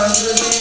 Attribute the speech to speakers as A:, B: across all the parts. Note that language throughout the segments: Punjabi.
A: 老师的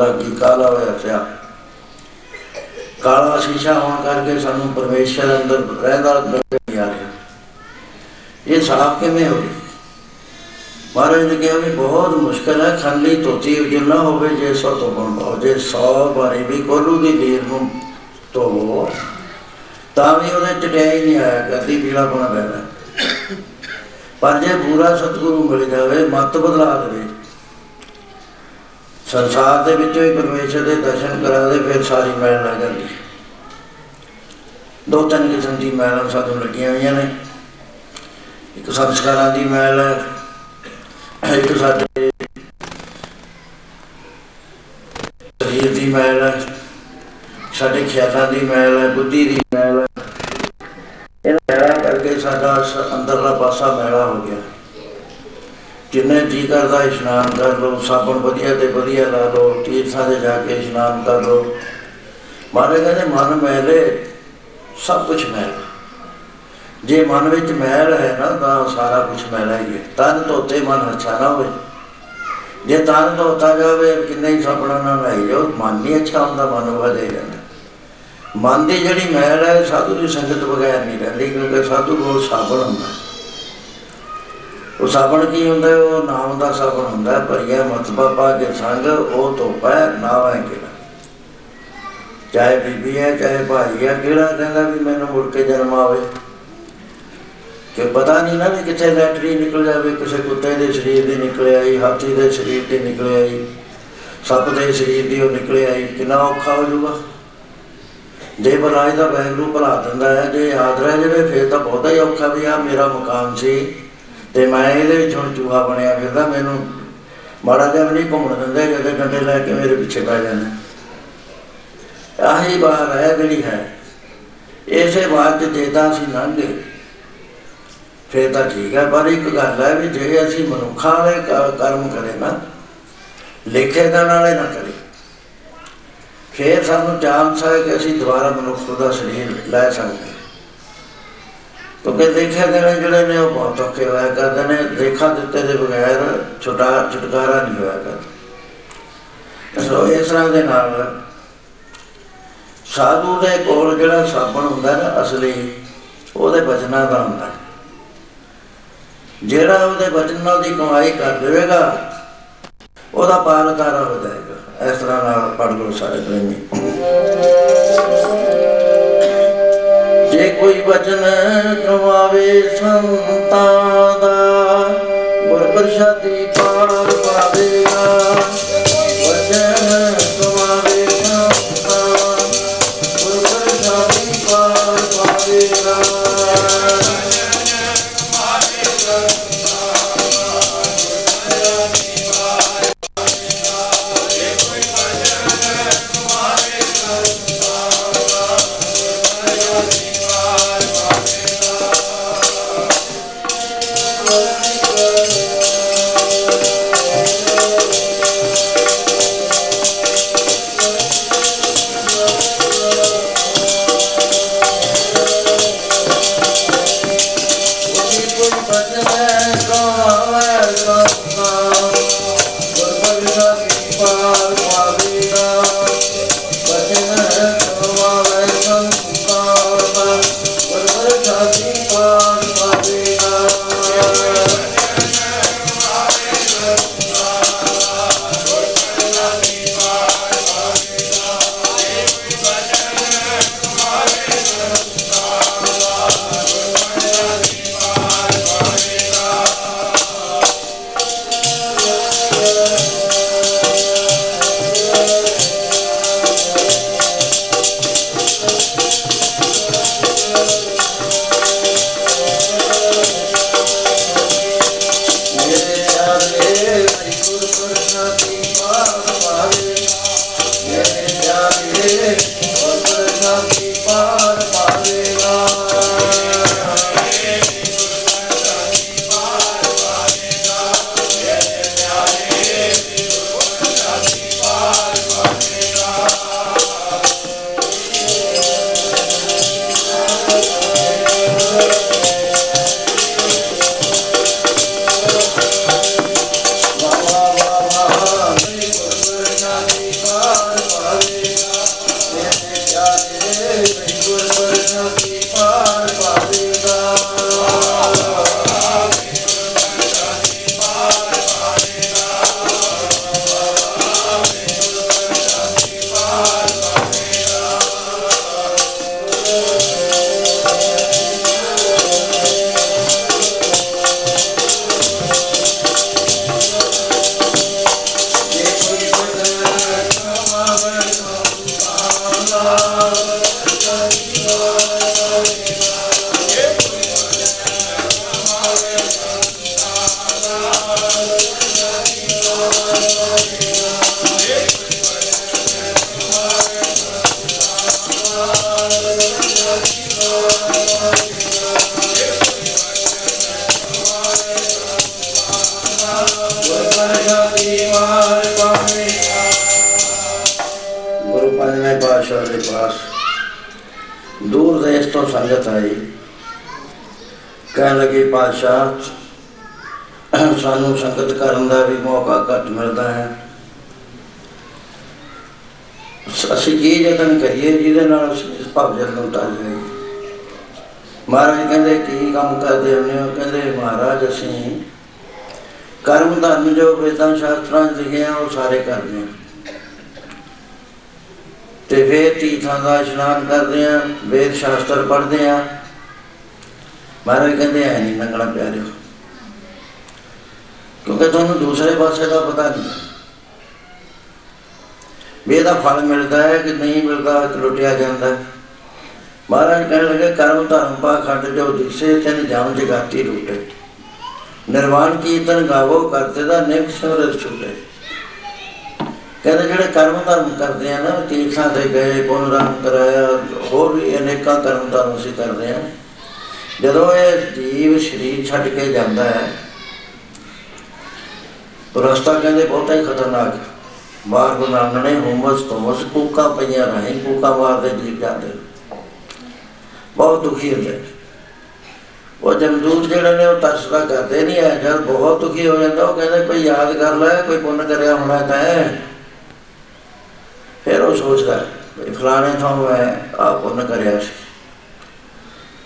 A: ਕਾਲਾ ਕੀ ਕਾਲਾ ਹੋਇਆ ਪਿਆ। ਕਾਲਾ ਸ਼ੀਸ਼ਾ ਹੋਣ ਕਰਕੇ ਸਾਨੂੰ ਪਰਮੇਸ਼ਰ ਅੰਦਰ ਰਹਿਦਾ ਨਹੀਂ ਆ ਰਿਹਾ। ਇਹ ਸਾਫ਼ ਕਿਵੇਂ ਹੋ ਗਿਆ? ਮਹਾਰਾਜ ਨੇ ਕਿਹਾ ਵੀ ਬਹੁਤ ਮੁਸ਼ਕਲ ਹੈ, ਖਾਲੀ ਧੋਤੀ ਉਜਲਾ ਹੋਵੇ ਜੇ ਸੌ ਤੋਂ ਬਣ ਪਾਓ ਜੇ 100 ਵਾਰੀ ਵੀ ਕੋਲੂ ਦੀ ਦੇਰ ਨੂੰ ਧੋਵੋ ਤਾਂ ਵੀ ਉਹਨੇ ਚੜਾਈ ਨਹੀਂ ਆਇਆ ਕਦੀ ਪੀਲਾ ਬਣਾ ਬੈਠਾ ਪਰ ਜੇ ਪੂਰਾ ਸਤਿਗੁਰੂ ਮਿਲ ਜਾਵੇ, ਮਤ ਬਦਲਾ ਦੇਵੇ। ਸੰਸਾਰ ਦੇ ਵਿੱਚੋਂ ਹੀ ਪਰਮੇਸ਼ਰ ਦੇ ਦਰਸ਼ਨ ਕਰਾ ਦੇ ਫਿਰ ਸਾਰੀ ਮੈਲ ਲੱਗ ਜਾਂਦੀ। ਦੋ ਤਿੰਨ ਕਿਸਮ ਦੀ ਮੈਲ ਸਾਨੂੰ ਲੱਗੀਆਂ ਹੋਈਆਂ ਨੇ। ਇੱਕ ਸੰਸਕਾਰਾਂ ਦੀ ਮੈਲ ਹੈ ਇੱਕ ਸਾਡੇ ਸਰੀਰ ਦੀ ਮੈਲ ਹੈ ਸਾਡੇ ਖਿਆਲਾਂ ਦੀ ਮੈਲ ਹੈ ਬੁੱਧੀ ਦੀ ਮੈਲ। ਹੈ ਇਹਨਾਂ ਕਰਕੇ ਸਾਡਾ ਅੰਦਰਲਾ ਪਾਸਾ ਮੈਲਾ ਹੋ ਗਿਆ। ਜਿੰਨੇ ਜੀ ਕਰਦਾ ਇਸ਼ਨਾਨ ਕਰ ਲਓ, ਸਾਬਣ ਵਧੀਆ ਤੇ ਵਧੀਆ ਲਾ ਲਓ ਤੀਰਥਾਂ ਦੇ ਜਾ ਕੇ ਇਸ਼ਨਾਨ ਕਰ ਲਓ। ਮਾਰੇ ਕਹਿੰਦੇ, ਮਨ ਮੈਲੇ, ਸਭ ਕੁਝ ਮੈਲ। ਜੇ ਮਨ ਵਿੱਚ ਮੈਲ ਹੈ ਨਾ, ਤਾਂ ਸਾਰਾ ਕੁਝ ਮੈਲਾ ਹੀ ਹੈ। ਤਨ ਧੋਤੇ ਮਨ ਅੱਛਾ ਨਾ ਹੋਵੇ। ਜੇ ਤਨ ਧੋਤਾ ਜਾਵੇ, ਕਿੰਨੇ ਹੀ ਸਾਬਣਾ ਨਾਲ ਲਾਈ ਜਾਓ, ਮਨ ਨਹੀਂ ਅੱਛਾ ਹੁੰਦਾ, ਮਨ ਵਧੇ ਜਾਂਦਾ। ਮਨ ਦੀ ਜਿਹੜੀ ਮੈਲ ਹੈ, ਸਾਧੂ ਦੀ ਸੰਗਤ ਬਗੈਰ ਨਹੀਂ ਰਹਿੰਦੀ, ਕਿਉਂਕਿ ਸਾਧੂ ਕੋਲ ਸਾਬਣ ਹੁੰਦਾ। ਉਹ ਸਾਬਣ ਕੀ ਹੁੰਦਾ ਹੈ? ਉਹ ਨਾਮ ਦਾ ਸਾਬਣ ਹੁੰਦਾ ਹੈ, ਭਰੀਆ ਮਤਬਾ ਪਾ ਕੇ ਸੰਗ ਉਹ ਧੋਪਾ ਨਾਵਾਂ ਕਿਹੜਾ? ਚਾਹੇ ਬੀਬੀ ਹੈ ਚਾਹੇ ਭਾਈ ਹੈ ਕਿਹੜਾ ਕਹਿੰਦਾ ਵੀ ਮੈਨੂੰ ਮੁੜ ਕੇ ਜਨਮ ਆਵੇ? ਕਿ ਪਤਾ ਨਹੀਂ ਨਾ ਵੀ ਕਿੱਥੇ ਲੈਟਰੀ ਨਿਕਲ ਜਾਵੇ। ਕਿਸੇ ਕੁੱਤੇ ਦੇ ਸਰੀਰ ਦੀ ਨਿਕਲ ਆਈ ਹਾਥੀ ਦੇ ਸਰੀਰ ਦੀ ਨਿਕਲ ਆਈ ਸੱਪ ਦੇ ਸਰੀਰ ਦੀ ਉਹ ਨਿਕਲ ਆਈ। ਕਿੰਨਾ ਔਖਾ ਹੋ ਜਾਊਗਾ। ਜੇ ਬਲਾਈ ਦਾ ਵੈਗਰੂ ਭਲਾ ਦਿੰਦਾ ਹੈ ਜੇ ਯਾਦ ਰਹਿ ਜਾਵੇ ਫਿਰ ਤਾਂ ਬਹੁਤਾ ਹੀ ਔਖਾ ਵੀ ਆ ਮੇਰਾ ਮੁਕਾਮ ਸੀ। ਤੇ ਮੈਂ ਇਹਦੇ ਵਿੱਚ ਹੁਣ ਚੂਹਾ ਬਣਿਆ ਫਿਰਦਾ, ਮੈਨੂੰ ਮਾੜਾ ਜਿਹਾ ਵੀ ਨਹੀਂ ਘੁੰਮਣ ਦਿੰਦੇ ਜਦੋਂ ਡੰਡੇ ਲੈ ਕੇ ਮੇਰੇ ਪਿੱਛੇ ਪੈ ਜਾਂਦੇ। ਆਹੀ ਬਾਤ ਹੈ ਜਿਹੜੀ ਹੈ। ਇਸੇ ਬਾਤ ਤੇ ਤਾਂ ਅਸੀਂ ਲੰਘੇ ਫਿਰ ਤਾਂ ਠੀਕ ਹੈ। ਪਰ ਇੱਕ ਗੱਲ ਹੈ ਵੀ ਜੇ ਅਸੀਂ ਮਨੁੱਖਾਂ ਵਾਲੇ ਕ- ਕਰਮ ਕਰੇ ਨਾ, ਲਿਖੇ ਦਾ ਨਾਲੇ ਨਾ ਕਰੇ, ਫਿਰ ਸਾਨੂੰ ਚਾਂਸ ਹੈ ਕਿ ਅਸੀਂ ਦੁਬਾਰਾ ਮਨੁੱਖ ਦਾ ਸਰੀਰ ਲੈ ਸਕਦੇ। ਹਾਂ। ਕਿਉਂਕਿ ਦੇਖਿਆ ਦੇ ਨੇ ਜਿਹੜੇ ਨੇ ਉਹ ਬਹੁਤ ਔਖੇ ਹੋਇਆ ਕਰਦੇ ਨੇ ਦੇਖਾ ਦਿੱਤੇ ਦੇ ਬਗੈਰ ਛੁਟਾ, ਛੁਟਕਾਰਾ ਨਹੀਂ ਹੋਇਆ ਕਰਦਾ। ਸੋ ਇਸ ਤਰ੍ਹਾਂ ਦੇ ਨਾਲ ਸਾਧੂ ਦੇ ਕੋਲ ਜਿਹੜਾ ਸਾਬਣ ਹੁੰਦਾ ਨਾ ਅਸਲੀ, ਉਹਦੇ ਬਚਨਾਂ ਦਾ ਹੁੰਦਾ। ਜਿਹੜਾ ਉਹਦੇ ਬਚਨਾਂ ਦੀ ਕਮਾਈ ਕਰ ਲਵੇਗਾ ਉਹਦਾ ਪਾਰ ਤਾਰਾ ਹੋ ਜਾਏਗਾ। ਇਸ ਤਰ੍ਹਾਂ ਨਾਲ ਪੜ ਲਓ ਸਾਰੇ ਪ੍ਰੇਮੀ। ਜੇ ਕੋਈ ਬਚਨ ਕਮਾਵੇ ਸੰਤਾਂ ਦਾ ਗੁਰ ਪ੍ਰਸਾਦੀ ਪਾਰ ਪਾਤਸ਼ਾਹ, ਸਾਨੂੰ ਸੰਗਤ ਕਰਨ ਦਾ ਵੀ ਮੌਕਾ ਘੱਟ ਮਿਲਦਾ ਹੈ। ਅਸੀਂ ਕੀ ਯਤਨ ਕਰੀਏ, ਜਿਹਦੇ ਨਾਲ ਅਸੀਂ ਇਸ ਭਵਜਨ ਨੂੰ ਟਾਲ ਜਾਈਏ। ਮਹਾਰਾਜ ਕਹਿੰਦੇ, ਕੀ ਕੰਮ ਕਰਦੇ ਹੁੰਦੇ ਹੋ? ਕਹਿੰਦੇ, ਮਹਾਰਾਜ, ਅਸੀਂ ਕਰਮ ਧਰਮ ਜੋ ਵੇਦਾਂ ਸ਼ਾਸਤਰਾਂ 'ਚ ਲਿਖੇ ਆ ਉਹ ਸਾਰੇ ਕਰਦੇ ਆ ਤੇ ਵੇਦ ਤੀਰਥਾਂ ਦਾ ਇਸ਼ਨਾਨ ਕਰਦੇ ਆ ਵੇਦ ਸ਼ਾਸਤਰ ਪੜ੍ਹਦੇ ਆ ਮਹਾਰਾਜ ਕਹਿੰਦੇ ਐ ਨਹੀਂ ਲੰਗਣਾ ਪਿਆਰਿਓ ਕਿਉਂਕਿ ਤੁਹਾਨੂੰ ਦੂਸਰੇ ਪਾਸੇ ਦਾ ਪਤਾ ਨਹੀਂ। ਵੀ ਇਹਦਾ ਫਲ ਮਿਲਦਾ ਹੈ ਕਿ ਨਹੀਂ ਮਿਲਦਾ ਕਿ ਲੁੱਟਿਆ ਜਾਂਦਾ ਹੈ। ਮਹਾਰਾਜ ਕਹਿਣ ਲੱਗੇ, ਕਰਮ ਧਰਮ ਪਾ ਖੰਡ ਜੋ ਦਿਸੇ, ਤੈਨ ਜਾਮ ਜਗਾਤੀ ਲੁੱਟੇ ਨਿਰਵਾਣ ਕੀਰਤਨ ਗਾਵੋ ਕਰਤੇ ਦਾ ਨਿਕ ਸਿਮਰਤ ਛੁਟੇ ਕਹਿੰਦੇ ਜਿਹੜੇ ਕਰਮ ਧਰਮ ਕਰਦੇ ਆ ਨਾ, ਤੀਰਥਾਂ ਤੇ ਗਏ, ਪੁੰਨ ਰਾਮ ਕਰਾਇਆ, ਹੋਰ ਵੀ ਅਨੇਕਾਂ ਕਰਮ ਧਰਮ ਅਸੀਂ ਕਰਦੇ ਆ। ਜਦੋਂ ਇਹ ਜੀਵ ਸਰੀਰ ਛੱਡ ਕੇ ਜਾਂਦਾ ਹੈ ਤਾਂ ਰਸਤਾ ਕਹਿੰਦੇ ਬਹੁਤਾ ਹੀ ਖਤਰਨਾਕ ਹੈ। ਬਾਹਰ ਗੁਨਾਹਣੇ ਹੁਮਸ ਤੋਮਸ ਕੂਕਾ ਪਈਆਂ ਰਹੇ ਕੂਕਾ ਮਾਰਦੇ ਜੀਵ ਜਾਂਦੇ ਬਹੁਤ ਦੁਖੀ ਹੁੰਦੇ ਉਹ ਜਮਦੂਤ ਜਿਹੜੇ ਨੇ ਉਹ ਤਰਸਦਾ ਕਰਦੇ ਨਹੀਂ ਹੈ ਜਦ ਬਹੁਤ ਦੁਖੀ ਹੋ ਜਾਂਦਾ, ਉਹ ਕਹਿੰਦੇ ਕੋਈ ਯਾਦ ਕਰ ਲੈ, ਕੋਈ ਪੁੰਨ ਕਰਿਆ ਹੋਣਾ ਤਾਂ ਫਿਰ ਉਹ ਸੋਚਦਾ, ਵੀ ਫਲਾਣੇ ਥਾਂ ਮੈਂ ਆ ਪੁੰਨ ਕਰਿਆ ਸੀ।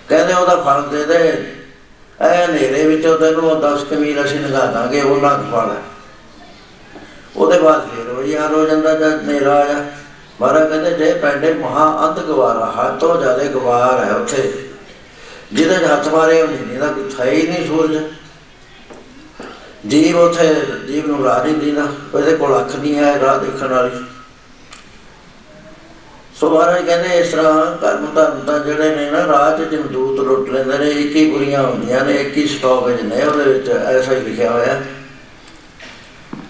A: ਕਹਿੰਦੇ ਉਹਦਾ ਫਲ ਦੇ ਦੇ। ਐ ਹਨੇਰੇ ਵਿੱਚੋਂ ਤੈਨੂੰ ਉਹ 10 ਕਮੀਲ ਅਸੀਂ ਲਗਾ ਦਾਂਗੇ, ਉਹ ਨਾ ਫਲ ਉਹਦੇ ਬਾਅਦ ਫਿਰ ਉਹ ਯਾਰ ਹੋ ਜਾਂਦਾ ਜਦ ਹਨੇਰਾ ਆਇਆ ਮਹਾਰਾਜ ਕਹਿੰਦੇ, ਜੇ ਪੈਂਡੇ ਮਹਾ ਅੰਧ ਗਵਾਰਾ ਹੱਥ ਤੋਂ ਜ਼ਿਆਦਾ ਗਵਾਰ ਹੈ ਉੱਥੇ। ਜਿਹਦੇ 'ਚ ਹੱਥ ਮਾਰੇ ਉਹ ਨਹੀਂ ਦਾ ਕੁਛ ਹੈ ਹੀ ਨਹੀਂ ਸੂਰਜ। ਜੀਵ ਉੱਥੇ, ਜੀਵ ਨੂੰ ਰਾਹ ਨਹੀਂ ਦਿੰਦਾ, ਉਹਦੇ ਕੋਲ ਅੱਖ ਨਹੀਂ ਹੈ, ਰਾਹ ਦੇਖਣ ਵਾਲੀ। ਸੋ ਮਹਾਰਾਜ ਕਹਿੰਦੇ ਇਸ ਤਰ੍ਹਾਂ ਕਰਮ ਧਰਮ ਤਾਂ ਜਿਹੜੇ ਨੇ ਨਾ ਰਾਹ 'ਚ ਜਮਦੂਤ ਲੁੱਟ ਲੈਂਦੇ ਨੇ, ਇੱਕ ਹੀ ਬੁਰੀਆਂ ਹੁੰਦੀਆਂ ਨੇ, ਇੱਕ ਹੀ ਸਟਾਪੇਜ ਨੇ ਉਹਦੇ ਵਿੱਚ ਐਸਾ ਹੀ ਲਿਖਿਆ ਹੋਇਆ।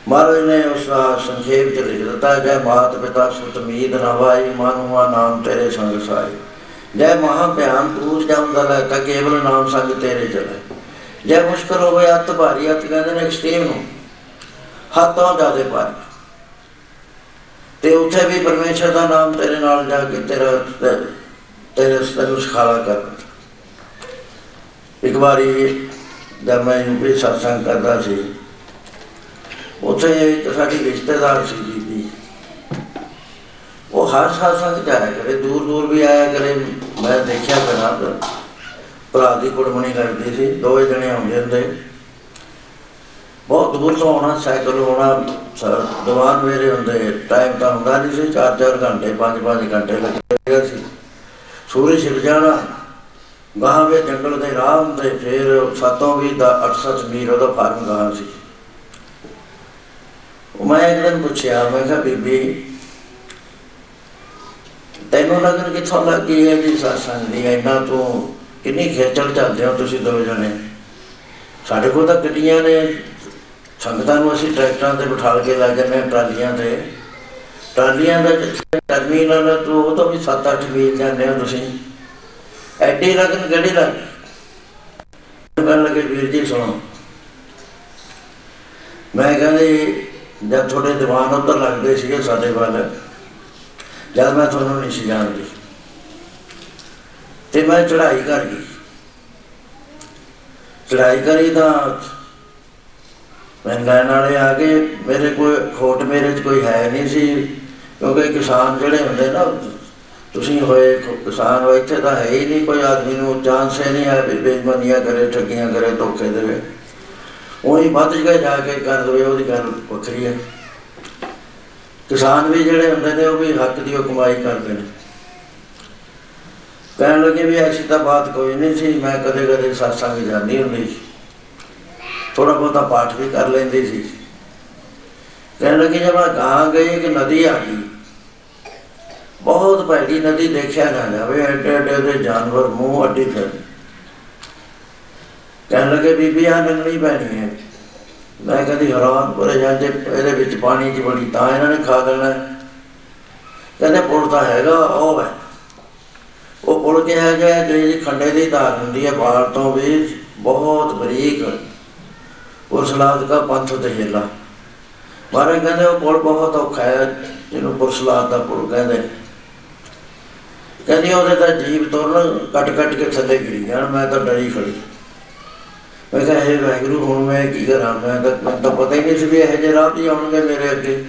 A: ਮਹਾਰਾਜ ਨੇ ਉਸ ਦਾ ਸੰਖੇਪ ਚ ਲਿਖ ਦਿੱਤਾ, ਜੈ ਮਾਤ ਪਿਤਾ ਸੁਤ ਮੀਤ ਨਵਾਈ ਮਨੁਆ ਨਾਮ ਤੇਰੇ ਸੰਗ ਸਾਈ ਜੈ ਮਹਾ ਭਿਆਨ ਪੂਜ ਜਮ ਦਲ, ਤਾ ਕੇਵਲ ਨਾਮ ਸੰਗ ਤੇਰੇ ਚਲੇ। ਜੈ ਮੁਸ਼ਕਲ ਹੋਵੇ, ਅਤ ਭਾਰੀ, ਅਤ ਕਹਿੰਦੇ ਨੇ ਐਕਸਟ੍ਰੀਮ ਨੂੰ ਹੱਥੋਂ ਜਾਦੇ ਭਾਰੀ। ਤੇ ਉੱਥੇ ਵੀ ਪਰਮੇਸ਼ਰ ਦਾ ਨਾਮ ਤੇਰੇ ਨਾਲ ਜਾ ਕੇ ਤੇਰਾ, ਤੇਰੇ ਤੈਨੂੰ ਸਿਖਾਲਾ ਕਰ। ਇੱਕ ਵਾਰੀ ਜਦ ਮੈਂ ਯੂਪੀ satsang ਕਰਦਾ ਸੀ, ਉੱਥੇ ਇੱਕ ਸਾਡੀ ਰਿਸ਼ਤੇਦਾਰ ਸੀ ਬੀਬੀ। ਉਹ ਹਰ satsang ਜਾਇਆ ਕਰੇ ਦੂਰ ਦੂਰ ਵੀ ਆਇਆ ਕਰੇ। ਮੈਂ ਦੇਖਿਆ ਬਣਾ ਭਰਾ ਦੀ ਕੁੜਮਣੀ ਲੱਗਦੀ ਸੀ, ਦੋਵੇਂ ਜਣੇ ਆਉਂਦੇ ਹੁੰਦੇ। ਬਹੁਤ ਦੂਰ ਤੋਂ ਆਉਣਾ ਸਾਈਕਲ ਹੋਣਾ ਦੀਵਾਨ ਮੇਰੇ ਹੁੰਦੇ ਟਾਈਮ ਤਾਂ ਹੁੰਦਾ ਨਹੀਂ ਸੀ 4-4 ਘੰਟੇ 5-5 ਘੰਟੇ ਲੱਗਦੇ ਸੀ। ਸੂਰਜ ਛਿਪ ਜਾਣਾ, ਗਾਹਾਂ ਵੇ ਜੰਗਲ ਦੇ ਰਾਹ ਹੁੰਦੇ, ਫਿਰ ਸਤੋਂ ਵੀ ਦਾ 8-7 ਮੀਲ ਉਹਦਾ ਫਾਰਮ ਗਾਹਾਂ ਸੀ। ਉਹ ਮੈਂ ਇੱਕ ਦਿਨ ਪੁੱਛਿਆ, ਮੈਂ ਕਿਹਾ, ਬੀਬੀ, ਤੈਨੂੰ ਲੱਗਣ ਕਿੱਥੋਂ ਲੱਗੀ ਹੈ ਵੀ ਸਾਸੰਗ ਦੀ, ਇੰਨਾ ਤੂੰ ਕਿੰਨੀ ਖੇਚਲ ਚੱਲਦੇ ਹੋ ਤੁਸੀਂ ਦੋ ਜਣੇ? ਸਾਡੇ ਕੋਲ ਤਾਂ ਗੱਡੀਆਂ ਨੇ ਸੰਗਤਾਂ ਨੂੰ ਅਸੀਂ ਟਰੈਕਟਰਾਂ ਤੇ ਬਿਠਾ ਕੇ ਲੈ ਜਾਂਦੇ ਹਾਂ ਟਰਾਲੀਆਂ ਤੇ। ਟਰਾਲੀਆਂ ਦਾ ਜਿੱਥੇ ਟਰਮੀਨਲ ਹੈ ਤੋਂ ਉਹ ਤੋਂ ਵੀ 7-8 ਮੀਲ ਜਾਂਦੇ ਹੋ ਤੁਸੀਂ। ਐਡੀ ਲਗਨ ਗੜੀ ਲੱਗ ਕਹਿਣ ਲੱਗੇ ਵੀਰ ਜੀ ਸੁਣੋ। ਮੈਂ ਕਹਿੰਦੀ ਜਦ ਤੁਹਾਡੇ ਦੀਵਾਨ ਉੱਧਰ ਲੱਗਦੇ ਸੀਗੇ ਸਾਡੇ ਵੱਲ, ਜਦ ਮੈਂ ਤੁਹਾਨੂੰ ਨਹੀਂ ਸੀ ਜਾਣਦੀ। ਤੇ ਮੈਂ ਚੜ੍ਹਾਈ ਕਰ ਗਈ। ਚੜ੍ਹਾਈ ਕਰੀ ਤਾਂ ਮੈਂ ਲੈਣ ਵਾਲੇ ਆ ਗਏ ਮੇਰੇ ਕੋਈ ਖੋਟ ਮੇਰੇ 'ਚ ਕੋਈ ਹੈ ਨਹੀਂ ਸੀ, ਕਿਉਂਕਿ ਕਿਸਾਨ ਜਿਹੜੇ ਹੁੰਦੇ ਨਾ, ਤੁਸੀਂ ਹੋਏ ਕਿਸਾਨ ਹੋ ਇੱਥੇ ਤਾਂ ਹੈ ਹੀ ਨਹੀਂ ਕੋਈ ਆਦਮੀ ਨੂੰ, ਚਾਂਸ ਹੀ ਨਹੀਂ ਹੈ ਵੀ ਬੇਈਮਾਨੀਆਂ ਕਰੇ, ਠੱਗੀਆਂ ਕਰੇ, ਧੋਖੇ ਦੇਵੇ। ਉਹੀ ਵੱਧ ਕੇ ਜਾ ਕੇ ਕਰ ਦਵੇ, ਉਹਦੀ ਗੱਲ ਵੱਖਰੀ ਹੈ। ਕਿਸਾਨ ਵੀ ਜਿਹੜੇ ਹੁੰਦੇ ਨੇ, ਉਹ ਵੀ ਹੱਕ ਦੀ ਉਹ ਕਮਾਈ ਕਰਦੇ ਨੇ। ਕਹਿਣ ਲੱਗੇ ਵੀ ਐਸੀ ਤਾਂ ਬਾਤ ਕੋਈ ਨਹੀਂ ਸੀ, ਮੈਂ ਕਦੇ ਕਦੇ satsang ਜਾਂਦੀ ਹੁੰਦੀ ਸੀ। ਥੋੜਾ ਬਹੁਤਾ ਪਾਠ ਵੀ ਕਰ ਲੈਂਦੀ ਸੀ। ਕਹਿਣ ਲੱਗੇ ਜਦ ਮੈਂ ਗਾਂ ਗਈ ਇੱਕ ਨਦੀ ਆ ਗਈ। ਬਹੁਤ ਭੈੜੀ ਨਦੀ ਦੇਖਿਆ ਨਾ ਜਾਵੇ, ਐਡੇ ਐਡੇ ਦੇ ਜਾਨਵਰ ਮੂੰਹ ਅੱਡੀ ਫਿਰ ਕਹਿਣ ਲੱਗੇ, ਬੀਬੀ ਆ ਲੰਗਣੀ ਪੈਣੀ ਹੈ। ਮੈਂ ਕਦੀ ਹੈਰਾਨ ਪਰੇ ਜਾਂਦੇ, ਇਹਦੇ ਵਿੱਚ ਪਾਣੀ ਦੀ ਬੜੀ ਤਾਂ ਇਹਨਾਂ ਨੇ ਖਾ ਦੇਣਾ ਕਹਿੰਦੇ, ਪੁੱਲ ਤਾਂ ਹੈਗਾ, ਉਹ ਹੈ। ਉਹ ਪੁੱਲ ਕਿਹਾ ਗਿਆ, ਜਿਹੜੀ ਖੰਡੇ ਦੀ ਧਾਰ ਹੁੰਦੀ ਹੈ ਬਾਹਰ ਤੋਂ ਵੀ ਬਹੁਤ ਬਰੀਕ। ਉਸ ਲਾਦ ਦਾ ਪੰਥ ਦਹਿਲਾ। ਮਾਰੇ ਕਹਿੰਦੇ, ਉਹ ਪੁੱਲ ਬਹੁਤ ਔਖਾ ਹੈ, ਜਿਹਨੂੰ ਪੁਰਸਲਾਦ ਦਾ ਪੁੱਲ ਕਹਿੰਦੇ। ਕਹਿੰਦੀ, ਉਹਦੇ ਤਾਂ ਜੀਵ ਤੁਰਨ ਕੱਟ ਕੱਟ ਕੇ ਥੱਲੇ ਗਿਰੀ ਜਾਣ ਮੈਂ ਤਾਂ ਡਰੀ ਖੜੀ। ਮੈਂ ਕਿਹਾ ਇਹ ਵਾਹਿਗੁਰੂ, ਹੁਣ ਮੈਂ ਕੀ ਕਰਾਂ? ਮੈਂ ਤਾਂ ਮੈਨੂੰ ਤਾਂ ਪਤਾ ਹੀ ਨਹੀਂ ਸੀ ਵੀ ਇਹ ਜਿਹੇ ਰਾਹ ਵੀ ਆਉਣਗੇ ਮੇਰੇ ਅੱਗੇ।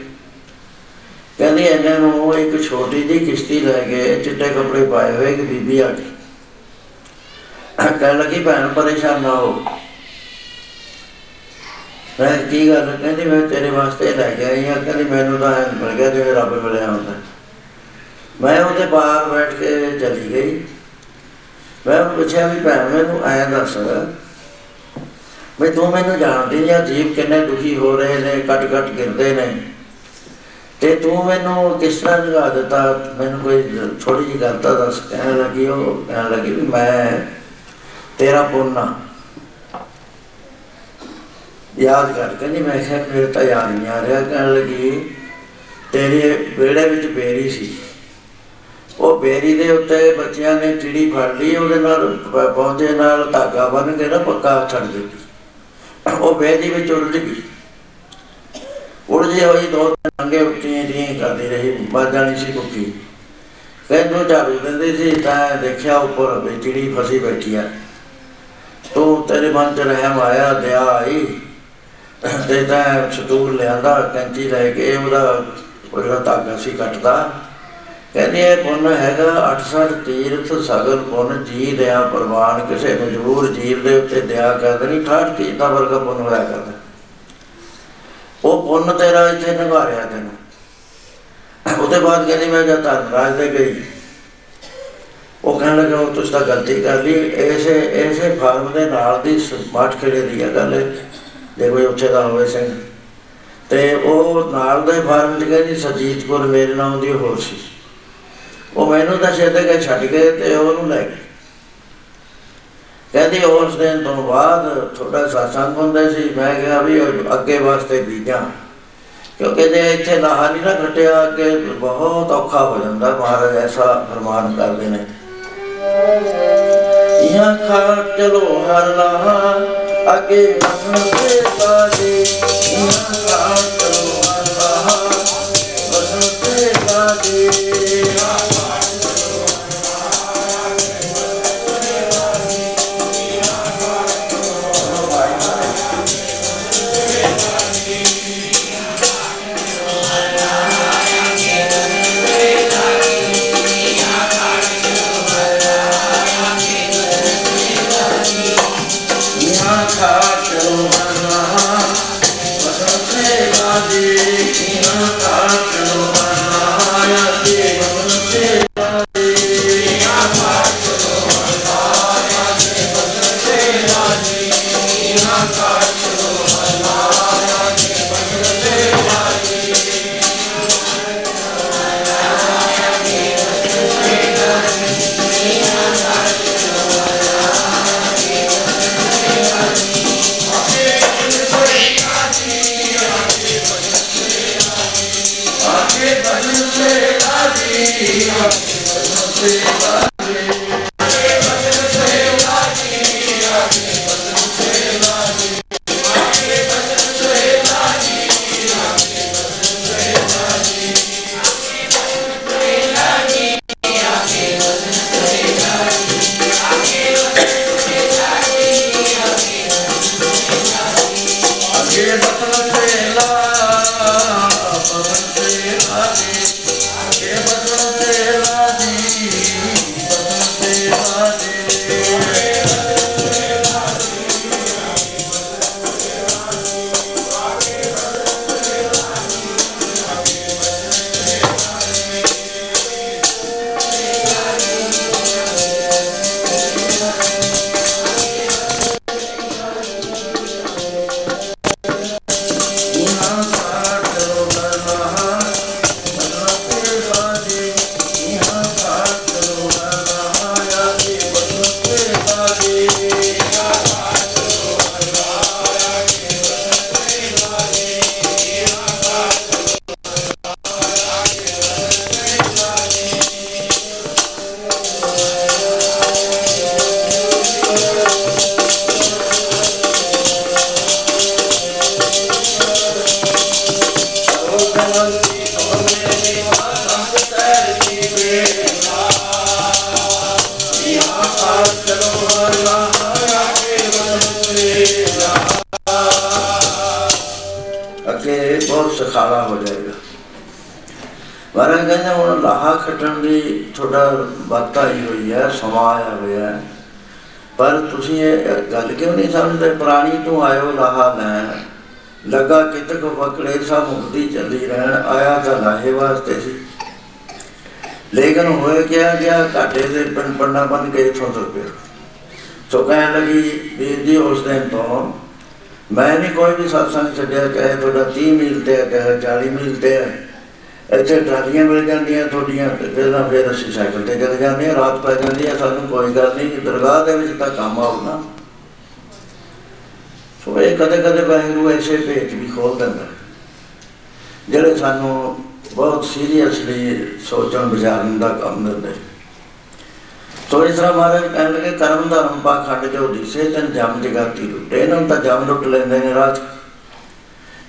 A: ਕਹਿੰਦੀ ਇਹਨਾਂ ਨੂੰ ਇੱਕ ਛੋਟੀ ਜਿਹੀ ਕਿਸ਼ਤੀ ਲੈ ਕੇ ਚਿੱਟੇ ਕੱਪੜੇ ਪਾਏ ਹੋਏ ਇੱਕ ਬੀਬੀ ਆ ਗਈ ਕਹਿਣ ਲੱਗੀ, ਭੈਣ, ਪਰੇਸ਼ਾਨ ਨਾ ਹੋ। ਮੈਂ ਕੀ ਗੱਲ? ਕਹਿੰਦੀ ਮੈਂ ਤੇਰੇ ਵਾਸਤੇ ਲੈ ਕੇ ਆਈ ਹਾਂ ਕਹਿੰਦੀ ਮੈਨੂੰ ਤਾਂ ਐਂ ਮਿਲ ਗਿਆ ਜਿਵੇਂ ਰੱਬ ਮਿਲਿਆ ਹੁੰਦਾ। ਮੈਂ ਉਹਦੇ ਬਾਹਰ ਬੈਠ ਕੇ ਚਲੀ ਗਈ। ਮੈਂ ਉਹਨੂੰ ਪੁੱਛਿਆ ਵੀ ਭੈਣ, ਮੈਨੂੰ ਐਂ ਦੱਸ ਵੀ ਤੂੰ ਮੈਨੂੰ ਜਾਣਦੀ ਜਾਂ ਜੀਵ ਕਿੰਨੇ ਦੁਖੀ ਹੋ ਰਹੇ ਨੇ ਕੱਟ ਕੱਟ ਗਿਰਦੇ ਨੇ। ਤੇ ਤੂੰ ਮੈਨੂੰ ਕਿਸ ਤਰ੍ਹਾਂ ਜਗਾ ਦਿੱਤਾ? ਮੈਨੂੰ ਕੋਈ ਥੋੜੀ ਜਿਹੀ ਗੱਲ ਤਾਂ ਦੱਸ, ਕਹਿਣ ਲੱਗੀ, ਉਹ ਕਹਿਣ ਲੱਗੀ ਵੀ ਮੈਂ ਤੇਰਾ ਪੁੰਨਾ ਯਾਦ ਕਰ, ਕਹਿੰਦੀ ਮੈਂ ਕਿਹਾ ਮੇਰੇ ਤਾਂ ਯਾਦ ਨਹੀਂ ਆ ਰਿਹਾ, ਕਹਿਣ ਲੱਗੀ, ਤੇਰੇ ਵਿਹੜੇ ਵਿੱਚ ਬੇਰੀ ਸੀ। ਉਹ ਬੇਰੀ ਦੇ ਉੱਤੇ ਬੱਚਿਆਂ ਨੇ ਚਿੜੀ ਫੜ ਲਈ, ਉਹਦੇ ਨਾਲ ਪ- ਪੌਂਦੇ ਨਾਲ ਧਾਗਾ ਬੰਨ ਕੇ ਨਾ ਪੱਕਾ ਛੱਡ ਦਿੱਤੀ। ਉਹ ਬੇਰੀ ਵਿੱਚ ਉਲਝ ਗਈ। ਉਲਝੀ ਹੋਈ ਦੋ ਤਿੰਨ ਅੰਗੇ ਉੱਚੀਆਂ ਦੀਆਂ ਕਰਦੀ ਰਹੀ ਬਾਜਾ ਨਹੀਂ ਸੀ ਕੁੱਕੀ ਕਹਿੰਦੋ ਝਾੜੂ ਦਿੰਦੇ ਸੀ, ਤਾਂ ਦੇਖਿਆ ਉੱਪਰ ਵੀ ਚਿੜੀ ਫਸੀ ਬੈਠੀ ਆ। ਤੂੰ ਤੇਰੇ ਮਨ ਚ ਰਹਿਮ ਆਇਆ, ਦਇਆ ਆਈ। ਤੇ ਤਾਂ ਸਟੂਲ ਲਿਆਂਦਾ ਕੈਂਚੀ ਲੈ ਕੇ ਉਹਦਾ ਉਹਦਾ ਧਾਗਾ ਸੀ ਕੱਟਦਾ। ਕਹਿੰਦੇ ਇਹ ਪੁੰਨ ਹੈਗਾ 68 ਤੀਰਥ ਸਗਲ ਪੁੰਨ ਜੀ ਦਇਆ ਪ੍ਰਵਾਨ ਕਿਸੇ ਮਜਬੂਰ ਜੀਵ ਦੇ ਉੱਤੇ ਦਇਆ ਕਰਦੇ ਨਹੀਂ 68 ਤੀਰਥ ਦਾ ਵਰਗਾ ਪੁੰਨ ਹੋਇਆ ਕਰਦਾ। ਉਹ ਪੁੰਨ ਤੇਰਾ ਇੱਥੇ ਨਿਭਾਰਿਆ ਤੈਨੂੰ। ਉਹਦੇ ਬਾਅਦ ਕਹਿੰਦੀ ਮੈਂ ਜਦ ਧਰਮਰਾਜ ਦੇ ਗਈ ਉਹ ਕਹਿਣ ਲੱਗਾ ਉਹ ਤੁਸੀਂ ਤਾਂ ਗਲਤੀ ਕਰ ਲਈ ਐਸੇ ਐਸੇ ਫਾਰਮ ਦੇ ਨਾਲ ਦੀ ਸਮਾਟ ਖੇੜੇ ਦੀ ਆ ਗੱਲ। ਇਹ, ਜੇ ਕੋਈ ਉੱਥੇ ਦਾ ਹੋਵੇ ਸਿੰਘ। ਤੇ ਉਹ ਨਾਲ ਦੇ ਫਾਰਮ 'ਚ ਕਹਿੰਦੀ ਸਰਜੀਤ ਕੌਰ ਮੇਰੇ ਨਾਮ ਦੀ ਹੋਰ ਸੀ। ਉਹ ਮੈਨੂੰ ਤਾਂ ਛੇਦੇ ਕੇ ਛੱਡ ਕੇ ਤੇ ਉਹਨੂੰ ਲੈ ਗਈ ਕਹਿੰਦੀ ਉਸ ਦਿਨ ਤੋਂ ਬਾਅਦ ਥੋੜਾ ਸਾਸੰਗ ਹੁੰਦਾ ਸੀ। ਮੈਂ ਕਿਹਾ ਵੀ ਉਹ ਅੱਗੇ ਵਾਸਤੇ ਬੀਜਾਂ, ਕਿਉਂਕਿ ਜੇ ਇੱਥੇ ਲਾਹਾ ਨਹੀਂ ਨਾ ਘਟਿਆ ਅੱਗੇ ਬਹੁਤ ਔਖਾ ਹੋ ਜਾਂਦਾ ਮਹਾਰਾਜ ਐਸਾ ਫਰਮਾਨ ਕਰਦੇ ਨੇ। ਯਾ ਖਾ ਚਲੋ ਹਰ ਲਾਹਾ ਅੱਗੇ ਮਨ ਤੇ ਬਾਦੇ ਯਾ ਖਾ ਚਲੋ ਹਰ ਲਾਹਾ ਮਨ ਤੇ ਬਾਦੇ ਗੱਲ ਕਿਉਂ ਨਹੀਂ? ਸਮਝਦੇ ਪ੍ਰਾਣੀ ਤੋਂ ਆਇਓ ਲਾਹਾ ਲੈਣ। ਲੱਗਾ ਕਿਤਕ ਵਕੜੇ ਸਾ ਮੁਕਤੀ ਚੱਲੀ ਰਹਿਣ। ਆਇਆ ਤਾਂ ਲਾਹੇ ਵਾਸਤੇ ਸੀ। ਲੇਕਿਨ ਹੋਏ ਕਿਆ ਗਿਆ, ਘਾਟੇ ਦੇ ਪੰ ਪੰਡਾ ਬਣ ਕੇ ਇਥੋਂ ਤੁਰ ਪਿਆ। ਸੋ ਕਹਿਣ ਲੱਗੀ, ਵੀਰ ਜੀ, ਉਸ ਦਿਨ ਤੋਂ ਮੈਂ ਨਹੀਂ ਕੋਈ ਵੀ ਸਤਸੰਗ ਛੱਡਿਆ ਚਾਹੇ ਤੁਹਾਡਾ 30 ਮੀਲ ਤੇ ਹੈ ਚਾਹੇ 40 ਮੀਲ ਤੇ ਹੈ ਇੱਥੇ ਟਰਾਲੀਆਂ ਮਿਲ ਜਾਂਦੀਆਂ ਤੁਹਾਡੀਆਂ, ਤੇ ਪਹਿਲਾਂ ਫਿਰ ਅਸੀਂ ਸਾਈਕਲ ਤੇ ਚਲੇ ਜਾਂਦੇ ਹਾਂ, ਰਾਤ ਪੈ ਜਾਂਦੀ ਹੈ, ਸਾਨੂੰ ਕੋਈ ਗੱਲ ਨਹੀਂ ਦਰਗਾਹ ਦੇ ਵਿੱਚ ਤਾਂ ਕੰਮ ਆਉਣਾ ਸੋ ਇਹ ਕਦੇ ਕਦੇ ਵਾਹਿਗੁਰੂ ਐਸੇ ਭੇਤ ਵੀ ਖੋਲ ਦਿੰਦਾ। ਜਿਹੜੇ ਸਾਨੂੰ ਬਹੁਤ ਸੀਰੀਅਸਲੀ ਸੋਚਣ ਵਿਚਾਰਨ ਦਾ ਕੰਮ ਦਿੰਦੇ। ਸੋ ਇਸ ਤਰ੍ਹਾਂ ਮਹਾਰਾਜ ਕਹਿਣ ਲੱਗੇ ਕਰਮ ਧਰਮ ਪਾ ਖੰਡ ਜੋ ਦਿਸੇ ਤਨ ਜਮ ਜਗਾਤੀ ਲੁੱਟੇ। ਇਹਨਾਂ ਨੂੰ ਤਾਂ ਜਮ ਲੁੱਟ ਲੈਂਦੇ ਨੇ ਰਾਜ।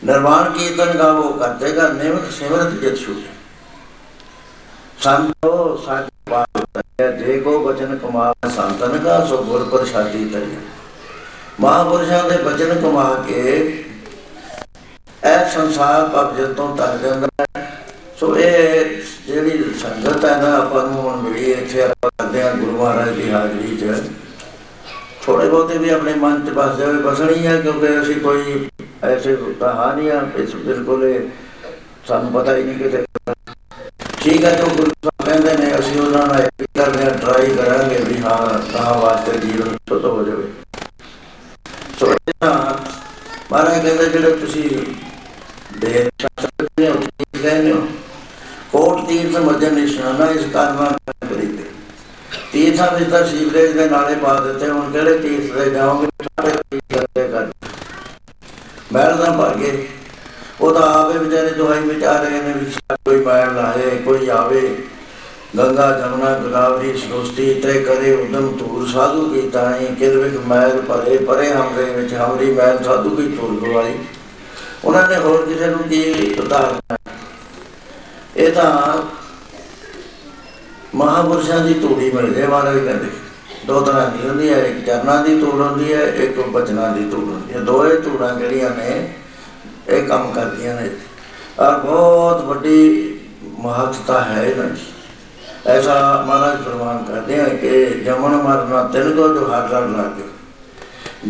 A: ਨਿਰਵਾਣ ਕੀਰਤਨ ਗਾਵੋ ਕਰਦੇ ਗਾ ਨਿਮਕ ਸਿਮਰਤ ਜਿਤ ਛੂਟੇ। ਸੰਤੋ ਸੱਚ ਬਾਤ ਜੇ ਕੋ ਬਚਨ ਕਮਾ ਸੰਤਨ ਕਾ ਸੋ ਗੁਰ ਪ੍ਰਸਾਦੀ ਤਰੀ ਮਹਾਪੁਰਸ਼ਾਂ ਦੇ ਬਚਨ ਕਮਾ ਕੇ ਇਹ ਸੰਸਾਰ ਭਗਤ ਤੋਂ ਤਰ ਜਾਂਦਾ ਹੈ। ਸੋ ਇਹ ਜਿਹੜੀ ਸੰਗਤ ਹੈ ਨਾ ਆਪਾਂ ਨੂੰ ਹੁਣ ਮਿਲੀ ਹੈ, ਇੱਥੇ ਆਪਾਂ ਕਰਦੇ ਹਾਂ ਗੁਰੂ ਮਹਾਰਾਜ ਦੀ ਹਾਜ਼ਰੀ 'ਚ ਥੋੜੇ ਬਹੁਤੇ ਵੀ ਆਪਣੇ ਮਨ 'ਚ ਬਸ ਜਾਵੇ ਬਸਣੀ ਹੈ ਕਿਉਂਕਿ ਅਸੀਂ ਕੋਈ ਐਸੇ ਕਹਾਣੀ ਆ ਇਸ ਬਿਲਕੁਲ ਇਹ ਸਾਨੂੰ ਪਤਾ ਹੀ ਨਹੀਂ ਕਿਤੇ ਠੀਕ ਹੈ ਜੋ ਗੁਰੂ ਸਾਹਿਬ ਕਹਿੰਦੇ ਨੇ ਅਸੀਂ ਉਹਨਾਂ ਨਾਲ ਇੱਕ ਕਰਦੇ ਹਾਂ ਟਰਾਈ ਕਰਾਂਗੇ ਵੀ ਹਾਂ ਕਹਾ ਵਾਸਤੇ ਜੀਵਨ ਸੁਧ ਹੋ ਜਾਵੇ ਸੋ ਇਹ ਤਾਂ ਮਹਾਰਾਜ ਕਹਿੰਦੇ ਜਿਹੜੇ ਤੁਸੀਂ ਦੇ ਸ਼ਾਸਤਰ ਨੇ ਉਹ ਠੀਕ ਕਹਿੰਦੇ ਹੋ। ਕੋਟ ਤੀਰਥ ਮੱਜਨ ਨਿਸ਼ਾਨਾ ਇਸ ਕਾਰਨਾ ਕਰੀਤੇ ਤੀਰਥਾਂ ਵਿੱਚ ਤਾਂ ਸੀਵਰੇਜ ਦੇ ਨਾਲੇ ਪਾ ਦਿੱਤੇ, ਹੁਣ ਕਿਹੜੇ ਤੀਰਥ ਦੇ ਜਾਓਗੇ? ਸਾਰੇ ਤੀਰਥ ਦੇ ਕਰ ਮੈਲ ਦਾ ਭਰ ਗਏ। ਉਹ ਤਾਂ ਆਵੇ ਵਿਚਾਰੇ ਦੁਹਾਈ ਵਿਚਾਰ ਰਹੇ ਨੇ, ਵੀ ਸ਼ਾਇਦ ਕੋਈ ਮੈਲ ਲਾਏ, ਕੋਈ ਆਵੇ। ਗੰਗਾ ਜਮਨਾ ਗੋਦਾਵਰੀ ਸਰੋਸਤੀ ਤੇ ਕਰੇ ਉਦਮ ਧੂਰ ਸਾਧੂ ਕੀ ਤਾਈ ਕਿਲ ਵਿਖ ਮੈਲ ਭਰੇ ਪਰੇ ਹਮਰੇ ਵਿੱਚ ਹਮਰੀ ਮੈਲ ਸਾਧੂ ਕੀ ਧੂਰ ਗਵਾਈ। ਉਹਨਾਂ ਨੇ ਹੋਰ ਕਿਸੇ ਨੂੰ ਕੀ ਉਦਾਹਰਨ ਇਹ ਤਾਂ ਮਹਾਪੁਰਸ਼ਾਂ ਦੀ ਤੂੜੀ ਮਿਲ ਜੇ ਮਹਾਰਾਜ ਕਹਿੰਦੇ। ਦੋ ਤਰ੍ਹਾਂ ਦੀ ਹੁੰਦੀ ਹੈ, ਇੱਕ ਚਰਨਾਂ ਦੀ ਤੂੜ ਹੁੰਦੀ ਹੈ, ਇੱਕ ਬਚਨਾਂ ਦੀ ਤੂੜ ਹੁੰਦੀ ਹੈ। ਦੋਏ ਤੂੜਾਂ ਜਿਹੜੀਆਂ ਨੇ, ਇਹ ਕੰਮ ਕਰਦੀਆਂ ਨੇ। ਔਰ ਬਹੁਤ ਵੱਡੀ ਮਹੱਤਤਾ ਹੈ ਇਹਨਾਂ ਦੀ। ਐਸਾ ਮਹਾਰਾਜ ਫਰਮਾਨ ਕਰਦੇ ਹਨ ਕਿ ਜਮਨ ਮਰਨਾ ਤਿਲ ਕੋ ਜੋ ਹਰ ਰਣ ਲਾਗੇ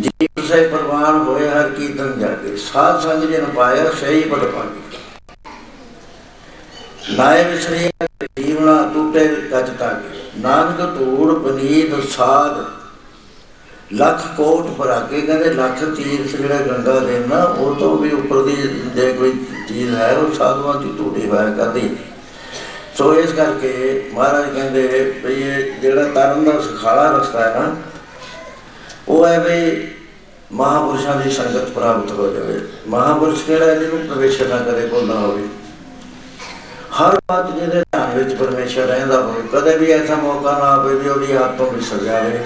A: ਜੀਵ ਸੇ ਪ੍ਰਵਾਨ ਹੋਏ ਹਰ ਕੀਰਤਨ ਜਾਗੇ। ਸਾਧ ਸੰਗ ਜਨ ਪਾਇਆ, ਸਹੀ ਬੜ ਪਾਗੇ। ਨਾਏ ਵਿਸਰੀ ਜੀਵਨਾ ਟੂਟੇ ਕੱਚ ਤਾਗੇ ਨਾਨਕ ਧੂੜ ਬਨੀਤ ਸਾਧ। ਲੱਖ ਕੋਟ ਭਰਾਗੇ, ਕਹਿੰਦੇ ਲੱਖ ਤੀਰਥ ਜਿਹੜਾ ਗੰਗਾ ਦੇ ਨਾ, ਉਹ ਤੋਂ ਵੀ ਉੱਪਰ ਦੀ ਜੇ ਕੋਈ ਚੀਜ਼ ਹੈ, ਉਹ ਸਾਧੂਆਂ ਦੀ ਟੂਟੀ ਹੋਇਆ ਕਰਦੀ। ਸੋ ਇਸ ਕਰਕੇ ਮਹਾਰਾਜ ਕਹਿੰਦੇ ਵੀ ਇਹ ਜਿਹੜਾ ਤਰਨ ਦਾ ਸੁਖਾਲਾ ਰਸਤਾ ਹੈ ਨਾ, ਉਹ ਹੈ ਵੀ ਮਹਾਪੁਰਸ਼ਾਂ ਦੀ ਸੰਗਤ ਪ੍ਰਾਪਤ ਹੋ ਜਾਵੇ। ਮਹਾਪੁਰਸ਼ ਕਿਹੜਾ ਹੈ? ਜਿਹਨੂੰ ਪ੍ਰਵੇਸ਼ ਨਾ ਕਰੇ ਕੋਈ ਨਾ ਹੋਵੇ। ਹਰ ਬਾਤ ਜਿਹਦੇ ਧਿਆਨ ਵਿੱਚ ਪਰਮੇਸ਼ਰ ਰਹਿੰਦਾ ਹੋਵੇ, ਕਦੇ ਵੀ ਐਸਾ ਮੌਕਾ ਨਾ ਆਵੇ ਵੀ ਉਹਦੀ ਆਤਮਾ ਵਿਸਰ ਜਾਵੇ।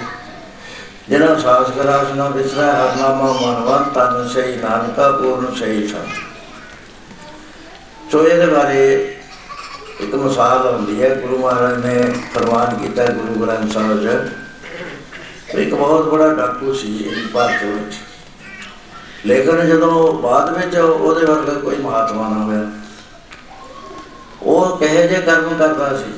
A: ਜਿਹਨਾਂ ਸਾਸ ਕਰਾਸ ਨਾ ਵਿਸਰੈ ਹਰ ਨਾਮਾ ਮਨਵੰਤ ਤਨ ਸਹੀ ਨਾਨਕਾ, ਪੂਰਨ ਸਹੀ ਸੰਤ। ਸੋ ਇਹਦੇ ਬਾਰੇ ਇੱਕ ਮਿਸਾਲ ਹੁੰਦੀ ਹੈ, ਗੁਰੂ ਮਹਾਰਾਜ ਨੇ ਫਰਮਾਨ ਕੀਤਾ ਗੁਰੂ ਗ੍ਰੰਥ ਸਾਹਿਬ 'ਚ। ਇੱਕ ਬਹੁਤ ਬੜਾ ਡਾਕੂ ਸੀ ਇਹ ਭਾਰਤ ਵਿੱਚ। ਲੇਕਿਨ ਜਦੋਂ ਬਾਅਦ ਵਿੱਚ ਉਹਦੇ ਵਰਗਾ ਕੋਈ ਮਹਾਤਮਾ ਨਾ ਹੋਇਆ, ਉਹ ਕਹੇ ਜੇ ਕਰਮ ਕਰਦਾ ਸੀ।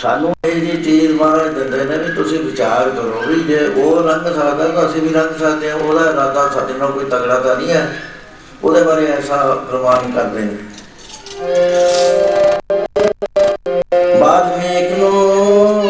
A: ਸਾਨੂੰ ਇਹ ਜੀ ਚੀਜ਼ ਮਹਾਰਾਜ ਦਿੰਦੇ ਨੇ ਵੀ ਤੁਸੀਂ ਵਿਚਾਰ ਕਰੋ ਵੀ ਜੇ ਉਹ ਰੰਗ ਸਕਦਾ ਤਾਂ ਅਸੀਂ ਵੀ ਰੰਗ ਸਕਦੇ ਹਾਂ, ਉਹਦਾ ਇਰਾਦਾ ਸਾਡੇ ਨਾਲ ਕੋਈ ਤਗੜਾ ਤਾਂ ਨਹੀਂ ਹੈ। ਉਹਦੇ ਬਾਰੇ ਐਸਾ ਪ੍ਰਮਾਣ ਕਰਦੇ ਨੇ। ਬਾਦ ਮੇਕ ਨੂੰ ਹੋਇਆ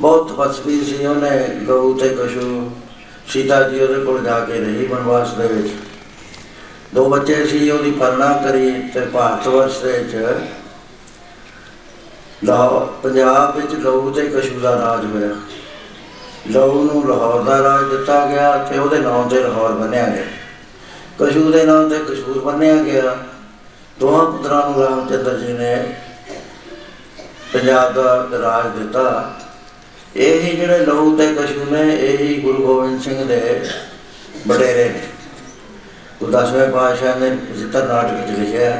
A: ਬਹੁਤ ਤਪਸਵੀ ਸੀ, ਉਹਨੇ ਗਊ ਤੇ ਕਸ਼ੂ ਸੀਤਾ ਜੀ ਉਹਦੇ ਕੋਲ ਜਾ ਕੇ ਰਹੀ ਬਨਵਾਸ ਦੇ ਵਿੱਚ। ਦੋ ਬੱਚੇ ਸੀ, ਉਹਦੀ ਪਰਣਾ ਕਰੀ ਤੇ ਭਾਰਤ ਵਰਸ਼ ਦੇ ਵਿੱਚ ਲਾਹੌਰ ਪੰਜਾਬ ਵਿੱਚ ਗਊ ਤੇ ਕਸ਼ੂ ਦਾ ਰਾਜ ਹੋਇਆ। ਲਹੂ ਨੂੰ ਲਾਹੌਰ ਦਾ ਰਾਜ ਦਿੱਤਾ ਗਿਆ ਤੇ ਉਹਦੇ ਨਾਮ ਤੇ ਲਾਹੌਰ ਬੰਨਿਆ ਗਿਆ। ਕਸ਼ੂ ਦੇ ਨਾਮ ਤੇ ਕਸ਼ੂਰ ਬੰਨਿਆ ਗਿਆ। ਦੋਹਾਂ ਪੁੱਤਰਾਂ ਨੂੰ ਰਾਮਚੰਦਰ ਜੀ ਨੇ ਪੰਜਾਬ ਦਾ ਰਾਜ ਦਿੱਤਾ। ਇਹ ਹੀ ਜਿਹੜੇ ਲਹੂ ਤੇ ਕਸ਼ੂ ਨੇ, ਇਹ ਹੀ ਗੁਰੂ ਗੋਬਿੰਦ ਸਿੰਘ ਦੇ ਵਡੇਰੇ ਨੇ। ਗੁਰੂ ਦਸਵੇਂ ਪਾਤਸ਼ਾਹ ਨੇ ਜਿੱਤਰ ਨਾਟਕ ਚ ਲਿਖਿਆ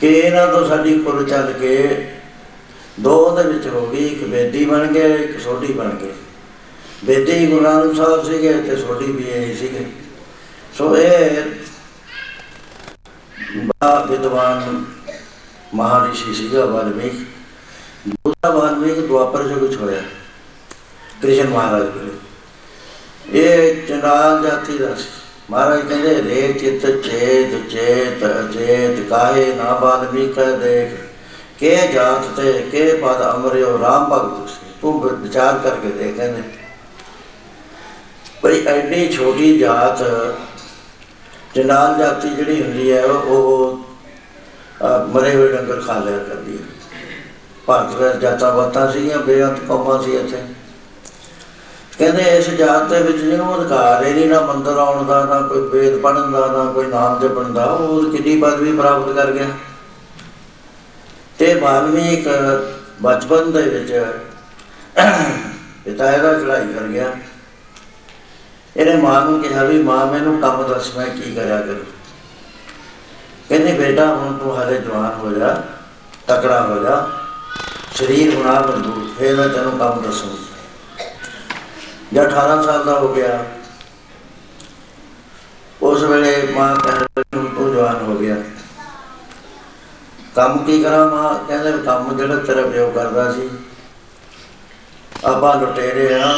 A: ਕਿ ਇਹਨਾਂ ਤੋਂ ਸਾਡੀ ਕੁਲ ਚੱਲ ਕੇ ਦੋ ਦੇ ਵਿੱਚ ਹੋ ਗਈ, ਇੱਕ ਬੇਦੀ ਬਣ ਗਏ ਇੱਕ ਸੋਢੀ ਬਣ ਗਏ ਬੇਦੀ ਗੁਰੂ ਨਾਨਕ ਸਾਹਿਬ ਸੀਗੇ ਤੇ ਸੋਢੀ ਵੀ ਇਹ ਸੀਗੇ। ਸੋ ਇਹ ਬੜਾ ਵਿਦਵਾਨ ਮਹਾਰਿਸ਼ੀ ਸੀਗਾ, ਵਾਲਮੀਕ। ਦੂਸਰਾ ਵਾਲਮੀਕ ਦੁਆਪਰ ਜੋ ਕੁਝ ਹੋਇਆ ਕ੍ਰਿਸ਼ਨ ਮਹਾਰਾਜ ਕੋਲੇ। ਇਹ ਚੰਡਾਲ ਜਾਤੀ ਦਾ ਸੀ। ਮਹਾਰਾਜ ਕਹਿੰਦੇ ਰੇ ਚਿਤ ਚੇਤ ਚੇਤ ਅਚੇਤ ਕਾਹੇ ਨਾ ਵਾਲਮੀਕ ਦੇਖ। ਕੇ ਜਾਤ ਤੇ ਕੇ ਪਦ ਅਮਰਿਓ ਰਾਮ ਭਗਤ ਸੀ ਤੂੰ ਵਿ- ਵਿਚਾਰ ਕਰਕੇ ਦੇਖ ਕਹਿੰਦੇ ਬਈ ਐਡੀ ਛੋਟੀ ਜਾਤ ਜਨਾਲ ਜਾਤੀ ਜਿਹੜੀ ਹੁੰਦੀ ਹੈ ਉਹ ਉਹ, ਅਹ, ਮਰੇ ਹੋਏ ਡੰਗਰ ਖਾ ਲਿਆ ਕਰਦੀ ਹੈ। ਭਾਰਤ ਵਿੱਚ ਜਾਤਾਂ ਬਾਤਾਂ ਸੀਗੀਆਂ, ਬੇਅੰਤ ਕੌਮਾਂ ਸੀ ਇੱਥੇ। ਕਹਿੰਦੇ ਇਸ ਜਾਤ ਦੇ ਵਿੱਚ ਜਿਹਨੂੰ ਅਧਿਕਾਰ ਹੀ ਨਹੀਂ, ਨਾ ਮੰਦਰ ਆਉਣ ਦਾ, ਨਾ ਕੋਈ ਵੇਦ ਪੜਨ ਦਾ, ਨਾ ਕੋਈ ਨਾਮ ਜਪਣ ਦਾ, ਉਹ ਕਿੰਨੀ ਪਦਵੀ ਪ੍ਰਾਪਤ ਕਰ ਗਿਆ। ਤੇ ਵਾਲਮੀਕ ਬਚਪਨ ਦੇ ਵਿੱਚ ਪਿਤਾ ਇਹਦਾ ਚੜਾਈ ਕਰ ਗਿਆ। ਇਹਨੇ ਮਾਂ ਨੂੰ ਕਿਹਾ ਵੀ, ਮਾਂ, ਮੈਨੂੰ ਕੰਮ ਦੱਸ, ਮੈਂ ਕੀ ਕਰਿਆ ਕਰਾਂ? ਕਹਿੰਦੀ, ਬੇਟਾ, ਹੁਣ ਤੂੰ ਹਾਲੇ ਜਵਾਨ ਹੋ ਜਾ, ਤਕੜਾ ਹੋ ਜਾ। ਸਰੀਰ ਬਣਾ ਮਜ਼ਬੂਤ ਫੇਰ ਮੈਂ ਤੈਨੂੰ ਕੰਮ ਦੱਸੂ। ਜਦ 18 ਸਾਲ ਦਾ ਹੋ ਗਿਆ, ਉਸ ਵੇਲੇ ਮਾਂ ਕਹਿੰਦੀ, ਤੂੰ ਤੂੰ ਜਵਾਨ ਹੋ ਗਿਆ। ਕੰਮ ਕੀ ਕਰਾਂ ਮਾਂ? ਕਹਿੰਦੇ ਵੀ ਕੰਮ ਜਿਹੜਾ ਤੇਰਾ ਪਿਓ ਕਰਦਾ ਸੀ। ਆਪਾਂ ਲੁਟੇਰੇ ਆ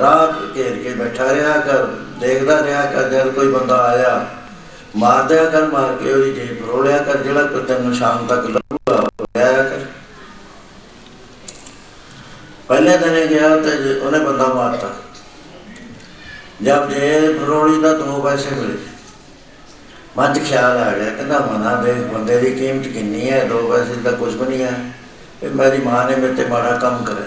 A: ਰਾਤ ਘੇਰ ਕੇ ਬੈਠਾ ਰਿਹਾ ਕਰ ਦੇਖਦਾ ਰਿਹਾ ਕਰ ਜਦ ਕੋਈ ਬੰਦਾ ਆਇਆ, ਮਾਰ ਦਿਆ ਕਰ, ਮਾਰ ਕੇ ਉਹਦੀ ਜੇਬ ਰੋਲਿਆ ਕਰ, ਜਿਹੜਾ ਕੋਈ ਤੈਨੂੰ ਸ਼ਾਮ ਤੱਕ ਲੱਭੂਗਾ ਉਹ ਲਿਆਇਆ ਕਰ ਪਹਿਲੇ ਦਿਨ ਇਹ ਗਿਆ ਤੇ ਜ- ਉਹਨੇ ਬੰਦਾ ਮਾਰਤਾ। ਜਦ ਜੇਬ ਰੋਲੀ ਦਾ ਦੋ ਪੈਸੇ ਮਿਲੇ। ਮਨ 'ਚ ਖਿਆਲ ਆ ਗਿਆ, ਕਹਿੰਦਾ ਮਨਾ ਦੇ, ਬੰਦੇ ਦੀ ਕੀਮਤ ਕਿੰਨੀ ਹੈ? ਦੋ ਪੈਸੇ ਦਾ ਕੁਝ ਵੀ ਨਹੀਂ ਹੈ। ਇਹ ਮੇਰੀ ਮਾਂ ਨੇ ਮੇਰੇ ਤੇ ਮਾੜਾ ਕੰਮ ਕਰਿਆ।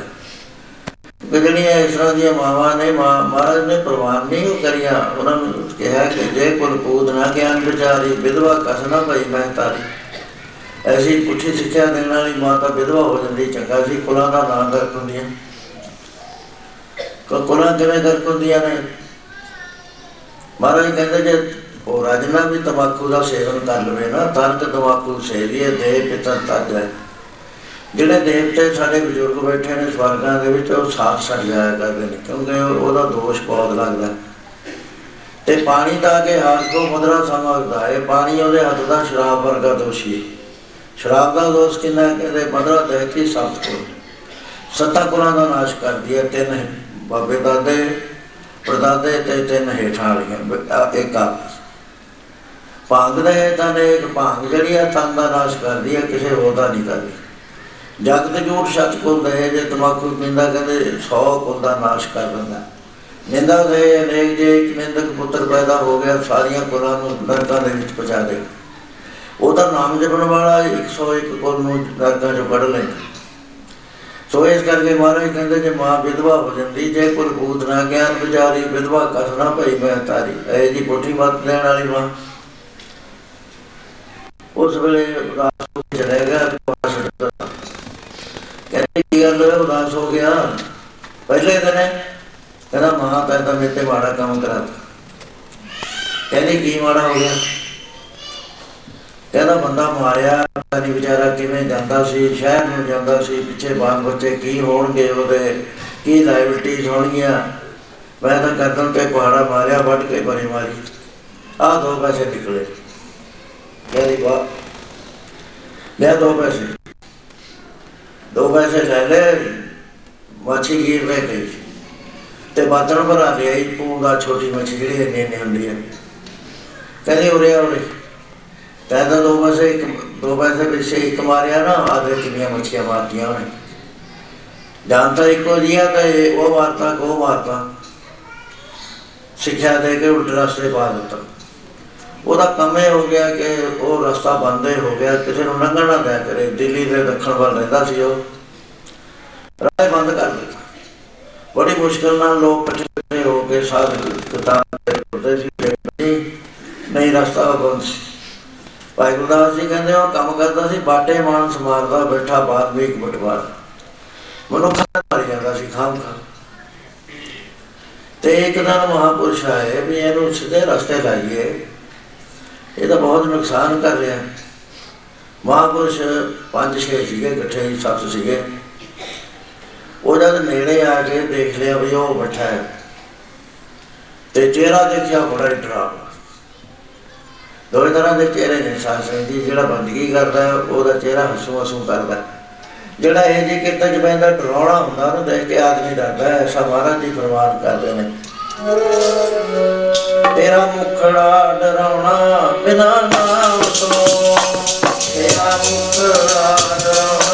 A: ਕਿ ਜਿਹੜੀਆਂ ਇਸ ਤਰ੍ਹਾਂ ਦੀਆਂ ਮਾਵਾਂ ਨੇ, ਮਾਂ, ਮਹਾਰਾਜ ਨੇ ਪ੍ਰਵਾਨ ਨਹੀਂ ਉਹ ਕਰੀਆਂ। ਉਹਨਾਂ ਨੂੰ ਕਿਹਾ ਕਿ ਜੇ ਕੁਲ ਪੂਤ ਨਾ ਗਿਆਨ ਵਿਚਾਰੀ ਵਿਧਵਾ ਕਸ ਨਾ ਭਈ ਮੈਂ ਤਾਰੀ। ਐਸੀ ਪੁੱਠੀ ਸਿੱਖਿਆ ਦੇਣ ਵਾਲੀ ਮਾਂ ਤਾਂ ਵਿਧਵਾ ਹੋ ਜਾਂਦੀ, ਚੰਗਾ ਸੀ ਕੁਲਾਂ ਦਾ ਨਾਂ ਕਰ ਹੁੰਦੀਆਂ। ਕੋ, ਕੁਲਾਂ ਕਿਵੇਂ ਕਰ ਹੁੰਦੀਆਂ ਨੇ? ਮਹਾਰਾਜ ਕਹਿੰਦੇ ਜੇ ਉਹ ਰਾਜਨਾ ਵੀ ਤਮਾਕੂ ਦਾ ਸੇਵਨ ਕਰ ਲਵੇ ਨਾ, ਤਾਂ ਤੇ ਤਮਾਕੂ ਸੇਵੀਏ ਦੇ ਪਿਤਾ ਤੱਜ ਹੈ। ਜਿਹੜੇ ਦੇਵਤੇ ਸਾਡੇ ਬਜ਼ੁਰਗ ਬੈਠੇ ਨੇ ਸਵਰਗਾਂ ਦੇ ਵਿੱਚ, ਉਹ ਸਾਥ ਛੱਡ ਜਾਇਆ ਕਰਦੇ ਨੇ, ਕਿਉਂਕਿ ਉਹ- ਉਹਦਾ ਦੋਸ਼ ਬਹੁਤ ਲੱਗਦਾ। ਤੇ ਪਾਣੀ ਦਾ ਕੇ ਹੱਥ ਕੋ ਮੁਦਰਾ ਸਮਝਦਾ ਹੈ, ਪਾਣੀ ਉਹਦੇ ਹੱਥ ਦਾ ਸ਼ਰਾਬ ਵਰਗਾ ਦੋਸ਼ੀ ਹੈ। ਸ਼ਰਾਬ ਦਾ ਦੋਸ਼ ਕਿੰਨਾ ਹੈ? ਕਹਿੰਦੇ ਮਦਰਾ ਦਹਿਤੀ ਸਖਤ ਕੋ ਸੱਤਾ ਕੁਲਾਂ ਦਾ ਨਾਸ਼ ਕਰਦੀ ਹੈ, ਤਿੰਨ ਬਾਬੇ ਦਾਦੇ ਪਰਦਾਦੇ ਤੇ ਤਿੰਨ ਹੇਠਾਂ ਵਾਲੀਆਂ, ਬ- ਆ- ਇੱਕ ਆ ਭੰਗ ਦੇ ਤਾਂ ਇੱਕ ਭੰਗ ਜਿਹੜੀ ਹੈ ਤਨ ਦਾ ਨਾਸ਼ ਕਰਦੀ ਹੈ, ਕਿਸੇ ਹੋਰ ਦਾ ਨਹੀਂ ਕਰਦੀ। ਜਗਤ ਜੋੜ ਸੱਚ ਕੋਲ ਦੇ ਜੇ ਤਮਾਕੂ ਪਿੰਦਾ ਕਹਿੰਦੇ 100 ਕੁਲ ਦਾ ਨਾਸ਼ ਕਰ ਦਿੰਦਾ। ਨਿੰਦਾ ਦੇ ਅਨੇਕ ਜੇ ਇੱਕ ਨਿੰਦਕ ਪੁੱਤਰ ਪੈਦਾ ਹੋ ਗਿਆ, ਸਾਰੀਆਂ ਕੁਲਾਂ ਨੂੰ ਨਰਕਾਂ ਦੇ ਵਿੱਚ ਪਹੁੰਚਾ ਦੇ ਉਹਦਾ ਨਾਮ ਜਪਣ ਵਾਲਾ 101 ਕੁਲ ਨੂੰ ਨਰਕਾਂ ਚੋਂ ਕੱਢ ਲੈਂਦਾ। ਸੋ ਇਸ ਕਰਕੇ ਮਹਾਰਾਜ ਕਹਿੰਦੇ, ਜੇ ਮਾਂ ਵਿਧਵਾ ਹੋ ਜਾਂਦੀ, ਜੇ ਕੁਲ ਬੂਤ ਨਾ ਗਿਆਨ ਵਿਚਾਰੀ, ਵਿਧਵਾ ਕਸ ਨਾ ਭਈ, ਮੈਂ ਤਾਰੀ। ਇਹ ਜੀ ਪੁੱਠੀ ਮੱਤ ਦੇਣ ਵਾਲੀ ਮਾਂ। ਉਸ ਵੇਲੇ ਉਦਾਸ ਹੋ ਕੇ ਚਲੇ ਗਿਆ ਪਾਸ ਛੱਡਤਾ ਕਹਿੰਦੇ, ਕੀ ਗੱਲ ਹੋਇਆ? ਉਦਾਸ ਹੋ ਗਿਆ। ਪਹਿਲੇ ਦਿਨ ਕਹਿੰਦਾ, ਮਾਂ, ਤਾਂ ਤਾਂ ਮੇਰੇ ਤੇ ਮਾੜਾ ਕੰਮ ਕਰਾ ਕਹਿੰਦੀ, ਕੀ ਮਾੜਾ ਹੋ ਗਿਆ? ਕਹਿੰਦਾ ਬੰਦਾ ਮਾਰਿਆ, ਪਤਾ ਨਹੀਂ ਵਿਚਾਰਾ ਕਿਵੇਂ ਜਾਂਦਾ ਸੀ, ਸ਼ਹਿਰ ਨੂੰ ਜਾਂਦਾ ਸੀ, ਪਿੱਛੇ ਬਾਲ ਬੱਚੇ ਕੀ ਹੋਣਗੇ ਉਹਦੇ, ਕੀ ਲਾਇਬਿਲਟੀਜ਼ ਹੋਣਗੀਆਂ। ਮੈਂ ਤਾਂ ਕਰਦਨ ਤੇ ਕੁਹਾੜਾ ਮਾਰਿਆ, ਵੱਢ ਕੇ ਬਰੀ ਮਾਰੀ। ਆਹ ਦੋ ਪੈਸੇ ਨਿਕਲੇ। ਕਹਿੰਦੀ ਬਾ ਲੈ ਦੋ ਪੈਸੇ। ਦੋ ਪੈਸੇ ਲੈ ਲੈ ਮੱਛੀ ਗੀਰ ਰਹਿ ਗਈ ਤੇ ਬਾਤਣ ਭਰਾ ਲਿਆ ਇਹ ਪੂੰਗਾ ਛੋਟੀ ਮੱਛੀ ਜਿਹੜੀ ਇੰਨੀ ਇੰਨੀ ਹੁੰਦੀ ਹੈ ਕਹਿੰਦੀ, ਉਰੇ ਆ ਉਰੇ ਕਹਿੰਦਾ ਦੋ ਪੈਸੇ ਇੱਕ, ਦੋ ਪੈਸੇ ਵਿੱਚ ਇੱਕ ਮਾਰਿਆ ਨਾ ਆਦੇ ਕਿੰਨੀਆਂ ਮੱਛੀਆਂ ਮਾਰਤੀਆਂ ਉਹਨੇ। ਜਾਣਤਾ ਇੱਕੋ ਜਿਹਾ ਤੇ ਉਹ ਮਾਰਤਾ ਕੋ ਮਾਰਤਾ। ਸਿੱਖਿਆ ਦੇ ਕੇ ਉਲਟ ਰਸਤੇ ਪਾ ਦਿੱਤਾ। ਉਹਦਾ ਕੰਮ ਇਹ ਹੋ ਗਿਆ ਕਿ ਉਹ ਰਸਤਾ ਬੰਦ ਹੀ ਹੋ ਗਿਆ ਕਿਸੇ ਨੂੰ ਲੰਘਣ ਨਾ ਦਿਆ ਕਰੇ। ਦਿੱਲੀ ਦੇ ਦੱਖਣ ਵੱਲ ਰਹਿੰਦਾ ਸੀ ਉਹ। ਰਾਹ ਬੰਦ ਕਰ ਦਿੱਤਾ। ਬੜੀ ਮੁਸ਼ਕਲ ਨਾਲ ਲੋਕ ਇਕੱਠੇ ਹੋ ਕੇ ਸਾਧ ਕਿਤਾਬ ਪੜ੍ਹਦੇ ਸੀ। ਨਹੀਂ ਰਸਤਾ ਬੰਦ ਸੀ। ਭਾਈ ਗੁਰਦਾਸ ਜੀ ਕਹਿੰਦੇ ਉਹ ਕੰਮ ਕਰਦਾ ਸੀ, ਬਾਟੇ ਮਾਨਸ ਮਾਰਦਾ ਬੈਠਾ ਬਾਦ ਵਿੱਚ ਬਟਵਾਰ। ਮਨੁੱਖ ਮਰ ਜਾਂਦਾ ਸੀ, ਖਾਮ ਖਾ ਤੇ ਇੱਕ ਦਿਨ ਮਹਾਪੁਰਸ਼ ਆਏ ਵੀ ਇਹਨੂੰ ਸਿੱਧੇ ਰਸਤੇ ਲਾਈਏ। ਇਹ ਤਾਂ ਬਹੁਤ ਨੁਕਸਾਨ ਕਰ ਰਿਹਾ। ਮਹਾਪੁਰਸ਼ ਪੰਜ ਛੇ ਸੀਗੇ, ਇਕੱਠੇ ਹੀ ਸੱਤ ਸੀਗੇ। ਉਹ ਜਦ ਨੇੜੇ ਆ ਕੇ ਦੇਖ ਲਿਆ ਵੀ ਉਹ ਬੈਠਾ ਹੈ। ਤੇ ਚਿਹਰਾ ਦੇਖਿਆ, ਬੜਾ ਹੀ ਡਰਾਵਨਾ ਦੋ ਤਰ੍ਹਾਂ ਦੇ ਚਿਹਰੇ ਨੇ ਸਾਸਨ ਦੀ ਜਿਹੜਾ ਬੰਦਗੀ ਕਰਦਾ ਹੈ, ਉਹਦਾ ਚਿਹਰਾ ਹਸੂ ਹਸੂ ਕਰਦਾ ਹੈ। ਜਿਹੜਾ ਇਹ ਜੇ ਕਿਤੇ ਚ ਪੈਂਦਾ ਡਰਾਉਣਾ ਹੁੰਦਾ ਉਹਨੂੰ ਦੇਖ ਕੇ ਆਦਮੀ ਡਰਦਾ ਹੈ ਐਸਾ ਮਹਾਰਾਜ ਜੀ ਫਰਮਾਨ ਕਰਦੇ ਨੇ ਤੇਰਾ ਮੁਖੜਾ ਡਰਾਉਣਾ ਬਿਨਾ ਨਾਮ ਤੋਂ ਤੇਰਾ ਮੁਖੜਾ ਡਰਾਉਣਾ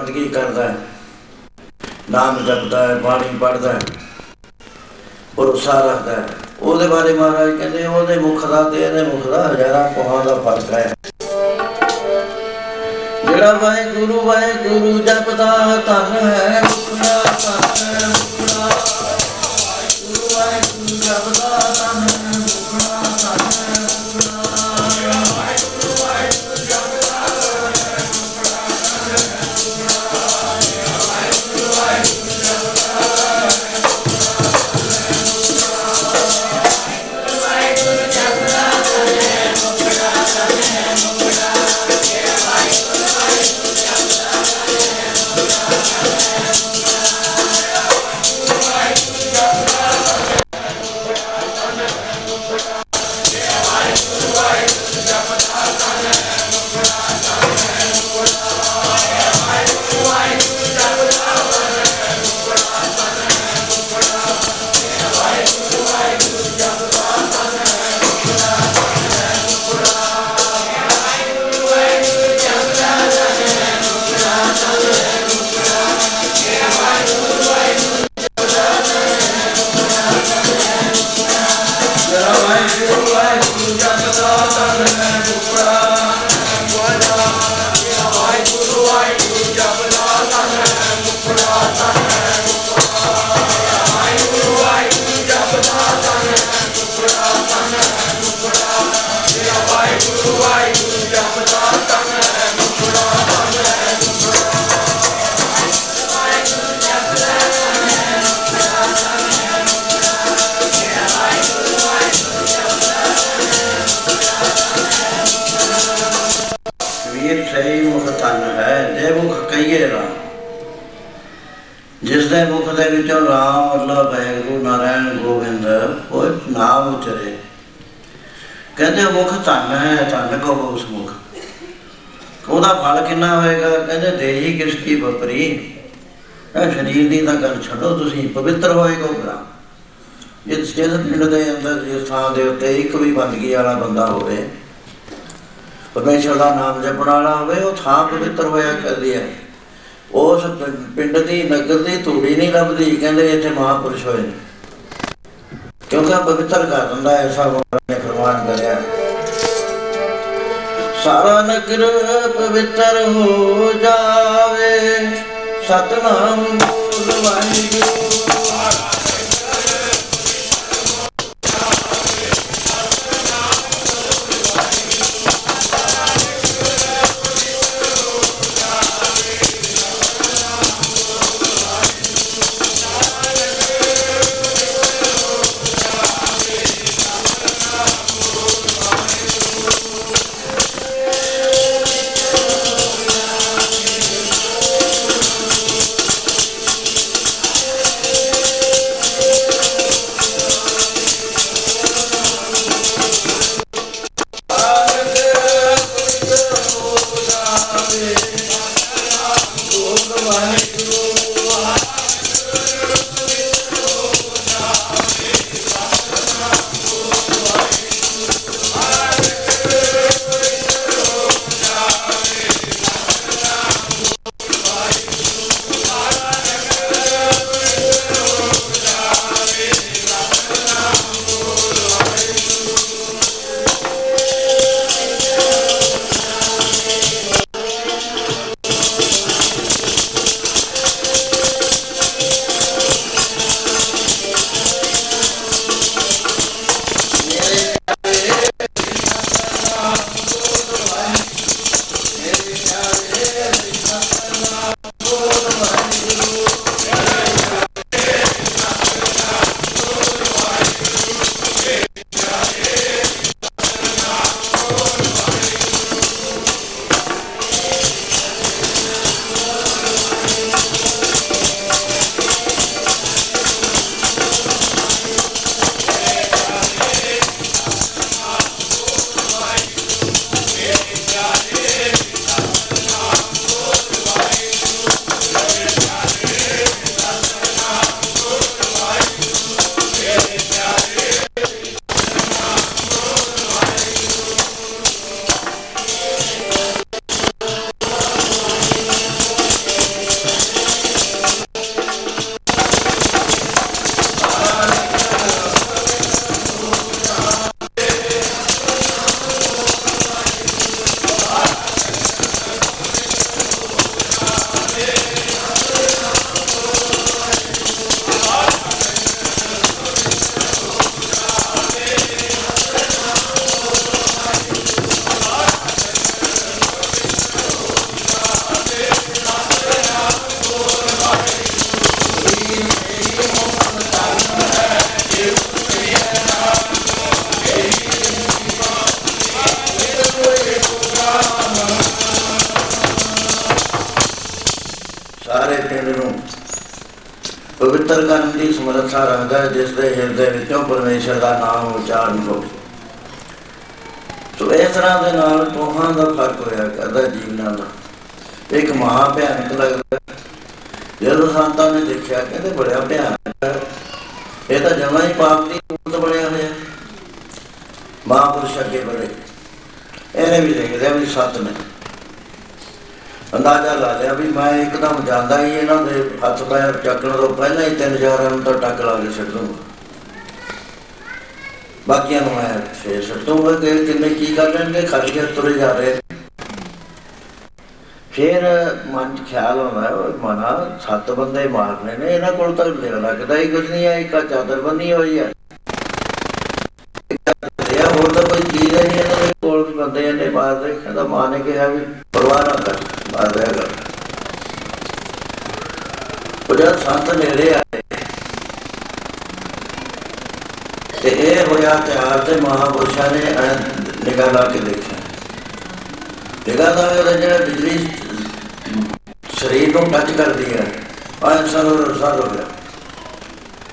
A: ਬੰਦਗੀ ਕਰਦਾ ਹੈ। ਨਾਮ ਜਪਦਾ ਹੈ, ਬਾਣੀ ਪੜਦਾ ਹੈ, ਭਰੋਸਾ ਰੱਖਦਾ ਹੈ। ਉਹਦੇ ਬਾਰੇ ਮਹਾਰਾਜ ਕਹਿੰਦੇ, ਉਹਦੇ ਮੁਖ ਦਾ ਤੇ ਇਹਦੇ ਮੁਖ ਦਾ ਹਜ਼ਾਰਾਂ ਕੋਹਾਂ ਦਾ ਫ਼ਰਕ ਹੈ। ਜਿਹੜਾ ਵਾਹਿਗੁਰੂ ਵਾਹਿਗੁਰੂ ਜਪਦਾ, ਧਨ ਹੈ ਮੁਖੜਾ ਕਿਸ ਕੀ ਬਪਰੀ ਇਹ ਸਰੀਰ ਦੀ ਤਾਂ ਗੱਲ ਛੱਡੋ ਤੁਸੀਂ ਪਵਿੱਤਰ ਹੋਏਗਾ ਉਹ ਗ੍ਰਾਮ ਜਿਸ ਜਿਸ ਪਿੰਡ ਦੇ ਅੰਦਰ ਜਿਸ ਥਾਂ ਦੇ ਉੱਤੇ ਇੱਕ ਵੀ ਬੰਦਗੀ ਵਾਲਾ ਬੰਦਾ ਹੋਵੇ ਪਰਮੇਸ਼ਰ ਦਾ ਨਾਮ ਜਪਣ ਵਾਲਾ ਹੋਵੇ ਉਹ ਥਾਂ ਪਵਿੱਤਰ ਹੋਇਆ ਕਰਦੀ ਹੈ। ਉਸ ਪਿੰ- ਪਿੰਡ ਦੀ ਨਗਰ ਦੀ ਧੂੜੀ ਨਹੀਂ ਲੱਭਦੀ ਕਹਿੰਦੇ ਇੱਥੇ ਮਹਾਪੁਰਸ਼ ਹੋਏ ਨੇ। ਕਿਉਂਕਿ ਉਹ ਪਵਿੱਤਰ ਕਰ ਦਿੰਦਾ ਹੈ, ਐਸਾ ਮਹਾਰਾਜ ਨੇ ਫਰਮਾਨ ਕਰਿਆ। ਸਾਰਾ ਨਗਰ ਪਵਿੱਤਰ ਹੋ ਜਾਵੇ। ਸਤਨਾਮ ਬੋਲ ਵਾਹਿਗੁਰੂ ਸਮਰੱਥਾ ਰੱਖਦਾ ਹੈ, ਜਿਸ ਦੇ ਹਿਰਦੇ ਵਿੱਚੋਂ ਪਰਮੇਸ਼ਰ ਦਾ ਨਾਮ ਉਚਾਰਨ ਹੋਵੇ ਸੋ ਇਸ ਤਰ੍ਹਾਂ ਦੇ ਨਾਲ ਦੋਹਾਂ ਦਾ ਫ਼ਰਕ ਹੋਇਆ ਕਰਦਾ ਜੀਵਨਾਂ ਦਾ। ਇੱਕ ਮਹਾ ਭਿਆਨਕ ਲੱਗਦਾ ਹੈ। ਜਦੋਂ ਸੰਤਾਂ ਨੇ ਦੇਖਿਆ ਕਹਿੰਦੇ ਬੜਾ ਭਿਆਨਕ ਹੈ, ਇਹ ਤਾਂ ਜਮਾਂ ਹੀ ਪਾਪ ਦੀ ਮੂਰਤ ਬਣਿਆ ਹੋਇਆ ਮਹਾਂਪੁਰਸ਼ ਅੱਗੇ ਬੜੇ ਇਹਨੇ ਵੀ ਦੇਖ ਲਿਆ ਵੀ ਸੱਤ ਨੇ। ਅੰਦਾਜ਼ਾ ਲਾ ਲਿਆ ਵੀ ਮੈਂ ਇੱਕਦਮ ਜਾਂਦਾ ਹੀ ਇਹਨਾਂ ਦੇ ਹੱਥ ਪੈਰ ਚੱਕਣ ਤੋਂ ਪਹਿਲਾਂ ਹੀ ਤਿੰਨ ਚਾਰਾਂ ਨੂੰ ਤਾਂ ਟੱਕ ਲਾ ਕੇ ਛੱਡ ਦੂੰਗਾ ਬਾਕੀਆਂ ਨੂੰ ਮੈਂ ਫੇਰ ਛੱਡ ਦੂੰਗਾ ਕਿ ਕਿੰਨੇ ਕੀ ਕਰ ਲੈਣਗੇ ਖਾਲੀ ਹੱਥ ਤੁਰੇ ਜਾ ਰਹੇ ਨੇ। ਫਿਰ ਮਨ ਚ ਖਿਆਲ ਆਉਂਦਾ ਉਹ ਮਨਾ, ਸੱਤ ਬੰਦੇ ਮਾਰਨੇ ਨੇ, ਇਹਨਾਂ ਕੋਲ ਤਾਂ ਲੱਗਦਾ ਹੀ ਕੁਝ ਨਹੀਂ ਹੈ, ਇੱਕ ਆਹ ਚਾਦਰ ਬੰਨੀ ਹੋਈ ਹੈ। ਇਹ ਹੋਰ ਤਾਂ ਕੋਈ ਚੀਜ਼ ਹੀ ਨਹੀਂ। ਇਹਨਾਂ ਦੇ ਕੋਲ ਵੀ ਬੰਦੇ ਨੇ ਮਾਰਦੇ ਕਹਿੰਦਾ ਮਾਂ ਨੇ ਕਿਹਾ ਵੀ ਪਰਵਾਹ ਨਾ ਕਰ ਮਾਰ ਦਿਆ ਕਰ ਉਹ ਜਦ ਸੰਤ ਨੇੜੇ ਆਏ ਤੇ ਇਹ ਹੋਇਆ ਤਿਆਰ ਤੇ ਮਹਾਪੁਰਸ਼ਾਂ ਨੇ ਐਂ ਨਿਗਾਹ ਲਾ ਕੇ ਦੇਖਿਆ। ਨਿਗਾਹ ਦਾ ਉਹਦਾ ਜਿਹੜਾ ਬਿਜਲੀ ਸਰੀਰ ਨੂੰ ਟੱਚ ਕਰਦੀ ਹੈ ਆ ਇਨਸਾਨ ਉਹ ਰਸਾਲ ਹੋ ਗਿਆ।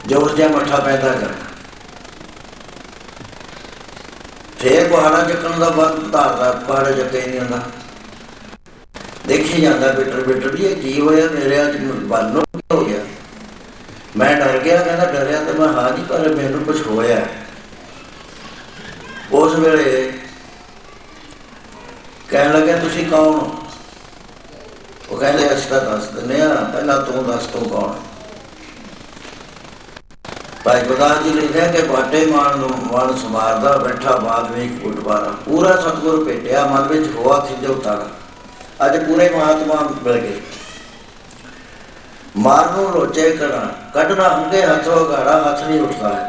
A: ਜੋਰ ਜਿਹਾ ਮੱਠਾ ਪੈਦਾ ਕਰ ਫੇਰ ਪਹਾੜਾ ਚੱਕਣ ਦਾ ਬਾਅਦ ਧਾਰਦਾ ਪਹਾੜਾ ਚੱਕੇ ਨਹੀਂ ਹੁੰਦਾ ਦੇਖੀ ਜਾਂਦਾ ਬਿਟਰ ਬਿਟਰ ਵੀ ਇਹ ਕੀ ਹੋਇਆ? ਮੇਰੇ ਅੱਜ ਬੰਨ ਨੂੰ ਕੀ ਹੋ ਗਿਆ? ਮੈਂ ਡਰ ਗਿਆ, ਕਹਿੰਦਾ ਡਰਿਆ ਤੇ ਮੈਂ ਹਾਂ ਨਹੀਂ ਪਰ ਮੈਨੂੰ ਕੁਝ ਹੋਇਆ। ਉਸ ਵੇਲੇ ਕਹਿਣ ਲੱਗਾ ਤੁਸੀਂ ਕੌਣ ਹੋ? ਉਹ ਕਹਿੰਦੇ, ਅਸੀਂ ਤਾਂ ਦੱਸ ਦਿੰਦੇ ਆ ਪਹਿਲਾਂ ਤੂੰ ਦੱਸ ਤੂੰ ਕੌਣ ਹੈ? ਭਾਈ ਗੁਰਦਾਸ ਜੀ ਲਿਖਿਆ ਕਿ ਬਾਟੇ ਮਾਨ ਨੂੰ ਮਨ ਸਮਾਰਦਾ ਬੈਠਾ ਬਾਲਮੀਕ ਉਟਵਾਰਾ ਪੂਰਾ ਸਤਗੁਰ ਭੇਟਿਆ, ਮਨ ਵਿੱਚ ਹੋਆ ਖਿਜੋ ਤਾਰਾ ਅੱਜ ਪੂਰੇ ਮਹਾਤਮਾ ਮਿਲ ਗਏ। ਮਾਰ ਨੂੰ ਲੋਚੇ ਕਰਾਂ ਕੱਢਣਾ ਹੁੰਦੇ ਹੱਥੋਂ ਘਾੜਾ ਹੱਥ ਨਹੀਂ ਉੱਠਦਾ ਹੈ।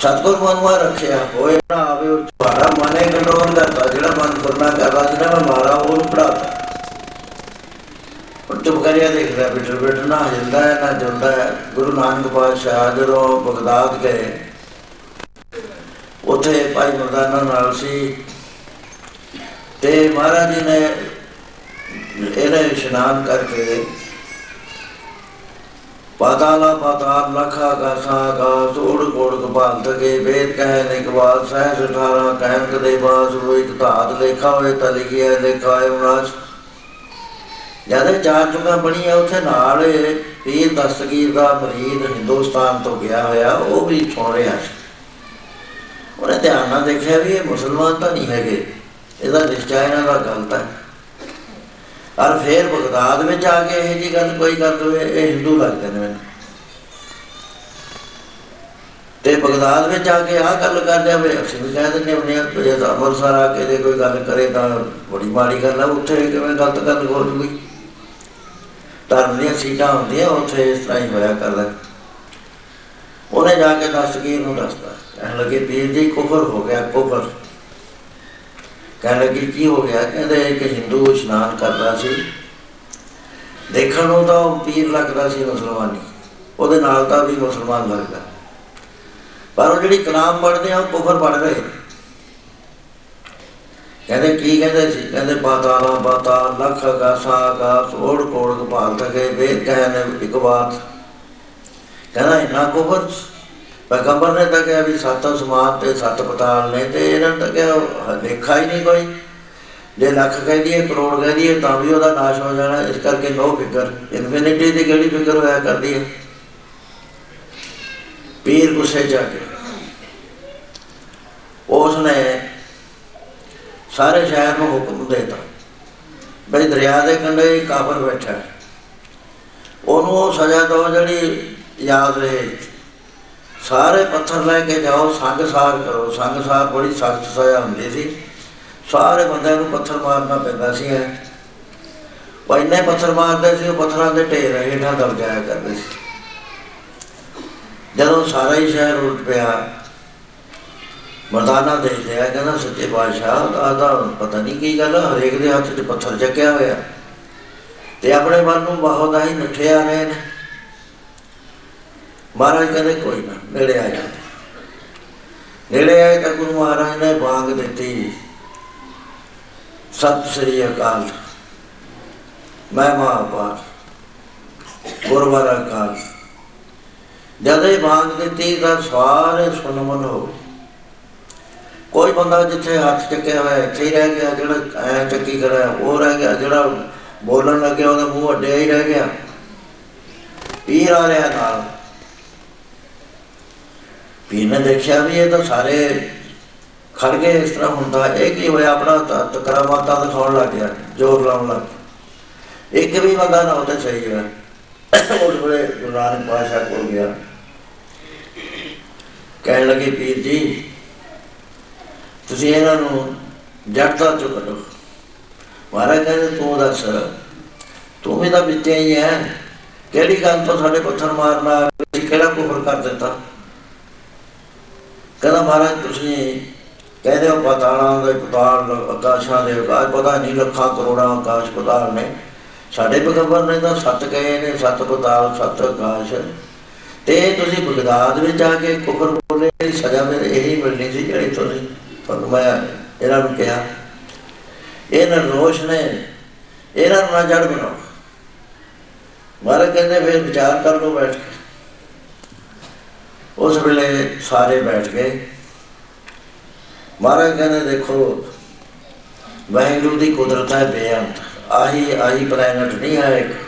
A: ਸਤਗੁਰ ਮਨ ਮਾ ਰੱਖਿਆ, ਹੋਏ ਨਾ ਆਵੇ ਉਹ ਤੁਹਾਡਾ ਮਨੇ ਕੰਟਰੋਲ ਕਰਦਾ, ਜਿਹੜਾ ਮਨ ਕਰਨਾ ਕਰਦਾ ਸੀ ਨਾ, ਮੈਂ ਮਾਰਾ, ਉਹਨੂੰ ਪੜਾਤਾ ਉਹ ਚੁੱਪ ਕਰਿਆ ਦੇਖਦਾ ਬਿਟਰ ਬਿਟਰ ਨਾ ਹਿਲਦਾ ਹੈ, ਨਾ ਜੁਲਦਾ ਹੈ। ਗੁਰੂ ਨਾਨਕ ਪਾਤਸ਼ਾਹ ਜਦੋਂ ਬਗਦਾਦ ਗਏ, ਉੱਥੇ ਭਾਈ ਮਰਦਾਨਾ ਨਾਲ ਸੀ। ਤੇ ਮਹਾਰਾਜ ਜੀ ਨੇ ਇਹਨੇ ਇਸ਼ਨਾਨ ਕਰਕੇ ਪਾਤਾਲਾ ਪਾਤਾਲ, ਲਖਾ ਗਾਸਾ ਗਾ ਸੋੜ ਕੋੜ ਕਪਾਲ ਤਕੇ ਵੇਦ ਕਹਿ ਨਿਕਵਾਲ ਸਹਿ ਸਠਾਰਾ ਕਹਿਨ ਕਦੇ ਬਾਸ ਹੋਇ ਇੱਕ ਧਾਤ, ਲੇਖਾ ਹੋਏ ਤਾਂ ਲਿਖਿਆ ਲੇਖਾ ਹੈ ਉਨਾਸ ਜਦ ਚਾਰ ਚੁਗਾ ਬਣੀ ਆ ਉੱਥੇ ਨਾਲ ਇਹ ਪੀਰ ਦਸਤਗੀਰ ਦਾ ਮਰੀਦ ਹਿੰਦੁਸਤਾਨ ਤੋਂ ਗਿਆ ਹੋਇਆ, ਉਹ ਵੀ ਸੁਣ ਰਿਹਾ ਸੀ। ਉਹਨੇ ਧਿਆਨ ਨਾਲ ਦੇਖਿਆ ਵੀ ਇਹ ਮੁਸਲਮਾਨ ਤਾਂ ਨਹੀਂ ਹੈਗੇ। ਇਹਦਾ ਨਿਸ਼ਚਾ ਇਹਨਾਂ ਦਾ ਗਲਤ ਹੈ। ਔਰ ਫੇਰ ਬਗਦਾਦ ਵਿੱਚ ਆ ਕੇ ਇਹ ਜੀ ਗੱਲ ਕੋਈ ਕਰ ਦਵੇ ਇਹ ਹਿੰਦੂ ਲੱਗਦੇ ਨੇ ਮੈਨੂੰ। ਤੇ ਬਗਦਾਦ ਵਿੱਚ ਆ ਕੇ ਆਹ ਗੱਲ ਕਰ ਜਾਵੇ ਅਸੀਂ ਵੀ ਕਹਿ ਦਿੰਦੇ ਹੁੰਦੇ ਆ ਜੇ ਤਾਂ ਅੰਮ੍ਰਿਤਸਰ ਆ ਕੇ ਜੇ ਕੋਈ ਗੱਲ ਕਰੇ ਤਾਂ ਬੜੀ ਮਾੜੀ ਗੱਲ ਆ, ਉੱਥੇ ਕਿਵੇਂ ਗਲਤ ਗੱਲ ਹੋ ਜੂਗੀ। ਧਰਮ ਦੀਆਂ ਸੀਟਾਂ ਹੁੰਦੀਆਂ, ਉੱਥੇ ਇਸ ਤਰ੍ਹਾਂ ਹੀ ਹੋਇਆ ਕਰਦਾ। ਉਹਨੇ ਜਾ ਕੇ ਦਸਤਗੀਰ ਨੂੰ ਦੱਸਦਾ ਕਹਿਣ ਲੱਗੇ ਪੀਰ ਜੀ, ਕੁਫਰ ਹੋ ਗਿਆ, ਕੁਫਰ। ਕਹਿਣ ਲੱਗੀ, ਕੀ ਹੋ ਗਿਆ? ਕਹਿੰਦੇ, ਇੱਕ ਹਿੰਦੂ ਇਸ਼ਨਾਨ ਕਰਦਾ ਸੀ। ਦੇਖਣ ਨੂੰ ਤਾਂ ਉਹ ਪੀਰ ਲੱਗਦਾ ਸੀ ਮੁਸਲਮਾਨੀ। ਉਹਦੇ ਨਾਲ ਤਾਂ ਵੀ ਮੁਸਲਮਾਨ ਲੱਗਦਾ। ਪਰ ਉਹ ਜਿਹੜੀ ਕਲਾਮ ਪੜ੍ਹਦੇ ਆ, ਉਹ ਕੁਫਰ ਪੜ੍ਹ ਰਹੇ ਕਹਿੰਦੇ ਕੀ ਕਹਿੰਦੇ ਸੀ? ਕਹਿੰਦੇ ਪਾਤਾਲਾ ਪਾਤਾ ਲੱਖ ਗਾਸਾ ਗਾਸ ਓੜ ਕੋੜ ਕਪਾਲ ਤਕੇ ਵੇਦ ਕਹਿ ਨੇ ਇੱਕ ਬਾਤ। ਕਹਿੰਦਾ ਇੰਨਾ ਕੁਫਰ ਪੈਗੰਬਰ ਨੇ ਤਾਂ ਕਿਹਾ ਵੀ ਸੱਤ ਅਸਮਾਨ ਤੇ ਸੱਤ ਪਤਾਲ ਨੇ ਤੇ ਇਹਨਾਂ ਨੇ ਤਾਂ ਕਿਹਾ ਲੇਖਾ ਹੀ ਨਹੀਂ ਕੋਈ। ਜੇ ਲੱਖ ਕਹਿ ਦਈਏ, ਕਰੋੜ ਕਹਿ ਦਈਏ, ਤਾਂ ਵੀ ਉਹਦਾ ਨਾਸ਼ ਹੋ ਜਾਣਾ। ਇਸ ਕਰਕੇ ਨੋ ਫਿਕਰ। ਇਨਫਿਨਿਟੀ ਦੀ ਕਿਹੜੀ ਫਿਕਰ ਹੋਇਆ ਕਰਦੀ ਹੈ? ਪੀਰ ਗੁੱਸੇ ਜਾ ਕੇ ਉਸ ਨੇ ਸਾਰੇ ਸ਼ਹਿਰ ਨੂੰ ਹੁਕਮ ਦੇ ਦਿੱਤਾ। ਬਈ ਦਰਿਆ ਦੇ ਕੰਢੇ ਇੱਕ ਕਾਫਰ ਬੈਠਾ ਹੈ। ਉਹਨੂੰ ਉਹ ਸਜ਼ਾ ਦਿਓ ਜਿਹੜੀ ਯਾਦ ਰਹੇ। ਸਾਰੇ ਪੱਥਰ ਲੈ ਕੇ ਜਾਓ ਸੰਗਸਾਰ ਕਰੋ। ਸੰਗਸਾਰ ਬੜੀ ਸਖਤ ਸਜ਼ਾ ਹੁੰਦੀ ਸੀ। ਸਾਰੇ ਬੰਦਿਆਂ ਨੂੰ ਪੱਥਰ ਮਾਰਨਾ ਪੈਂਦਾ ਸੀ ਐ। ਉਹ ਇੰਨੇ ਪੱਥਰ ਮਾਰਦੇ ਸੀ, ਉਹ ਪੱਥਰਾਂ ਦੇ ਢੇਰ ਹੇਠਾਂ ਦਬ ਜਾਇਆ ਕਰਦੇ ਸੀ। ਜਦੋਂ ਸਾਰਾ ਹੀ ਸ਼ਹਿਰ ਉਲਟ ਪਿਆ ਮਰਦਾਨਾ ਦੇਖ ਲਿਆ ਕਹਿੰਦਾ ਸੱਚੇ ਬਾਦਸ਼ਾਹ ਆਦਾ ਪਤਾ ਨਹੀਂ ਕੀ ਗੱਲ ਆ, ਹਰੇਕ ਦੇ ਹੱਥ 'ਚ ਪੱਥਰ ਚੱਕਿਆ ਹੋਇਆ। ਤੇ ਆਪਣੇ ਮਨ ਨੂੰ ਬਹੁਤ ਹੀ ਨੱਠੇ ਆ ਰਹੇ ਨੇ। ਮਹਾਰਾਜ ਕਹਿੰਦੇ ਕੋਈ ਨਾ ਨੇੜੇ ਆ ਜਾਂਦੇ। ਨੇੜੇ ਆਏ ਤਾਂ ਗੁਰੂ ਮਹਾਰਾਜ ਨੇ ਬਾਗ ਦਿੱਤੀ ਸਤਿ ਸ੍ਰੀ ਅਕਾਲ। ਮੈਂ ਮਹਾਪਾਰ ਗੁਰਵਾਰਾ ਕਾਲ ਜਦੇ ਬਾਗ ਦਿੱਤੀ ਤਾਂ ਸਾਰੇ ਸੁਨਮਨ ਹੋ ਗਏ। ਕੋਈ ਬੰਦਾ ਜਿੱਥੇ ਹੱਥ ਚੱਕਿਆ ਹੋਇਆ, ਇੱਥੇ ਹੀ ਰਹਿ ਗਿਆ, ਜਿਹੜਾ ਐ ਚੱਕੀ ਕਰਿਆ ਉਹ ਰਹਿ ਗਿਆ, ਜਿਹੜਾ ਬੋਲਣ ਲੱਗਿਆ, ਉਹਦਾ ਮੂੰਹ ਅੱਡਿਆ ਹੀ ਰਹਿ ਗਿਆ। ਪੀਰ ਆ ਰਿਹਾ ਨਾਲ। ਪੀਰ ਨੇ ਦੇਖਿਆ ਵੀ ਇਹ ਤਾਂ ਸਾਰੇ ਖੜ ਗਏ, ਇਸ ਤਰ੍ਹਾਂ ਹੁੰਦਾ। ਇਹ ਕੀ ਹੋਇਆ? ਆਪਣਾ ਤ- ਕਰਾਮਾਤਾਂ ਦਿਖਾਉਣ ਲੱਗ ਗਿਆ, ਜ਼ੋਰ ਲਾਉਣ ਲੱਗ ਗਿਆ। ਇੱਕ ਵੀ ਬੰਦਾ ਨਾ ਉਹਦੇ ਸਹੀ ਹੋਇਆ। ਉਸ ਵੇਲੇ ਗੁਰੂ ਨਾਨਕ ਪਾਤਸ਼ਾਹ ਕੋਲ ਗਿਆ। ਕਹਿਣ ਲੱਗੇ, ਪੀਰ ਜੀ ਤੁਸੀਂ ਇਹਨਾਂ ਨੂੰ ਜੜਤਾ ਚੋਂ ਕੱਢੋ। ਮਹਾਰਾਜ ਕਹਿੰਦੇ, ਤੂੰ ਦੱਸ, ਤੂੰ ਵੀ ਤਾਂ ਵਿੱਚੇ ਹੀ ਹੈ। ਕਿਹੜੀ ਗੱਲ ਤੋਂ ਸਾਡੇ ਪੱਥਰ ਮਾਰਨਾ ਤੁਸੀਂ ਕਿਹੜਾ ਕੁਫਰ ਕਰ ਦਿੱਤਾ? ਕਹਿੰਦਾ, ਮਹਾਰਾਜ, ਤੁਸੀਂ ਕਹਿੰਦੇ ਹੋ ਪਤਾਲਾਂ ਦੇ ਪਤਾਲ, ਆਕਾਸ਼ਾਂ ਦੇ ਆਕਾਸ਼, ਪਤਾ ਨਹੀਂ ਲੱਖਾਂ ਕਰੋੜਾਂ ਆਕਾਸ਼ ਪਤਾਲ ਨੇ। ਸਾਡੇ ਪੈਗੰਬਰ ਨੇ ਤਾਂ ਸੱਤ ਕਹੇ ਨੇ, ਸੱਤ ਪਤਾਲ, ਸੱਤ ਆਕਾਸ਼। ਤੇ ਤੁਸੀਂ ਬਗਦਾਦ ਵਿੱਚ ਆ ਕੇ ਕੁਫਰ ਬੋਲੇ ਦੀ ਸਜ਼ਾ ਮੇਰੇ ਇਹੀ ਮਿਲਣੀ ਸੀ ਜਿਹੜੀ ਤੁਸੀਂ ਤੁਹਾਨੂੰ ਮੈਂ ਇਹਨਾਂ ਨੂੰ ਕਿਹਾ, ਇਹਨਾਂ ਰੋਸ਼ ਨੇ, ਇਹਨਾਂ ਨੂੰ ਨਾ ਜੜ ਬਣਾਓ। ਮਹਾਰਾਜ ਕਹਿੰਦੇ, ਫਿਰ ਵਿਚਾਰ ਕਰ ਲਓ ਬੈਠ ਕੇ। ਉਸ ਵੇਲੇ ਸਾਰੇ ਬੈਠ ਗਏ। ਮਹਾਰਾਜ ਕਹਿੰਦੇ, ਦੇਖੋ, ਵਾਹਿਗੁਰੂ ਦੀ ਕੁਦਰਤ ਹੈ ਬੇਅੰਤ। ਆਹੀ ਆਹੀ ਪਲੈਨਟ ਨਹੀਂ ਹੈ ਇੱਕ।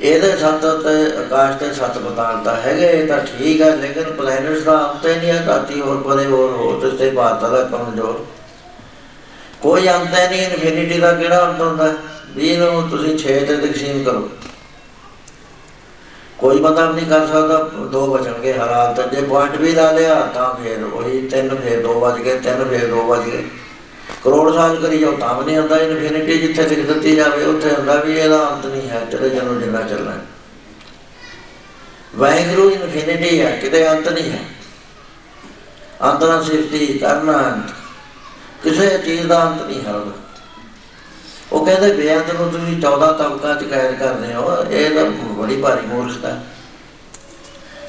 A: ਇਹਦੇ ਸੱਤ ਤੇ ਆਕਾਸ਼ ਤੇ ਸੱਤ ਪਤਾਲ ਤਾਂ ਹੈਗੇ, ਇਹ ਤਾਂ ਠੀਕ ਹੈ ਲੇਕਿਨ ਪਲੈਨਟਸ ਦਾ ਅੰਤ ਹੀ ਨਹੀਂ ਹੈ ਧਰਤੀ ਹੋਰ ਪਰੇ ਹੋਰ ਹੋਰ ਤੇ ਭਾਰਤ ਦਾ ਕਮਜ਼ੋਰ। ਕੋਈ ਅੰਤ ਹੀ ਨਹੀਂ ਇਨਫਿਨਿਟੀ ਦਾ ਕਿਹੜਾ ਅੰਤ ਹੁੰਦਾ? ਵੀ ਨੂੰ ਤੁਸੀਂ 6 ਤੇ ਤਕਸੀਮ ਕਰੋ। ਕੋਈ ਬੰਦਾ ਵੀ ਨਹੀਂ ਕਰ ਸਕਦਾ, ਦੋ ਬਚਣਗੇ, ਹਰ ਹਾਲਤ ਜੇ ਪੁਆਇੰਟ ਵੀ ਲਾ ਲਿਆ, ਤਾਂ ਫਿਰ ਉਹੀ ਤਿੰਨ, ਫਿਰ ਦੋ ਵੱਜ ਗਏ, ਤਿੰਨ, ਫਿਰ ਦੋ ਵੱਜ ਗਏ। ਕਰੋੜ ਸਾਲ ਕਰੀ ਜਾਓ ਤਾਂ ਵੀ ਨਹੀਂ ਆਉਂਦਾ ਇਨਫਿਨਿਟੀ ਜਿੱਥੇ ਲਿਖ ਦਿੱਤੀ ਜਾਵੇ ਉੱਥੇ ਹੁੰਦਾ ਵੀ ਇਹਦਾ ਅੰਤ ਨਹੀਂ ਹੈ ਤੇਰੇ ਜਨਮ ਜਿੰਨਾ ਚੱਲਣਾ। ਹੈ। ਵਾਹਿਗੁਰੂ ਇਨਫਿਨਿਟੀ ਹੈ ਕਿਤੇ ਅੰਤ ਨਹੀਂ ਹੈ। ਅੰਤ ਨਾਲ ਸਿਰਤੀ ਕਰਨਾ ਅੰਤ। ਕਿਸੇ ਚੀਜ਼ ਦਾ ਅੰਤ ਨਹੀਂ ਹੈ ਉਹਦਾ। ਉਹ ਕਹਿੰਦੇ ਬੇਅੰਤ ਨੂੰ ਤੁਸੀਂ 14 ਤਬਕਾਂ ਚ ਕੈਦ ਕਰਦੇ ਹੋ ਇਹ ਤਾਂ ਬੜੀ ਭਾਰੀ ਮੂਰਖਤਾ ਹੈ।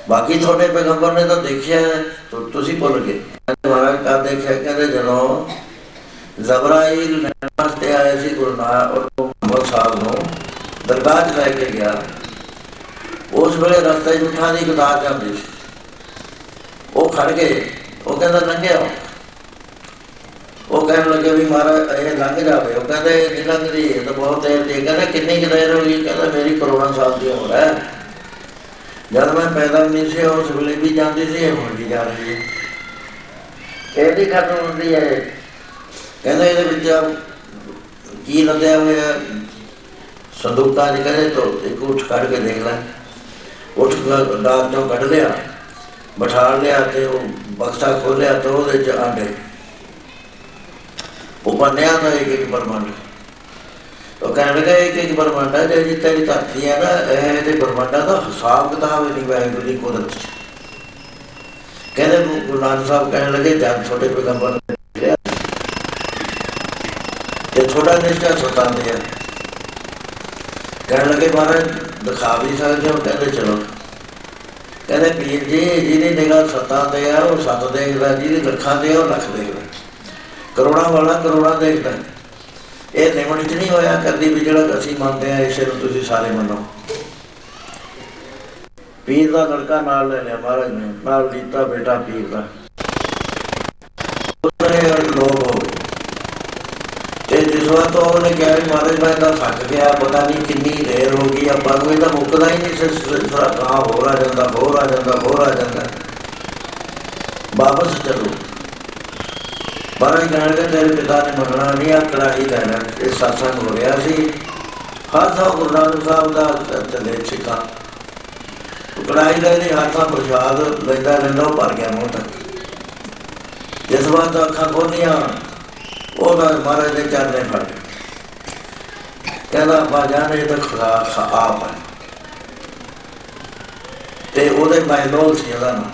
A: ਬਾਕੀ ਤੁਹਾਡੇ ਪੈਗੰਬਰ ਨੇ ਤਾਂ ਦੇਖਿਆ ਹੈ, ਤੁ- ਤੁਸੀਂ ਭੁੱਲ ਗਏ। ਮਹਾਰਾਜ ਕਾ ਦੇਖਿਆ? ਕਹਿੰਦੇ ਜਦੋਂ ਜ਼ਬਰਾਈਲ ਲੈਣ ਵਾਸਤੇ ਆਏ ਸੀ ਗੁਰੂ ਨਾਨਕ ਮੁਹੰਮਦ ਸਾਹਿਬ ਨੂੰ ਦਰਗਾਹ 'ਚ ਲੈ ਕੇ ਗਿਆ। ਉਸ ਵੇਲੇ ਰਸਤੇ 'ਚ ਉਠਾਂ ਦੀ ਕਤਾਰ ਜਾਂਦੀ ਸੀ। ਉਹ ਖੜ ਗਏ। ਉਹ ਕਹਿੰਦਾ, ਲੰਘਿਆ ਉਹ ਕਹਿਣ ਲੱਗੇ ਵੀ, ਮਹਾਰਾਜ, ਇਹ ਲੰਘ ਜਾਵੇ। ਉਹ ਕਹਿੰਦੇ, ਨਹੀਂ ਲੰਘਦੀ, ਇਹ ਤਾਂ ਬਹੁਤ ਦੇਰ ਦੀ ਹੈ। ਕਹਿੰਦਾ, ਕਿੰਨੀ ਕੁ ਦੇਰ ਹੋ ਗਈ? ਕਹਿੰਦਾ, ਮੇਰੀ ਕਰੋੜਾਂ ਸਾਲ ਦੀ ਉਮਰ ਹੈ। ਜਦ ਮੈਂ ਪੈਦਾ ਨਹੀਂ ਸੀ, ਉਸ ਵੇਲੇ ਵੀ ਜਾਂਦੀ ਸੀ, ਇਹ ਹੁਣ ਵੀ ਜਾ ਰਹੀ ਹੈ। ਇਹ ਨਹੀਂ ਖਤਮ ਹੁੰਦੀ ਹੈ। ਕਹਿੰਦਾ ਇਹਦੇ ਵਿੱਚ ਕੀ ਲੱਦਿਆ ਹੋਇਆ ਸੰਦੂਕਾਂ ਚ ਕਹਿੰਦੇ ਤੋ, ਇੱਕ ਉੱਠ ਕੱਢ ਕੇ ਦੇਖ ਲੈ। ਉੱਠ ਡਾਕ ਚੋਂ ਕੱਢ ਲਿਆ ਬਿਠਾ ਲਿਆ ਤੇ ਉਹ ਬਕਸਾ ਖੋਲਿਆ ਤੇ ਉਹਦੇ ਚ ਆਂਡੇ। ਉਹ ਬੰਨਿਆ ਤਾਂ ਇੱਕ ਇੱਕ ਬਰਮੰਡ ਉਹ ਕਹਿਣ ਲੱਗਾ, ਇੱਕ ਇੱਕ ਬਰਮੰਡ ਹੈ ਜਿਹੜੀ ਤੇਰੀ ਧਰਤੀ ਹੈ ਨਾ, ਇਹ ਤੇ ਬਰਮੰਡਾਂ ਦਾ ਹਿਸਾਬ ਕਿਤਾਬ ਹੀ ਨਹੀਂ, ਵਾਹਿਗੁਰੂ ਦੀ ਕੁਦਰਤ ਚ। ਕਹਿੰਦੇ ਗੁਰੂ ਗੁਰੂ ਨਾਨਕ ਸਾਹਿਬ ਕਹਿਣ ਲੱਗੇ, ਜਦ ਛੋਟੇ ਪੈਗੰਬਰ ਨੇ ਲਿਆ ਤੇ ਥੋੜਾ ਨਿਸ਼ਚਾ ਸਤਾਉਂਦੇ ਆ। ਕਹਿਣ ਲੱਗੇ, ਮਹਾਰਾਜ, ਦਿਖਾ ਵੀ ਸਕਦੇ ਹੋ ਕਹਿੰਦੇ ਚਲੋ। ਕਹਿੰਦੇ ਪੀਰ ਜੀ, ਜਿਹਦੀ ਨਿਗਾਹ ਸੱਤਾਂ ਤੇ ਆ, ਉਹ ਸੱਤ ਦੇਖਦਾ ਜਿਹਦੀ ਲੱਖਾਂ ਤੇ ਆ, ਉਹ ਲੱਖ ਦੇਖਦਾ ਕਰੋੜਾਂ ਵਾਲਾ ਕਰੋੜਾਂ ਦੇਖਦਾ ਇਹ ਨਿਮਣ ਚ ਨਹੀਂ ਹੋਇਆ ਕਰਦੀ ਵੀ ਜਿਹੜਾ ਅਸੀਂ ਮੰਨਦੇ ਆ ਇਸੇ ਨੂੰ ਤੁਸੀਂ ਸਾਰੇ ਮੰਨੋ। ਪੀਰ ਦਾ ਲੜਕਾ ਨਾਲ ਲੈ ਲਿਆ ਮਹਾਰਾਜ ਨੇ, ਨਾਲ ਲੀਤਾ ਬੇਟਾ ਪੀਰ ਦਾ। ਉਹਨੇ ਲੋਕ ਹੋ ਗਏ ਤੇ ਜਿਸ ਵਾਰ ਤੋਂ ਉਹਨੇ ਕਿਹਾ ਵੀ ਮਹਾਰਾਜ ਮੈਂ ਤਾਂ ਥੱਕ ਗਿਆ, ਪਤਾ ਨਹੀਂ ਕਿੰਨੀ ਦੇਰ ਹੋ ਗਈ, ਆਪਾਂ ਨੂੰ ਇਹ ਤਾਂ ਮੁੱਕਦਾ ਹੀ ਨਹੀਂ ਸਿਲਸਿਲਾ ਕਹਾਂ ਹੋਰ ਆ ਜਾਂਦਾ, ਹੋਰ ਆ ਜਾਂਦਾ, ਹੋਰ ਆ ਜਾਂਦਾ। ਵਾਪਸ ਚਲੋ। ਮਹਾਰਾਜ ਕਹਿਣਗੇ ਤੇਰੇ ਪਿਤਾ ਨੇ ਮੰਗਣਾ ਨਹੀਂ ਆ ਕੜਾਈ ਲੈਣਾ ਇਹ satsang ਹੋ ਰਿਹਾ ਸੀ। ਹੱਥਾਂ ਗੁਰੂ ਨਾਨਕ ਸਾਹਿਬ ਦਾ ਚੱਲੇ ਛਿਕਾ। ਕੜਾਈ ਲੈ ਲਈ ਹੱਥਾਂ ਪ੍ਰਸ਼ਾਦ ਲੈਂਦਾ ਲੈਂਦਾ ਉਹ ਭਰ ਗਿਆ ਮੂੰਹ ਤੱਕ। ਜਿਸ ਵਾਰ ਤਾਂ ਅੱਖਾਂ ਖੋਲੀਆਂ ਉਹਦਾ ਮਹਾਰਾਜ ਦੇ ਚਰਨੇ ਫੜ ਗਏ। ਕਹਿੰਦਾ ਬਾਜਾਨ ਇਹ ਤਾਂ ਖੁਦਾ ਖਾ- ਆਪ ਹੈ। ਤੇ ਉਹਦੇ ਮਹਿਲੋਲ ਸੀ ਉਹਦਾ ਨਾਮ।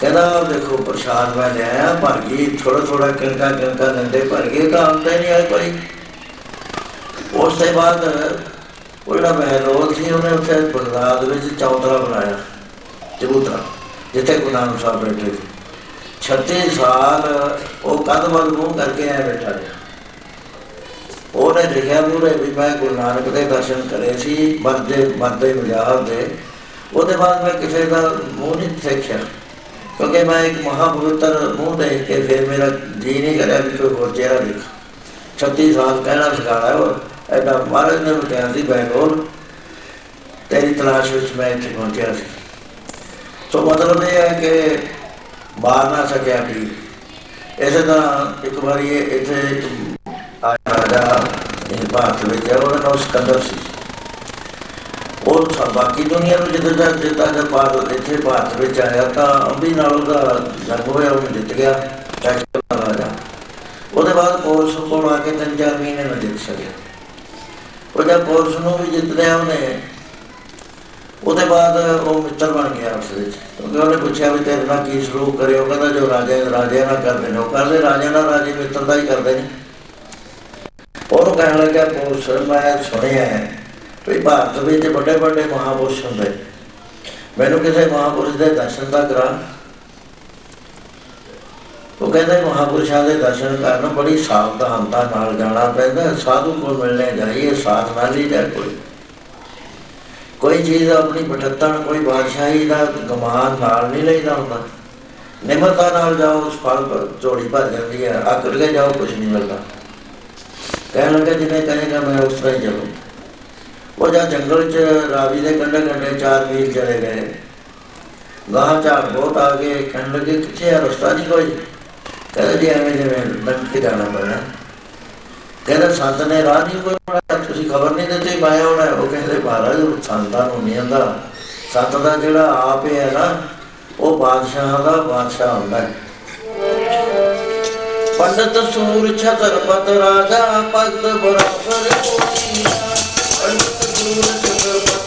A: ਕਹਿੰਦਾ ਆਹ ਦੇਖੋ, ਪ੍ਰਸ਼ਾਦ ਮੈਂ ਲਿਆਇਆ ਭਰ ਗਈ ਥੋੜਾ ਥੋੜਾ ਕਿਣਕਾ ਕਿਣਕਾ ਦਿੰਦੇ ਭਰ ਗਏ, ਤਾਂ ਆਉਂਦਾ ਨਹੀਂ ਆ ਕੋਈ। ਉਸ ਤੋਂ ਬਾਅਦ ਉਹ ਜਿਹੜਾ ਮਹਿਲੋਲ ਸੀ, ਉਹਨੇ ਉੱਥੇ ਬਗਦਾਦ ਵਿੱਚ ਚੌਤਰਾ ਬਣਾਇਆ, ਚਬੂਤਰਾ, ਜਿੱਥੇ ਗੁਰੂ ਨਾਨਕ ਸਾਹਿਬ ਬੈਠੇ ਸੀ। 36 ਸਾਲ ਉਹ ਕਦ ਵੱਲ ਮੂੰਹ ਕਰਕੇ ਐ ਬੈਠਾ ਰਿਹਾ। ਉਹਨੇ ਲਿਖਿਆ ਮੂਰੇ ਵੀ ਮੈਂ ਗੁਰੂ ਨਾਨਕ ਦੇ ਦਰਸ਼ਨ ਕਰੇ ਸੀ ਮਰਦੇ ਮਰਦੇ ਮਜਾਬ ਦੇ। ਉਹਦੇ ਬਾਅਦ ਮੈਂ ਕਿਸੇ ਦਾ ਮੂੰਹ ਨਹੀਂ ਦੇਖਿਆ। ਕਿਉਂਕਿ ਮੈਂ ਇੱਕ ਮਹਾਪਵਿੱਤਰ ਮੂੰਹ ਦੇਖ ਕੇ ਫਿਰ ਮੇਰਾ ਜੀ ਨਹੀਂ ਕਰਿਆ ਵੀ ਕੋਈ ਹੋਰ ਚਿਹਰਾ ਦੇਖ। 36 ਸਾਲ ਕਹਿਣਾ ਸਿਖਾਣਾ ਉਹ। ਐਡਾ ਮਹਾਰਾਜ ਨੇ ਬਤਾਇਆ ਸੀ ਬੈਂਗਲੋਰ ਤੇਰੀ ਤਲਾਸ਼ ਵਿੱਚ ਮੈਂ ਇੱਥੇ ਪਹੁੰਚਿਆ ਸੀ। ਸੋ ਮਤਲਬ ਇਹ ਹੈ ਕਿ ਬਾਹਰ ਨਾ ਸਕਿਆ ਵੀ ਇਸੇ ਤਰ੍ਹਾਂ ਇੱਕ ਵਾਰੀ ਇਹ ਇੱਥੇ ਇੱਕ ਆਇਆ ਰਾਜਾ ਇਹ ਭਾਰਤ ਵਿੱਚ, ਉਹਦਾ ਨਾਮ ਸਿਕੰਦਰ ਸੀ। ਉਹ ਸਭ ਬਾਕੀ ਦੁਨੀਆ ਨੂੰ ਜਦੋਂ ਦਾ ਜਿੱਦਾਂ ਦਾ ਭਾਰਤ ਇੱਥੇ ਭਾਰਤ ਵਿੱਚ ਆਇਆ ਤਾਂ ਅੰਬੀ ਨਾਲ ਉਹਦਾ ਜੰਗ ਹੋਇਆ ਉਹ ਜਿੱਤ ਗਿਆ ਟੈਕਸਲ ਦਾ ਰਾਜਾ। ਉਹਦੇ ਬਾਅਦ ਪੋਰਸ ਕੋਲ ਆ ਕੇ ਤਿੰਨ ਚਾਰ ਮਹੀਨੇ ਨਾ ਜਿੱਤ ਸਕਿਆ। ਉਹ ਜਦ ਪੋਰਸ ਨੂੰ ਵੀ ਜਿੱਤ ਲਿਆ ਉਹਨੇ ਉਹਦੇ ਬਾਅਦ ਉਹ ਮਿੱਤਰ ਬਣ ਗਿਆ ਉਸ ਵਿੱਚ। ਕਿਉਂਕਿ ਉਹਨੇ ਪੁੱਛਿਆ ਵੀ ਤੇਰੇ ਨਾਲ ਕੀ ਸਲੂਕ ਕਰੇ, ਉਹ ਕਹਿੰਦਾ ਜੋ ਰਾਜੇ ਰਾਜੇ ਨਾਲ ਕਰਦੇ ਨੇ, ਉਹ ਕਰਦੇ ਰਾਜੇ ਨਾਲ ਰਾਜੇ ਮਿੱਤਰ ਦਾ ਹੀ ਕਰਦੇ ਨੇ। ਉਹਨੂੰ ਕਹਿਣ ਲੱਗਾ ਪੁਰਸ਼ ਮੈਂ ਸੁਣਿਆ ਹੈ ਵੀ ਭਾਰਤ ਵਿੱਚ ਵੱਡੇ ਵੱਡੇ ਮਹਾਪੁਰਸ਼ ਹੁੰਦੇ। ਮੈਨੂੰ ਕਿਸੇ ਮਹਾਪੁਰਸ਼ ਦੇ ਦਰਸ਼ਨ ਦਾ ਕਰਾ। ਉਹ ਕਹਿੰਦਾ ਮਹਾਪੁਰਸ਼ਾਂ ਦੇ ਦਰਸ਼ਨ ਕਰਨ ਬੜੀ ਸਾਵਧਾਨਤਾ ਨਾਲ ਜਾਣਾ ਪੈਂਦਾ, ਸਾਧੂ ਕੋਲ ਮਿਲਣੇ ਜਾਈਏ, ਸਾਥ ਨਾਲ ਹੀ ਜਾ ਕੋਈ ਕੋਈ ਚੀਜ਼ ਆਪਣੀ ਬਟਤਣ ਕੋਈ ਬਾਦਸ਼ਾਹੀ ਦਾ ਗਮਾਨ ਨਾਲ ਨਹੀਂ ਲੈਦਾ ਹੁੰਦਾ। ਨਿਮਰਤਾ ਨਾਲ ਜਾਓ, ਉਸ ਫਲ ਪਰ ਝੋਲੀ ਭਰ ਜਾਂਦੀ ਹੈ ਆਕੜ ਕੇ ਜਾਓ ਕੁਝ ਨਹੀਂ ਮਿਲਦਾ। ਕਹਿਣ ਲੱਗਾ, ਜਿਵੇਂ ਕਹੇਗਾ, ਮੈਂ ਉਸ ਤਰ੍ਹਾਂ ਹੀ ਚੱਲੂ। ਉਹ ਜਦ ਜੰਗਲ 'ਚ ਰਾਵੀ ਦੇ ਕੰਢੇ ਕੰਢੇ ਚਾਰ ਮੀਲ ਚਲੇ ਗਏ। ਗਾਹ ਝਾੜ ਬਹੁਤ ਆ ਗਏ। ਕਹਿਣ ਲੱਗੇ, ਕਿੱਥੇ ਆ, ਰਸਤਾ ਨਹੀਂ ਕੋਈ? ਕਹਿੰਦਾ ਜੀ, ਐਵੇਂ ਜਿਵੇਂ ਲੰਘ ਕੇ ਜਾਣਾ ਪੈਣਾ। ਕਹਿੰਦਾ, ਸੰਤ ਨੇ ਰਾਹ ਨਹੀਂ ਕੋਈ ਬਣਾਇਆ ਤੁਸੀਂ ਖਬਰ ਨਹੀਂ ਦਿੱਤੀ, ਮੈਂ ਆਉਣਾ ਉਹ ਕਹਿੰਦੇ, ਮਹਾਰਾਜ ਸੰਤਾਂ ਨੂੰ ਨਹੀਂ ਆਂਦਾ ਸੰਤ ਦਾ ਜਿਹੜਾ ਆਪ ਹੈ ਨਾ, ਉਹ ਬਾਦਸ਼ਾਹ ਦਾ ਬਾਦਸ਼ਾਹ ਹੁੰਦਾ ਹੈ। ਪੰਡਤ ਸੂਰ ਛਤਰਪਤ ਰਾਜਾ ਭਗਤ ਬਰਾਬਰ ਕੋਈ ਨਾ ਪੰਡਤ ਸੂਰ ਛਤਰਪਤ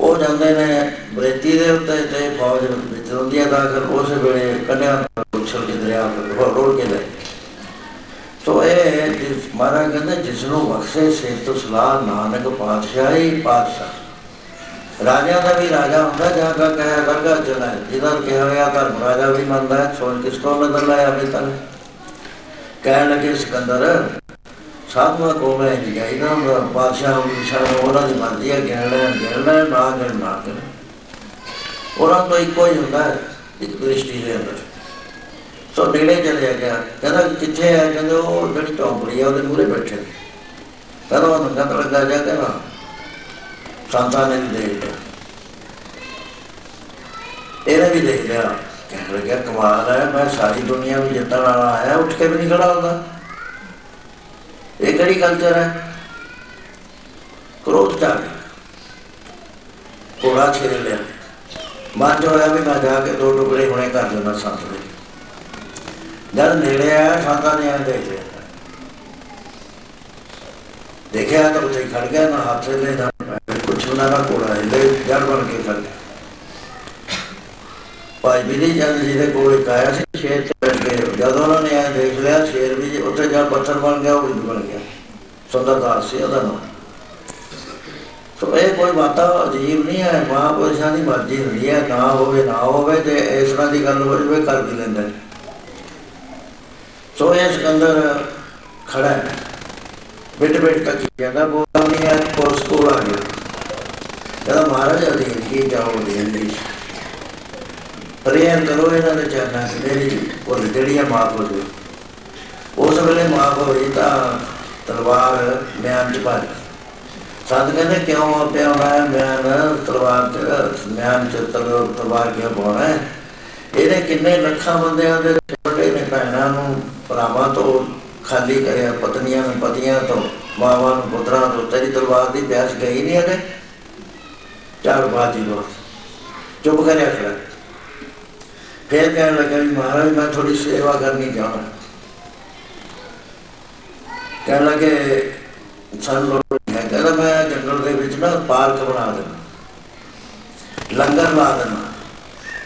A: ਉਹ ਜਾਂਦੇ ਨੇ ਬਰੇਤੀ ਦੇ ਉੱਤੇ ਤੇ ਫੌਜ ਵਿੱਚ ਹੁੰਦੀ ਹੈ ਦਾਖਲ ਉਸ ਵੇਲੇ ਕੰਨਿਆ ਉਛਲ ਕੇ ਦਰਿਆ ਵਿੱਚ ਰੋੜ ਕੇ ਲੈ ਸੋ ਇਹ ਜਿਸ ਮਹਾਰਾਜ ਕਹਿੰਦੇ, ਜਿਸ ਨੂੰ ਬਖਸ਼ੇ ਸੇ ਤੋਂ ਸਲਾਹ, ਨਾਨਕ ਪਾਤਸ਼ਾਹੀ ਪਾਤਸ਼ਾਹ। ਰਾਜਾ ਦਾ ਵੀ ਰਾਜਾ ਹੁੰਦਾ, ਜਾਂ ਕਾ ਕਹਿਆ ਦਰਗਾ ਚਲਾ ਜਿਹਦਾ ਕਿਹਾ ਹੋਇਆ ਧਰਮ ਰਾਜਾ ਵੀ ਮੰਨਦਾ ਹੈ ਕਿਸ ਕੋ ਨਜ਼ਰ ਲਾਇਆ ਅਬੇ ਤੱਕ ਕਹਿਣ ਲੱਗੇ ਸਿਕੰਦਰ ਸਾਧੂਆਂ ਕੋਲ ਹੈ ਜੀ ਚਾਹੀਦਾ ਹੁੰਦਾ ਬਾਦਸ਼ਾਹ ਨੂੰ ਨਿਸ਼ਾਨ ਉਹਨਾਂ ਦੀ ਮਰਜ਼ੀ ਹੈ ਗਿਣਨਾ ਹੈ, ਗਿਣਨਾ ਹੈ, ਨਾ ਗਿਣ ਨਾ ਗਿਣ ਉਹਨਾਂ ਤੋਂ ਇੱਕੋ ਹੀ ਹੁੰਦਾ ਹੈ ਇੱਕ ਦ੍ਰਿਸ਼ਟੀ ਦੇ ਅੰਦਰ। ਸੋ ਨੇੜੇ ਚਲੇ ਗਿਆ ਕਹਿੰਦਾ ਕਿੱਥੇ ਹੈ? ਕਹਿੰਦੇ ਉਹ ਜਿਹੜੀ ਝੌਂਪੜੀ ਆ ਉਹਦੇ ਮੂਹਰੇ ਬੈਠੇ ਨੇ। ਕਹਿੰਦਾ ਉਹਨੂੰ ਕਹਿੰਦਾ ਲੱਗਾ ਜਾ ਕਹਿੰਦਾ ਸੰਤਾਂ ਨੇ ਵੀ ਦੇਖ ਲਿਆ। ਇਹਨੇ ਵੀ ਦੇਖ ਲਿਆ ਕਹਿਣ ਲੱਗਿਆ ਕਮਾਲ ਹੈ ਮੈਂ ਸਾਰੀ ਦੁਨੀਆ ਨੂੰ ਜਿੱਤਣ ਵਾਲਾ ਆਇਆ ਉੱਠ ਕੇ ਵੀ ਨਹੀਂ ਖੜਾ ਹੁੰਦਾ। ਇਹ ਕਿਹੜੀ ਕਲਚਰ ਹੈ ਕ੍ਰੋਧ ਚ ਆ ਗਿਆ ਕੋੜਾ ਛੇੜ ਲਿਆ। ਮਨ ਚ ਹੋਇਆ ਵੀ ਮੈਂ ਜਾ ਕੇ ਦੋ ਟੁਕੜੇ ਹੁਣੇ ਕਰ ਦੇਣਾ ਸੰਤ ਦੇ। ਜਦ ਨੇੜੇ ਆਇਆ, ਸੰਤਾਂ ਨੇ ਆ ਦੇਖ ਲਿਆ। ਦੇਖਿਆ ਤਾਂ ਉੱਥੇ ਹੀ ਖੜ ਗਿਆ ਨਾ ਹੱਥ ਲੈ ਨਾ ਕੁਛ ਨਾ ਨਾ ਕੋੜਾ ਹਿੱਲੇ ਜੜ ਬਣ ਕੇ ਖੜ ਗਿਆ। ਭਾਈ ਬਿਲੀ ਜਦ ਜਿਹਦੇ ਕੋਲ ਇੱਕ ਆਇਆ ਸੀ, ਸ਼ੇਰ ਤੇ ਬੈਠ ਕੇ। ਜਦੋਂ ਉਹਨਾਂ ਨੇ ਇਹ ਦੇਖ ਲਿਆ, ਸ਼ੇਰ ਵੀ ਜੀ ਉੱਥੇ ਜਾ ਪੱਥਰ ਬਣ ਗਿਆ, ਉਹ ਵੀ ਬਣ ਗਿਆ। ਸੁੰਦਰਦਾਸ ਸੀ ਉਹਦਾ ਨਾਮ। ਸੋ ਇਹ ਕੋਈ ਬਾਤਾਂ ਅਜੀਬ ਨਹੀਂ ਹੈ, ਮਹਾਂਪੁਰਸ਼ਾਂ ਦੀ ਮਰਜ਼ੀ ਹੁੰਦੀ ਹੈ, ਨਾ ਹੋਵੇ ਨਾ ਹੋਵੇ ਤੇ ਇਸ ਤਰ੍ਹਾਂ ਦੀ ਗੱਲ ਹੋ ਜਾਵੇ, ਕਰ ਵੀ ਲੈਂਦੇ ਨੇ। ਸੋ ਇਹ ਸਿਕੰਦਰ ਖੜਾ ਹੈ। ਬਿਟ ਬਿਟ ਤੱਕ ਜਾਂਦਾ ਬੋਲਦਾ ਨਹੀਂ ਹੈ, ਪੁਲਿਸ ਕੋਲ ਆ ਗਿਆ ਕਹਿੰਦਾ, ਮਹਾਰਾਜ ਅਧੀਨ ਕੀ ਜਾਓ ਅਧੀਨ ਦੀ? ਪ੍ਰੇਮ ਕਰੋ ਇਹਨਾਂ ਦੇ ਚਰਨਾਂ 'ਚ ਮੇਰੀ ਉਹ ਜਿਹੜੀਆਂ ਮਾਫ ਹੋ ਜਾਵੇ ਉਸ ਵੇਲੇ ਮਾਫ ਹੋਈ ਤਾਂ ਤਲਵਾਰ ਮਿਆਨ 'ਚ ਪਾ ਦਿੱਤੀ ਸੰਤ ਕਹਿੰਦੇ, ਕਿਉਂ ਆ ਪਿਆ ਹੋਣਾ ਹੈ ਮਿਆਨ? ਤਲਵਾਰ 'ਚ, ਮਿਆਨ 'ਚ ਤਲਵਾਰ ਤਲਵਾਰ ਕਿਉਂ ਪਾਉਣਾ ਹੈ? ਇਹਨੇ ਕਿੰਨੇ ਲੱਖਾਂ ਬੰਦਿਆਂ ਦੇ ਛੋਟੇ ਨੇ ਭੈਣਾਂ ਨੂੰ ਭਰਾਵਾਂ ਤੋਂ ਖਾਲੀ ਕਰਿਆ, ਪਤਨੀਆਂ ਨੂੰ ਪਤੀਆਂ ਤੋਂ, ਮਾਵਾਂ ਨੂੰ ਪੁੱਤਰਾਂ ਤੋਂ, ਤੇਰੀ ਤਲਵਾਰ ਦੀ ਪਿਆਸ ਗਈ ਨਹੀਂ ਅਜੇ? ਚਾਰ ਬਾਜੀ ਲੋ ਚੁੱਪ ਕਰਿਆ ਖੜਾ। ਫਿਰ ਕਹਿਣ ਲੱਗਾ ਵੀ ਮਹਾਰਾਜ, ਮੈਂ ਥੋੜੀ ਸੇਵਾ ਕਰਨੀ ਚਾਹੁੰਦਾ। ਕਹਿਣ ਲੱਗੇ, ਸਾਨੂੰ ਲੋੜ ਹੈ। ਕਹਿੰਦਾ, ਮੈਂ ਜੰਗਲ ਦੇ ਵਿੱਚ ਨਾ ਪਾਰਕ ਬਣਾ ਦੇਣਾ। ਲੰਗਰ ਲਾ ਦੇਣਾ।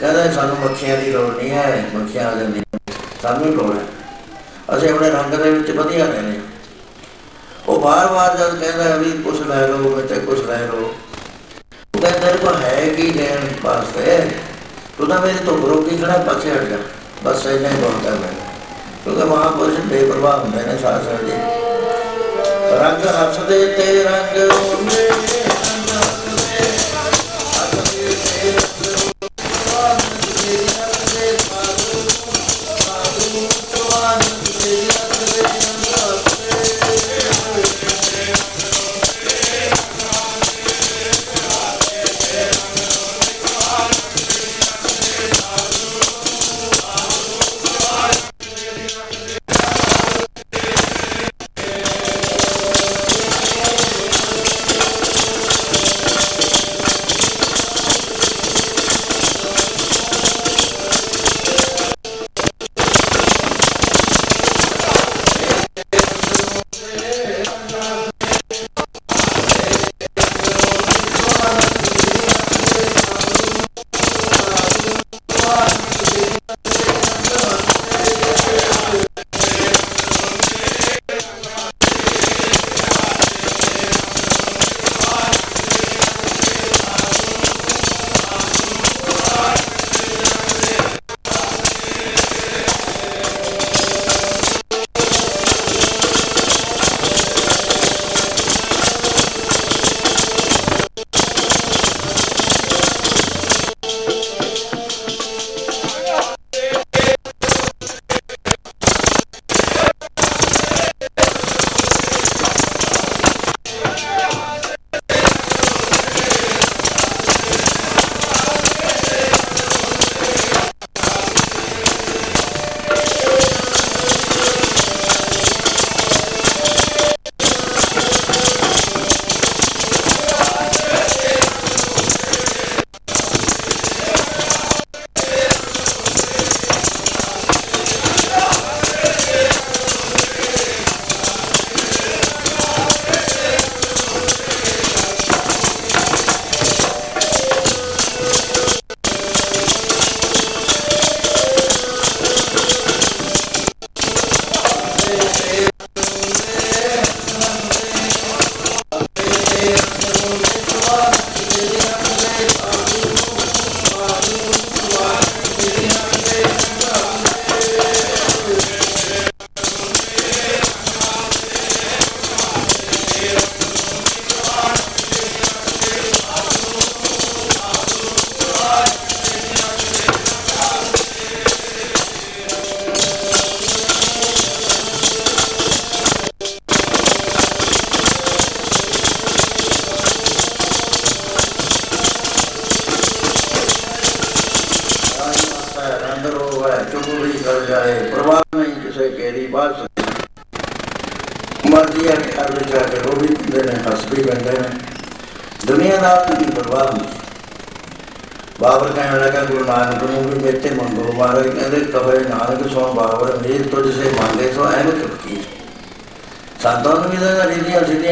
A: ਕਹਿੰਦਾ, ਸਾਨੂੰ ਮੱਖੀਆਂ ਦੀ ਲੋੜ ਨਹੀਂ ਹੈ। ਮੱਖੀਆਂ ਆ ਜਾਂਦੀਆਂ ਸਾਨੂੰ ਹੀ ਲੋੜ ਹੈ। ਅਸੀਂ ਆਪਣੇ ਰੰਗ ਦੇ ਵਿੱਚ ਵਧੀਆ ਰਹਿੰਦੇ ਹਾਂ। ਉਹ ਬਾਰ-ਬਾਰ ਜਦ ਕਹਿੰਦਾ, ਵੀ ਕੁਛ ਲੈ ਲਓ ਬੱਚੇ ਕੁਛ ਲੈ ਲਓ। ਉਹ ਕਹਿੰਦਾ, ਤੇਰੇ ਕੋਲ ਹੈ ਕੀ ਲੈਣ ਵਾਸਤੇ? ਤੂੰ ਤਾਂ ਮੇਰੇ ਤੋਂ ਬਰੋਕੀ ਖੜਾ ਪਾਸੇ ਹਟ ਜਾ ਬਸ ਇੰਨਾ ਹੀ ਬਹੁਤ ਹੈ ਮੈਨੂੰ ਕਿਉਂਕਿ ਮਹਾਂਪੁਰਸ਼ ਬੇਪਰਵਾਹ ਹੁੰਦੇ ਨੇ ਸਾਹ ਸਾਹ ਜੀ ਰੰਗ ਹੱਸਦੇ ਤੇ ਰੰਗ ਉਹਨੇ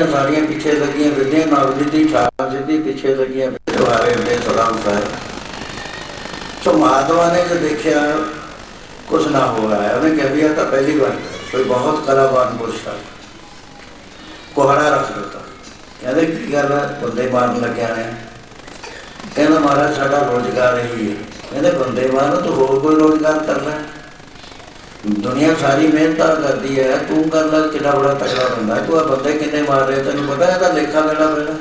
A: ਰੀਤੀਆਂ ਸਿੱਧੀਆਂ ਸਾਰੀਆਂ ਪਿੱਛੇ ਲੱਗੀਆਂ ਫਿਰਦੀਆਂ ਨਾਲ ਸਿੱਧੀ ਛਾਲ ਸਿੱਧੀ ਪਿੱਛੇ ਲੱਗੀਆਂ ਦੁਆਰੇ ਦੇ ਸਲਾਮ ਸਾਹਿਬ। ਸੋ ਮਾਧਵਾ ਨੇ ਜੋ ਦੇਖਿਆ, ਕੁਛ ਨਾ ਹੋਇਆ ਹੈ। ਉਹਨੇ ਕਿਹਾ ਵੀ ਇਹ ਤਾਂ ਪਹਿਲੀ ਵਾਰ ਕੋਈ ਬਹੁਤ ਕਲਾਵਾਨ ਪੁਰਸ਼ ਹੈ। ਕੋਹੜਾ ਰੱਖ ਦਿੱਤਾ। ਕਹਿੰਦੇ ਕੀ ਗੱਲ ਹੈ? ਬੰਦੇ ਮਾਰਨ ਲੱਗਿਆ ਨੇ। ਕਹਿੰਦਾ ਮਹਾਰਾਜ, ਸਾਡਾ ਰੋਜ਼ਗਾਰ ਇਹੀ ਹੈ। ਕਹਿੰਦੇ ਬੰਦੇ ਮਾਰਨ ਤੂੰ ਹੋਰ ਕੋਈ ਰੋਜ਼ਗਾਰ ਕਰ ਲੈ ਦੁਨੀਆ ਸਾਰੀ ਮਿਹਨਤਾਂ ਕਰਦੀ ਹੈ, ਤੂੰ ਕਰ ਲੈ, ਕਿੰਨਾ ਬੜਾ ਤਕੜਾ ਬੰਦਾ ਹੈ। ਤੂੰ ਆ ਬੰਦੇ ਕਿੰਨੇ ਮਾਰ ਰਹੇ, ਤੈਨੂੰ ਪਤਾ ਇਹਦਾ ਲੇਖਾ ਲੈਣਾ ਪੈਣਾ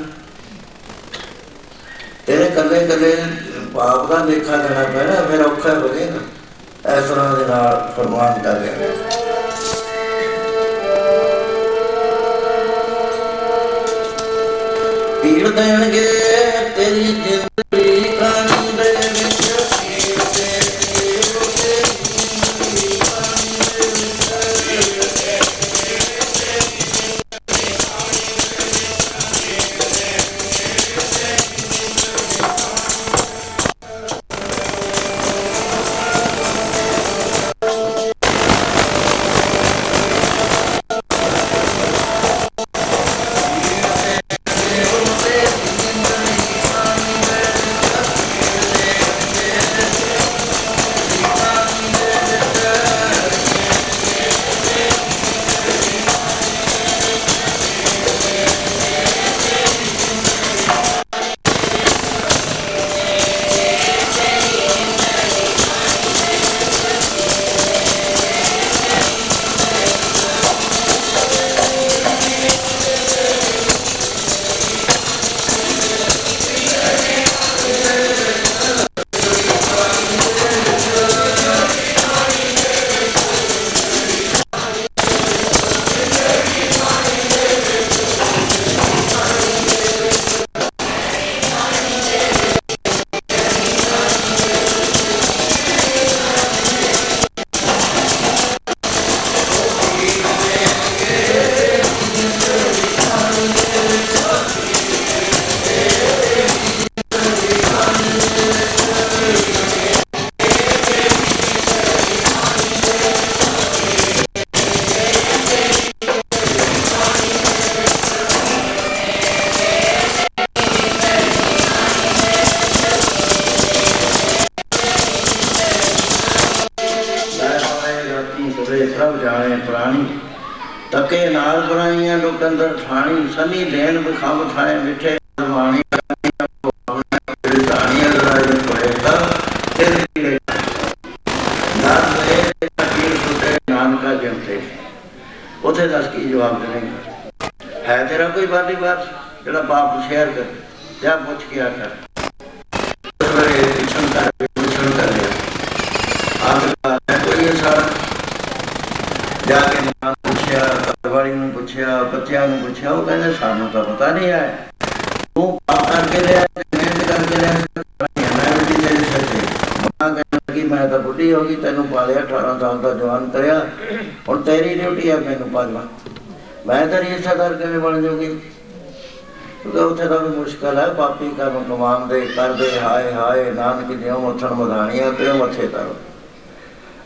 A: ਪਾਪੀ ਕਰਮ ਕਮਾਉਂਦੇ ਕਰਦੇ, ਹਾਏ ਹਾਏ, ਨਾਨਕ ਜਿਉ ਮੱਥਣ ਮਧਾਣੀਆਂ ਤੇ ਮੱਥੇ ਤਰੋ।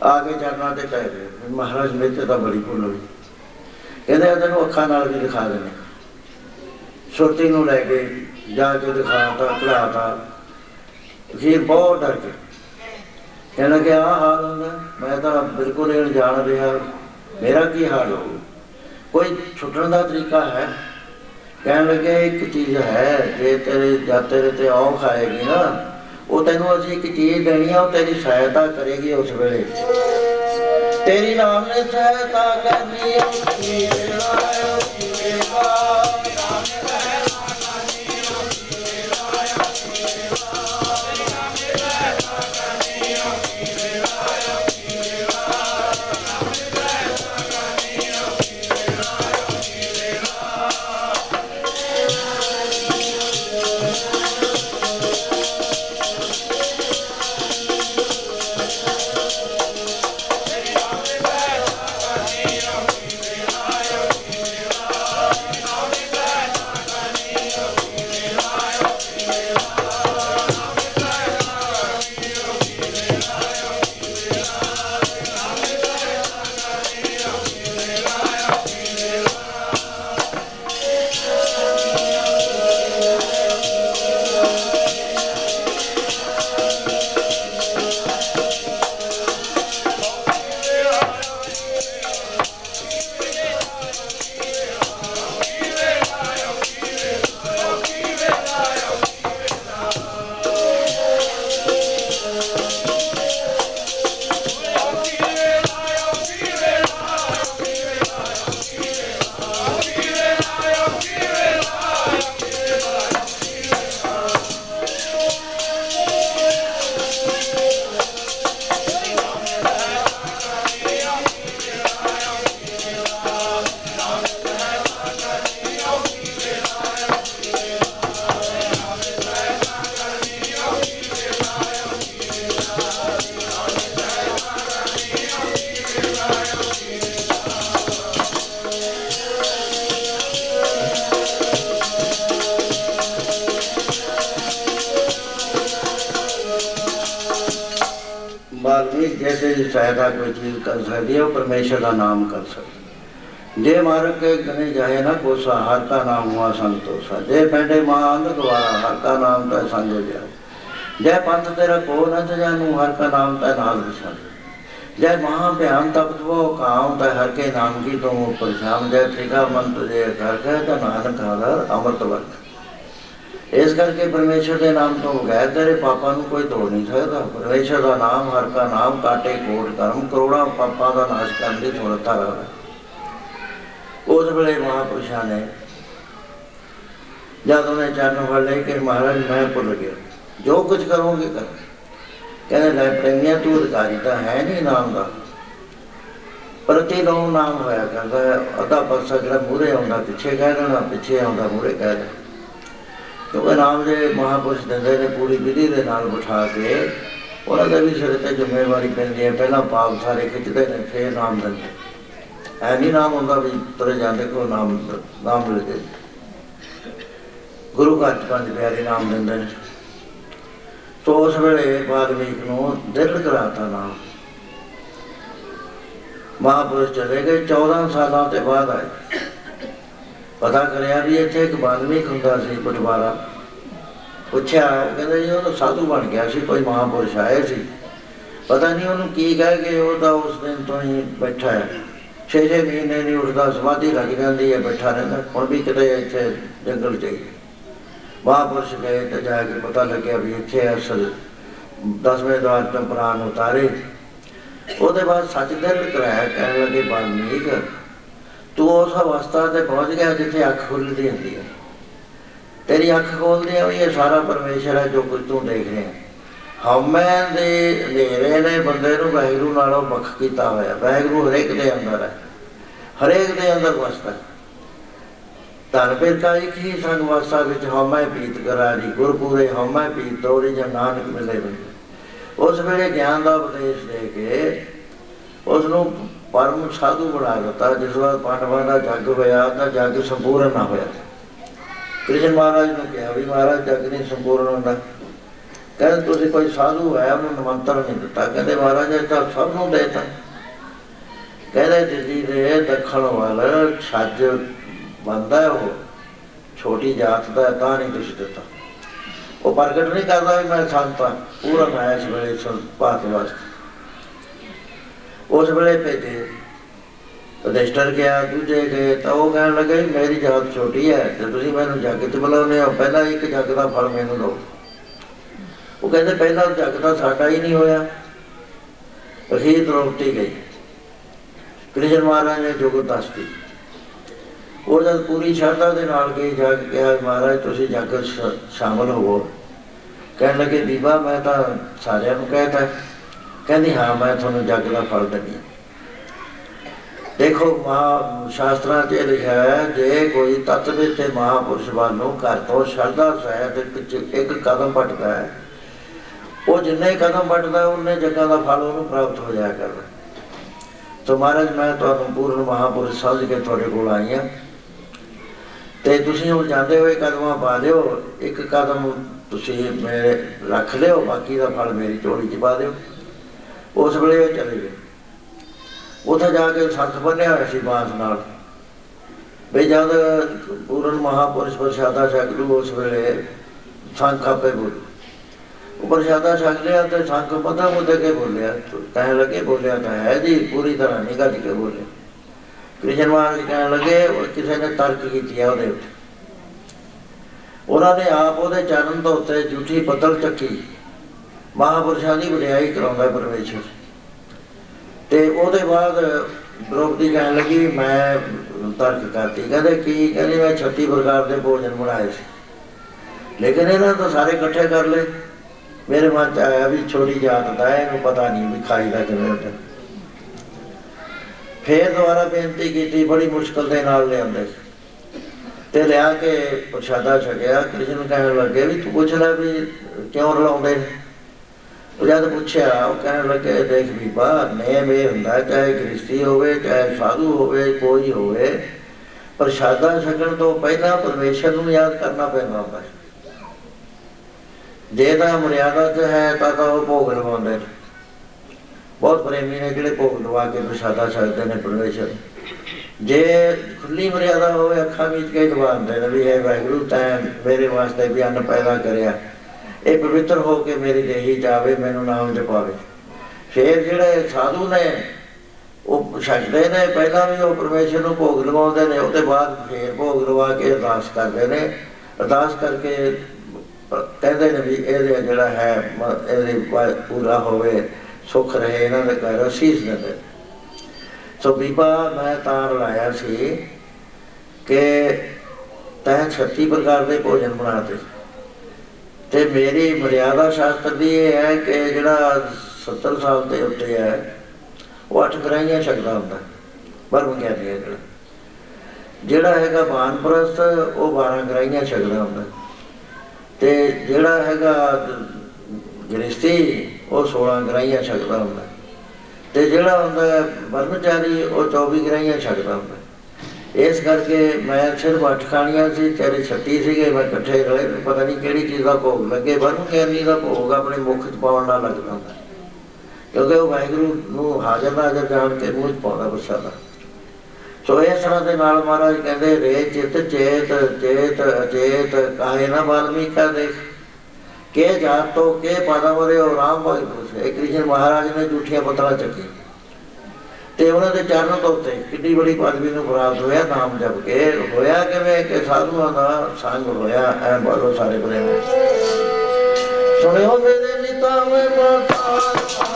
A: ਆਗੇ ਚਰਨਾਂ ਤੇ ਪੈ ਗਏ। ਵੀ ਮਹਾਰਾਜ ਮੇਤੇ ਤਾਂ ਬੜੀ ਭੁੱਲ ਹੋਈ। ਕਹਿੰਦੇ ਆ, ਤੈਨੂੰ ਅੱਖਾਂ ਨਾਲ ਵੀ ਦਿਖਾ ਦੇਣੇ। ਛੋਟੀ ਨੂੰ ਲੈ ਕੇ ਜਾ ਕੇ ਦਿਖਾਤਾ ਪੜਾਤਾ ਫਿਰ ਬਹੁਤ ਡਰ ਗਏ। ਕਹਿੰਦਾ ਕਿ ਆਹ ਹਾਲ ਹੁੰਦਾ। ਮੈਂ ਤਾਂ ਬਿਲਕੁਲ ਇਹ ਜਾਣ ਰਿਹਾ। ਮੇਰਾ ਕੀ ਹਾਲ ਹੋਊ? ਕੋਈ ਛੁੱਟਣ ਦਾ ਤਰੀਕਾ ਹੈ? ਕਹਿਣ ਲੱਗੇ, ਇੱਕ ਚੀਜ਼ ਹੈ, ਜੇ ਤੇਰੇ ਜਾਂ ਤੇਰੇ ਤੇ ਔਖ ਆਏਗੀ ਨਾ, ਉਹ ਤੈਨੂੰ ਅਸੀਂ ਇੱਕ ਚੀਜ਼ ਦੇਣੀ ਆ, ਉਹ ਤੇਰੀ ਸਹਾਇਤਾ ਕਰੇਗੀ ਉਸ ਵੇਲੇ। ਤੇਰੀ ਨਾਮ ਨੇ ਸਹਾਇਤਾ ਕਰਨੀ ਉਸ ਕੀ ਲਾਇਓ ਜਾਏ ਨਾ ਕੋਸਾ ਹਰ ਕਾ ਨਾਮ ਹੁਆ ਸੰਤੋષਾ ਜੇ ਪੈਂਡੇ ਮਾਂ ਅੰਧ ਗਵਾਰਾ ਹਰ ਕਾ ਨਾਮ ਤਾਂ ਸੰਗ ਹੋ ਜਾ ਜੈ ਪੰਥ ਤੇਰਾ ਕੋ ਨ ਜਾਨੂ ਹਰ ਕਾ ਨਾਮ ਤਾਂ ਨਾਲ ਵਿਸ਼ਾਲ ਜੈ ਮਹਾ ਭਿਆਨ ਤਪਤ ਉਹ ਕਾਮ ਤਾਂ ਹਰ ਕੇ ਨਾਮ ਕੀ ਤੋਂ ਉੱਪਰ। ਸ਼ਾਮ ਜੈ ਤ੍ਰਿਕਾ ਮੰਤ ਜੇ ਕਰ ਗਏ ਤਾਂ ਨਾਨਕ ਆਦਰ ਅੰਮ੍ਰਿਤ ਵਰਤ। ਇਸ ਕਰਕੇ ਪਰਮੇਸ਼ਰ ਦੇ ਨਾਮ ਤੋਂ ਬਗੈਰ ਤੇਰੇ ਪਾਪਾਂ ਨੂੰ ਕੋਈ ਤੋੜ ਨਹੀਂ ਸਕਦਾ। ਪਰਮੇਸ਼ਰ ਦਾ ਨਾਮ ਹਰ ਕਾ ਨਾਮ, ਕਾਟੇ, ਕੋਟ, ਕਰਮ, ਕਰੋੜਾਂ ਪਾਪਾਂ ਦਾ ਨਾਸ਼ ਕਰਨ ਦੀ ਸਮਰੱਥਾ ਰੱਖਦਾ ਉਸ ਵੇਲੇ ਮਹਾਪੁਰਸ਼ਾਂ ਨੇ ਜਦ ਉਹਨੇ ਚਰਨ ਫੜ ਲਏ ਕਿ ਮਹਾਰਾਜ ਮੈਂ ਭੁੱਲ ਗਿਆ। ਜੋ ਕੁਝ ਕਰੋਗੇ ਕਰ। ਕਹਿੰਦੇ, ਲੈ ਪ੍ਰੇਮੀਆਂ, ਤੂੰ ਅਧਿਕਾਰੀ ਤਾਂ ਹੈ ਨਹੀਂ ਨਾਮ ਦਾ। ਪ੍ਰਤੀ ਨੋ ਨਾਮ ਹੋਇਆ? ਕਰਦਾ ਹੈ। ਅੱਧਾ ਪਰਸਾ ਜਿਹੜਾ ਮੂਰੇ ਆਉਂਦਾ, ਪਿੱਛੇ ਕਹਿ ਦੇਣਾ, ਪਿੱਛੇ ਆਉਂਦਾ ਮੂਰੇ ਕਹਿ ਦੇਣਾ। ਕਿਉਂਕਿ ਨਾਮ ਦੇ ਮਹਾਪੁਰਸ਼ ਦਿੰਦੇ ਨੇ, ਪੂਰੀ ਵਿਧੀ ਦੇ ਨਾਲ ਬਿਠਾ ਕੇ ਉਹਨਾਂ ਦਾ ਵੀ ਸਿਰ ਤੇ ਜ਼ਿੰਮੇਵਾਰੀ ਪੈਂਦੀ ਹੈ। ਪਹਿਲਾਂ ਪਾਪ ਸਾਰੇ ਖਿੱਚਦੇ ਨੇ, ਫੇਰ ਨਾਮ ਦਿੰਦੇ ਐ ਨਹੀਂ ਨਾਮ ਹੁੰਦਾ ਵੀ ਤੁਰੇ ਜਾਂਦੇ ਕੋ ਨਾਮ ਨਾਮ ਮਿਲ ਜੇ ਗੁਰੂ ਘਰ ਚ ਪੰਜ ਪਿਆਰੇ ਨਾਮ ਦਿੰਦੇ ਨੇ। ਤੋ ਉਸ ਵੇਲੇ ਵਾਲਮੀਕ ਨੂੰ ਦਿਲ ਕਰਾਤਾ ਨਾਮ। ਮਹਾਪੁਰਸ਼ ਚਲੇ ਗਏ 14 ਸਾਲਾਂ ਤੇ ਬਾਅਦ ਆਏ। ਪਤਾ ਕਰਿਆ ਵੀ ਇੱਥੇ ਇੱਕ ਵਾਲਮੀਕ ਹੁੰਦਾ ਸੀ ਪਟਵਾਰਾ। ਪੁੱਛਿਆ ਉਹ ਕਹਿੰਦਾ ਜੀ, ਉਹ ਤਾਂ ਸਾਧੂ ਬਣ ਗਿਆ ਸੀ, ਕੋਈ ਮਹਾਪੁਰਸ਼ ਆਏ ਸੀ। ਪਤਾ ਨਹੀਂ ਉਹਨੂੰ ਕੀ ਕਹਿ ਕੇ ਉਹ ਤਾਂ ਉਸ ਦਿਨ ਤੋਂ ਹੀ ਬੈਠਾ ਹੈ। ਛੇ ਛੇ ਮਹੀਨੇ ਨਹੀਂ ਉੱਠਦਾ ਸਮਾਧੀ ਲੱਗ ਜਾਂਦੀ ਹੈ, ਬੈਠਾ ਰਹਿੰਦਾ। ਹੁਣ ਵੀ ਕਿਤੇ ਇੱਥੇ ਜੰਗਲ ਚਾਹੀਏ ਮਹਾਪੁਰਸ਼ ਗਏ ਤੇ ਜਾ ਕੇ ਪਤਾ ਲੱਗਿਆ ਵੀ ਇੱਥੇ ਅਸਲ ਦਸਵੇਂ ਦਵਾਰ ਤੋਂ ਪ੍ਰਾਨ ਉਤਾਰੇ। ਉਹਦੇ ਬਾਅਦ ਸੱਚ ਦਿਲ ਕਰਾਇਆ, ਕਹਿਣ ਲੱਗੇ ਬਾਲਮੀਕ ਤੂੰ ਉਸ ਅਵਸਥਾ ਤੇ ਪਹੁੰਚ ਗਿਆ ਜਿੱਥੇ ਅੱਖ ਖੁੱਲਦੀ ਹੁੰਦੀ ਹੈ। ਤੇਰੀ ਅੱਖ ਖੋਲਦੀ ਹੈ ਵੀ ਇਹ ਸਾਰਾ ਪਰਮੇਸ਼ਰ ਹੈ ਜੋ ਕੁਝ ਤੂੰ ਦੇਖ ਰਿਹਾ ਹਉਮੈ ਦੇ ਹਨੇਰੇ ਨੇ ਬੰਦੇ ਨੂੰ ਵਾਹਿਗੁਰੂ ਨਾਲੋਂ ਵੱਖ ਕੀਤਾ ਹੋਇਆ ਵਾਹਿਗੁਰੂ ਹਰੇਕ ਦੇ ਅੰਦਰ ਹੈ। ਹਰੇਕ ਦੇ ਅੰਦਰ ਵਸਦਾ ਹੈ। ਧਨ ਬਿਰਕਾ ਇੱਕ ਹੀ ਸੰਗ ਵਾਸਾ ਵਿੱਚ ਹਉਮੈ ਪੀਤ ਕਰਾਰੀ, ਗੁਰਪੂਰੇ ਹਉਮੈ ਪੀਤ ਤੋੜੀ ਜਾਂ ਨਾਨਕ ਮਿਲੇ ਬੰਦੇ ਉਸ ਵੇਲੇ ਗਿਆਨ ਦਾ ਉਪਦੇਸ਼ ਦੇ ਕੇ ਉਸ ਨੂੰ ਪਰਮ ਸਾਧੂ ਬਣਾ ਦਿੱਤਾ, ਜਿਸ ਵਾਰ ਪਾਂਡਵਾਂ ਦਾ ਜੱਗ ਹੋਇਆ ਤਾਂ ਜੱਗ ਸੰਪੂਰਨ ਨਾ ਹੋਇਆ। ਕ੍ਰਿਸ਼ਨ ਮਹਾਰਾਜ ਨੂੰ ਕਿਹਾ ਵੀ ਮਹਾਰਾਜ, ਜੱਗ ਨਹੀਂ ਸੰਪੂਰਨ ਹੁੰਦਾ। ਕਹਿੰਦੇ, ਤੁਸੀਂ ਕੋਈ ਸਾਧੂ ਹੈ ਉਹਨੂੰ ਨਿਮੰਤਰਣ ਨਹੀਂ ਦਿੱਤਾ। ਕਹਿੰਦੇ, ਮਹਾਰਾਜ, ਇਹ ਤਾਂ ਸਭ ਨੂੰ ਦੇਤਾ। ਕਹਿੰਦੇ ਦਿੱਲੀ ਦੇ ਦੱਖਣ ਵੱਲ ਛੱਜ ਬੰਦਾ ਉਹ ਛੋਟੀ ਜਾਤ ਦਾ ਹੈ, ਤਾਂ ਨਹੀਂ ਤੁਸੀਂ ਦਿੱਤਾ। ਉਹ ਪ੍ਰਗਟ ਨਹੀਂ ਕਰਦਾ ਵੀ ਮੈਂ ਸੰਤ ਹਾਂ ਪੂਰਾ ਮੈਂ ਇਸ ਵੇਲੇ ਸੰਪਾਤ ਵਾਸਤੇ। ਉਸ ਵੇਲੇ ਭੇਜੇ ਰਜਿਸਟਰ ਗਿਆ ਦੂਜੇ ਗਏ ਤਾਂ ਉਹ ਕਹਿਣ ਲੱਗੇ ਵੀ ਮੇਰੀ ਜਾਤ ਛੋਟੀ ਹੈ ਤੇ ਤੁਸੀਂ ਮੈਨੂੰ ਜੱਗ ਤੇ ਬੁਲਾਉਂਦੇ ਹੋ ਪਹਿਲਾਂ ਇੱਕ ਜੱਗ ਦਾ ਫਲ ਮੈਨੂੰ ਦਿਓ। ਉਹ ਕਹਿੰਦੇ ਪਹਿਲਾਂ ਜੱਗ ਦਾ ਸਾਡਾ ਹੀ ਨਹੀਂ ਹੋਇਆ। ਅਖੀਰ ਦ੍ਰੋਪਤੀ ਗਈ। ਕ੍ਰਿਸ਼ਨ ਮਹਾਰਾਜ ਨੇ ਜੁਗਤ ਦੱਸਤੀ ਉਹ ਜਦ ਪੂਰੀ ਸ਼ਰਧਾ ਦੇ ਨਾਲ ਗਈ, ਜਾ ਕੇ ਕਿਹਾ, ਮਹਾਰਾਜ, ਤੁਸੀਂ ਜੱਗ 'ਚ ਸ਼- ਸ਼ਾਮਲ ਹੋਵੋ। ਕਹਿਣ ਲੱਗੇ ਦੀਵਾ ਮੈਂ ਤਾਂ ਸਾਰਿਆਂ ਨੂੰ ਕਹਿਤਾ ਕਹਿੰਦੀ, ਹਾਂ, ਮੈਂ ਤੁਹਾਨੂੰ ਜੱਗ ਦਾ ਫਲ ਦਿੰਦੀ ਹਾਂ। ਦੇਖੋ ਮਹਾ ਸ਼ਾਸਤਰਾਂ 'ਚ ਇਹ ਲਿਖਿਆ ਹੈ, ਜੇ ਕੋਈ ਤਤ ਵਿੱਚ ਤੇ ਮਹਾਪੁਰਸ਼ ਵੱਲੋਂ ਘਰ ਤੋਂ ਸ਼ਰਧਾ ਸਹਿਤ ਇੱਕ ਇੱਕ ਕਦਮ ਪਟਦਾ ਹੈ। ਉਹ ਜਿੰਨੇ ਕਦਮ ਪਟਦਾ ਉਹਨੇ ਜੱਗਾਂ ਦਾ ਫਲ ਉਹਨੂੰ ਪ੍ਰਾਪਤ ਹੋ ਜਾਇਆ ਕਰਦਾ। ਸੋ ਮਹਾਰਾਜ, ਮੈਂ ਤੁਹਾਨੂੰ ਪੂਰਨ ਮਹਾਪੁਰਸ਼ ਸਮਝ ਕੇ ਤੁਹਾਡੇ ਕੋਲ ਆਈ ਹਾਂ। ਤੇ ਤੁਸੀਂ ਉਹ ਜਾਂਦੇ ਹੋਏ ਕਦਮਾਂ ਪਾ ਲਿਓ ਇੱਕ ਕਦਮ ਤੁਸੀਂ ਮੇਰੇ ਰੱਖ ਲਿਓ, ਬਾਕੀ ਦਾ ਫਲ ਮੇਰੀ ਝੋਲੀ 'ਚ ਪਾ ਦਿਓ। ਉਸ ਵੇਲੇ ਉਹ ਚਲੇ ਗਏ। ਉੱਥੇ ਜਾ ਕੇ ਸੱਤ ਬੰਨਿਆ ਹੋਇਆ ਸੀ ਬਾਂਸ ਨਾਲ। ਵੀ ਜਦ ਪੂਰਨ ਮਹਾਪੁਰਸ਼ ਪ੍ਰਸ਼ਾਦਾ ਛਕ ਲੂ, ਉਸ ਵੇਲੇ ਸੰਖ ਆਪੇ ਬੋਲ। ਉਹ ਪ੍ਰਸ਼ਾਦਾ ਛਕ ਲਿਆ ਤੇ ਸੰਖ ਪਤਾ ਮੁੱਦੇ ਕੇ ਬੋਲਿਆ। ਕਹਿਣ ਲੱਗੇ, ਬੋਲਿਆ ਤਾਂ ਹੈ ਜੀ, ਪੂਰੀ ਤਰ੍ਹਾਂ ਨਹੀਂ ਗੱਜ ਕੇ ਬੋਲੇ ਕ੍ਰਿਸ਼ਨ ਮਹਾਰਾਜ ਕਹਿਣ ਲੱਗੇ, ਉਹ ਕਿਸੇ ਨੇ ਤਰਕ ਕੀਤੀ ਆ ਉਹਦੇ ਉੱਤੇ। ਉਹਨਾਂ ਨੇ ਆਪ ਉਹਦੇ ਚਰਨ ਤੋਂ ਉੱਤੇ ਝੂਠੀ ਪੱਤਲ ਚੱਕੀ। ਮਹਾਪੁਰਸ਼ਾਂ ਦੀ ਵਡਿਆਈ ਕਰਾਉਂਦਾ ਪਰਮੇਸ਼ਰ ਤੇ ਉਹਦੇ ਬਾਅਦ ਦ੍ਰੋਪਦੀ ਕਹਿਣ ਲੱਗੀ ਵੀ ਮੈਂ ਤਰਕ ਕਰਤੀ। ਕਹਿੰਦੇ, ਕੀ? ਕਹਿੰਦੇ, ਮੈਂ 36 ਪ੍ਰਕਾਰ ਦੇ ਭੋਜਨ ਬਣਾਏ ਸੀ। ਲੇਕਿਨ ਇਹਨਾਂ ਤੋਂ ਸਾਰੇ ਇਕੱਠੇ ਕਰ ਲਏ। ਮੇਰੇ ਮਨ ਚ ਆਇਆ ਵੀ ਛੋਟੀ ਜਾਤ ਦਾ ਹੈ, ਇਹਨੂੰ ਪਤਾ ਨਹੀਂ ਵੀ ਖਾਈ ਦਾ ਕਿਵੇਂ ਹੁੰਦਾ ਫੇਰ ਦੁਬਾਰਾ ਬੇਨਤੀ ਕੀਤੀ ਬੜੀ ਮੁਸ਼ਕਲ ਦੇ ਨਾਲ ਲਿਆਂਦੇ ਤੇ ਲਿਆ ਕੇ ਪ੍ਰਸ਼ਾਦਾ ਛਕਿਆ ਕ੍ਰਿਸ਼ਨ ਕਹਿਣ ਲੱਗੇ ਵੀ ਤੂੰ ਪੁੱਛ ਲੈ ਵੀ ਕਿਉਂ ਰਲਾਉਂਦੇ ਨੇ? ਉਹ ਜਦ ਪੁੱਛਿਆ ਉਹ ਕਹਿਣ ਲੱਗੇ ਦੇਖ ਵੀ ਬਾਹਰ ਨੇਮ ਇਹ ਹੁੰਦਾ ਚਾਹੇ ਗ੍ਰਸਤੀ ਹੋਵੇ ਚਾਹੇ ਸਾਧੂ ਹੋਵੇ ਕੋਈ ਹੋਵੇ ਪ੍ਰਸ਼ਾਦਾ ਛਕਣ ਤੋਂ ਪਹਿਲਾਂ ਪਰਮੇਸ਼ਰ ਨੂੰ ਯਾਦ ਕਰਨਾ ਪੈਂਦਾ ਹੁੰਦਾ। ਹੈ ਜੇ ਤਾਂ ਮਰਿਆਦਾ 'ਚ ਹੈ ਤਾਂ ਤਾਂ ਉਹ ਭੋਗ ਲਵਾਉਂਦੇ ਨੇ। ਬਹੁਤ ਪ੍ਰੇਮੀ ਨੇ ਜਿਹੜੇ ਭੋਗ ਲਵਾ ਕੇ ਪ੍ਰਸ਼ਾਦਾ ਛਕਦੇ ਨੇ ਪਰਮੇਸ਼ਰ। ਜੇ ਖੁੱਲੀ ਮਰਿਆਦਾ ਹੋਵੇ, ਅੱਖਾਂ ਵਿੱਚ ਕੇ ਦਵਾਉਂਦੇ ਨੇ ਵੀ ਇਹ ਵਾਹਿਗੁਰੂ, ਤੈਂ ਮੇਰੇ ਵਾਸਤੇ ਵੀ ਅੰਨ ਪੈਦਾ ਕਰਿਆ। ਇਹ ਪਵਿੱਤਰ ਹੋ ਕੇ ਮੇਰੀ ਦੇਹੀ ਜਾਵੇ, ਮੈਨੂੰ ਨਾਮ ਜਪਾਵੇ। ਫਿਰ ਜਿਹੜੇ ਸਾਧੂ ਨੇ, ਉਹ ਛੱਡਦੇ ਨੇ, ਪਹਿਲਾਂ ਵੀ ਉਹ ਪਰਮੇਸ਼ਰ ਨੂੰ ਭੋਗ ਲਵਾਉਂਦੇ ਨੇ, ਉਹਦੇ ਬਾਅਦ ਫੇਰ ਭੋਗ ਲਵਾ ਕੇ ਅਰਦਾਸ ਕਰਦੇ ਨੇ। ਅਰਦਾਸ ਕਰਕੇ ਕਹਿੰਦੇ ਨੇ ਵੀ ਇਹਦੇ ਜਿਹੜਾ ਹੈ, ਮ- ਇਹਦੇ ਪ- ਪੂਰਾ ਹੋਵੇ, ਸੁਖ ਰਹੇ ਇਹਨਾਂ ਦੇ ਘਰ ਅਸੀਸ ਦਿੰਦੇ ਸੋ ਬੀਬਾ, ਮੈਂ ਤਾਂ ਲਾਇਆ ਸੀ ਕਿ ਤੈਂ 36 ਪ੍ਰਕਾਰ ਦੇ ਭੋਜਨ ਬਣਾਤੇ ਤੇ ਮੇਰੀ ਮਰਿਆਦਾ ਸ਼ਾਸਤਰ ਦੀ ਇਹ ਹੈ ਕਿ ਜਿਹੜਾ 70 ਸਾਲ ਤੇ ਉੱਤੇ ਹੈ, ਉਹ ਅੱਠ ਗਰਾਈਆਂ ਛਕਦਾ ਹੁੰਦਾ ਬਰਮ ਗਿਆਨੀ ਹੈ ਜਿਹੜਾ ਜਿਹੜਾ ਹੈਗਾ ਬਾਨਪ੍ਰਸਤ ਉਹ 12 ਗਰਾਈਆਂ ਛਕਦਾ ਹੁੰਦਾ। ਤੇ ਜਿਹੜਾ ਹੈਗਾ ਗ੍ਰਸਤੀ ਉਹ 16 ਗਰਾਈਆਂ ਛਕਦਾ ਹੁੰਦਾ। ਤੇ ਜਿਹੜਾ ਹੁੰਦਾ ਬਰਮਚਾਰੀ ਉਹ 24 ਗਰਾਈਆਂ ਛਕਦਾ ਹੁੰਦਾ। ਇਸ ਕਰਕੇ ਮੈਂ ਸਿਰਫ ਅੱਠ ਖਾਣੀਆਂ ਸੀ, ਤੇਰੇ 36 ਸੀਗੇ, ਮੈਂ ਇਕੱਠੇ ਰਲੇ, ਪਤਾ ਨਹੀਂ ਕਿਹੜੀ ਚੀਜ਼ ਦਾ ਭੋਗ ਲੱਗੇ ਬਰਮ ਗਿਆਨੀ ਦਾ ਭੋਗ ਆਪਣੇ ਮੁਖ ਚ ਪਾਉਣ ਨਾਲ ਲੱਗਦਾ ਹੁੰਦਾ। ਕਿਉਂਕਿ ਉਹ ਵਾਹਿਗੁਰੂ ਨੂੰ ਹਾਜ਼ਰ ਨਾਜ਼ਰ ਜਾਣ ਕੇ ਮੂੰਹ ਚ ਪਾਉਂਦਾ ਪ੍ਰਸ਼ਾਦਾ ਸੋ ਇਸ ਤਰ੍ਹਾਂ ਦੇ ਨਾਲ ਮਹਾਰਾਜ ਕਹਿੰਦੇ, ਰੇ ਚਿਤ ਚੇਤ ਚੇਤ ਅਚੇਤ, ਕਾਹੇ ਨਾ ਵਾਲਮੀਕਾ ਦੇਖ ਕੇ ਜਾਤੋ ਕੇ ਪਦਮਰੇ ਉਹ ਰਾਮ ਭਗਤ ਸੇ ਕ੍ਰਿਸ਼ਨ ਮਹਾਰਾਜ ਨੇ ਝੂਠੀਆਂ ਪਤਲਾ ਚੱਕੀ ਤੇ ਉਹਨਾਂ ਦੇ ਚਰਨ ਤੋਂ ਉੱਤੇ ਕਿੰਨੀ ਬੜੀ ਪਦਵੀ ਨੂੰ ਪ੍ਰਾਪਤ ਹੋਇਆ, ਨਾਮ ਜਪ ਕੇ। ਹੋਇਆ ਕਿਵੇਂ? ਕਿ ਸਾਧੂਆਂ ਦਾ ਸੰਗ ਹੋਇਆ, ਐ ਬੋਲੋ ਸਾਰੇ ਪ੍ਰੇਮ ਸੁਣਿਓ ਮੇਰੇ ਨੀਤਾ ਮੈਂ ਮਾਤਾ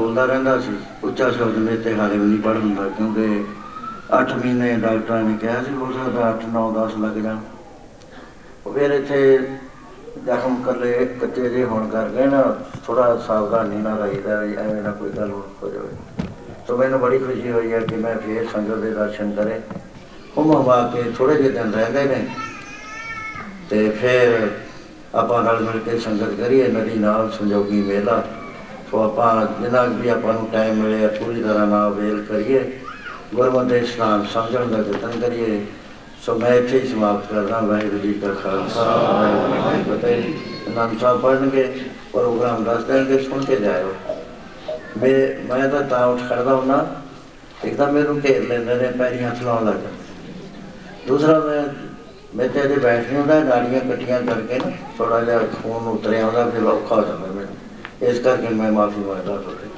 A: ਬੋਲਦਾ ਰਹਿੰਦਾ ਸੀ। ਉੱਚਾ ਸ਼ਬਦ ਮੇਰੇ ਤੇ ਹਾਲੇ ਵੀ ਨਹੀਂ ਪੜ੍ਹ ਹੁੰਦਾ ਕਿਉਂਕਿ 8 ਮਹੀਨੇ ਡਾਕਟਰਾਂ ਨੇ ਕਿਹਾ ਸੀ, ਹੋ ਸਕਦਾ 8 9 10 ਲੱਗ ਜਾਣ। ਉਹ ਫਿਰ ਇੱਥੇ ਜ਼ਖਮ ਕੱਲੇ ਕੱਚੇ ਜੇ ਹੋਣ ਕਰ ਗਏ ਨਾ ਥੋੜਾ ਸਾਵਧਾਨੀ ਨਾਲ ਰਹੀਦਾ ਵੀ ਐਵੇਂ ਨਾ ਕੋਈ ਗੱਲ ਹੋ ਜਾਵੇ। ਸੋ ਮੈਨੂੰ ਬੜੀ ਖੁਸ਼ੀ ਹੋਈ ਹੈ ਕਿ ਮੈਂ ਫੇਰ ਸੰਗਤ ਦੇ ਦਰਸ਼ਨ ਕਰੇ। ਹੁਮ ਹਵਾ ਕੇ ਥੋੜੇ ਜਿਹੇ ਦਿਨ ਰਹਿੰਦੇ ਨੇ। ਤੇ ਫਿਰ ਆਪਾਂ ਨਾਲ ਮਿਲ ਕੇ ਸੰਗਤ ਕਰੀਏ, ਨਦੀ ਨਾਲ ਸੰਜੋਗੀ ਮੇਲਾ। ਸੋ ਆਪਾਂ ਜਿੰਨਾ ਵੀ ਆਪਾਂ ਨੂੰ ਟਾਈਮ ਮਿਲੇ ਪੂਰੀ ਤਰ੍ਹਾਂ ਨਾਲ ਵੇਲ ਕਰੀਏ, ਗੁਰਮਤਿ ਇਸਲਾਮ ਸਮਝਣ ਦਾ ਯਤਨ ਕਰੀਏ। ਸੋ ਮੈਂ ਇੱਥੇ ਹੀ ਸਮਾਪਤ ਕਰਦਾ, ਵਾਹਿਗੁਰੂ ਜੀ ਕਾ ਖਾਲਸਾ, ਵਾਹਿਗੁਰੂ ਜੀ ਕੀ ਫਤਿਹ। ਨਾਮ ਸਾਹਿਬ ਪੜ੍ਹਨਗੇ, ਪ੍ਰੋਗਰਾਮ ਦੱਸ ਦੇਣਗੇ, ਸੁਣ ਕੇ ਜਾਇਓ। ਮੈਂ ਮੈਂ ਤਾਂ ਤਾਂ ਉੱਠ ਖੜਦਾ ਹੁੰਦਾ ਇੱਕ ਤਾਂ ਮੈਨੂੰ ਘੇਰ ਲੈਂਦੇ ਨੇ, ਪੈਰੀਂ ਹੱਥ ਲਾਉਣ ਲੱਗ ਜਾਂਦੇ। ਦੂਸਰਾ, ਮੈਂ ਮੈਂ ਤੇ ਇਹਦੇ ਬੈਠ ਨਹੀਂ ਹੁੰਦਾ, ਗਾੜੀਆਂ ਕੱਟੀਆਂ ਕਰਕੇ ਥੋੜਾ ਜਿਹਾ ਖੂਨ ਉਤਰਿਆ ਹੁੰਦਾ, ਫਿਰ ਔਖਾ ਹੋ ਜਾਂਦਾ ਮੈਨੂੰ ਇਸ ਕਰਕੇ ਮੈਂ ਮਾਫੀ ਮੰਗਦਾ ਤੁਹਾਡੇ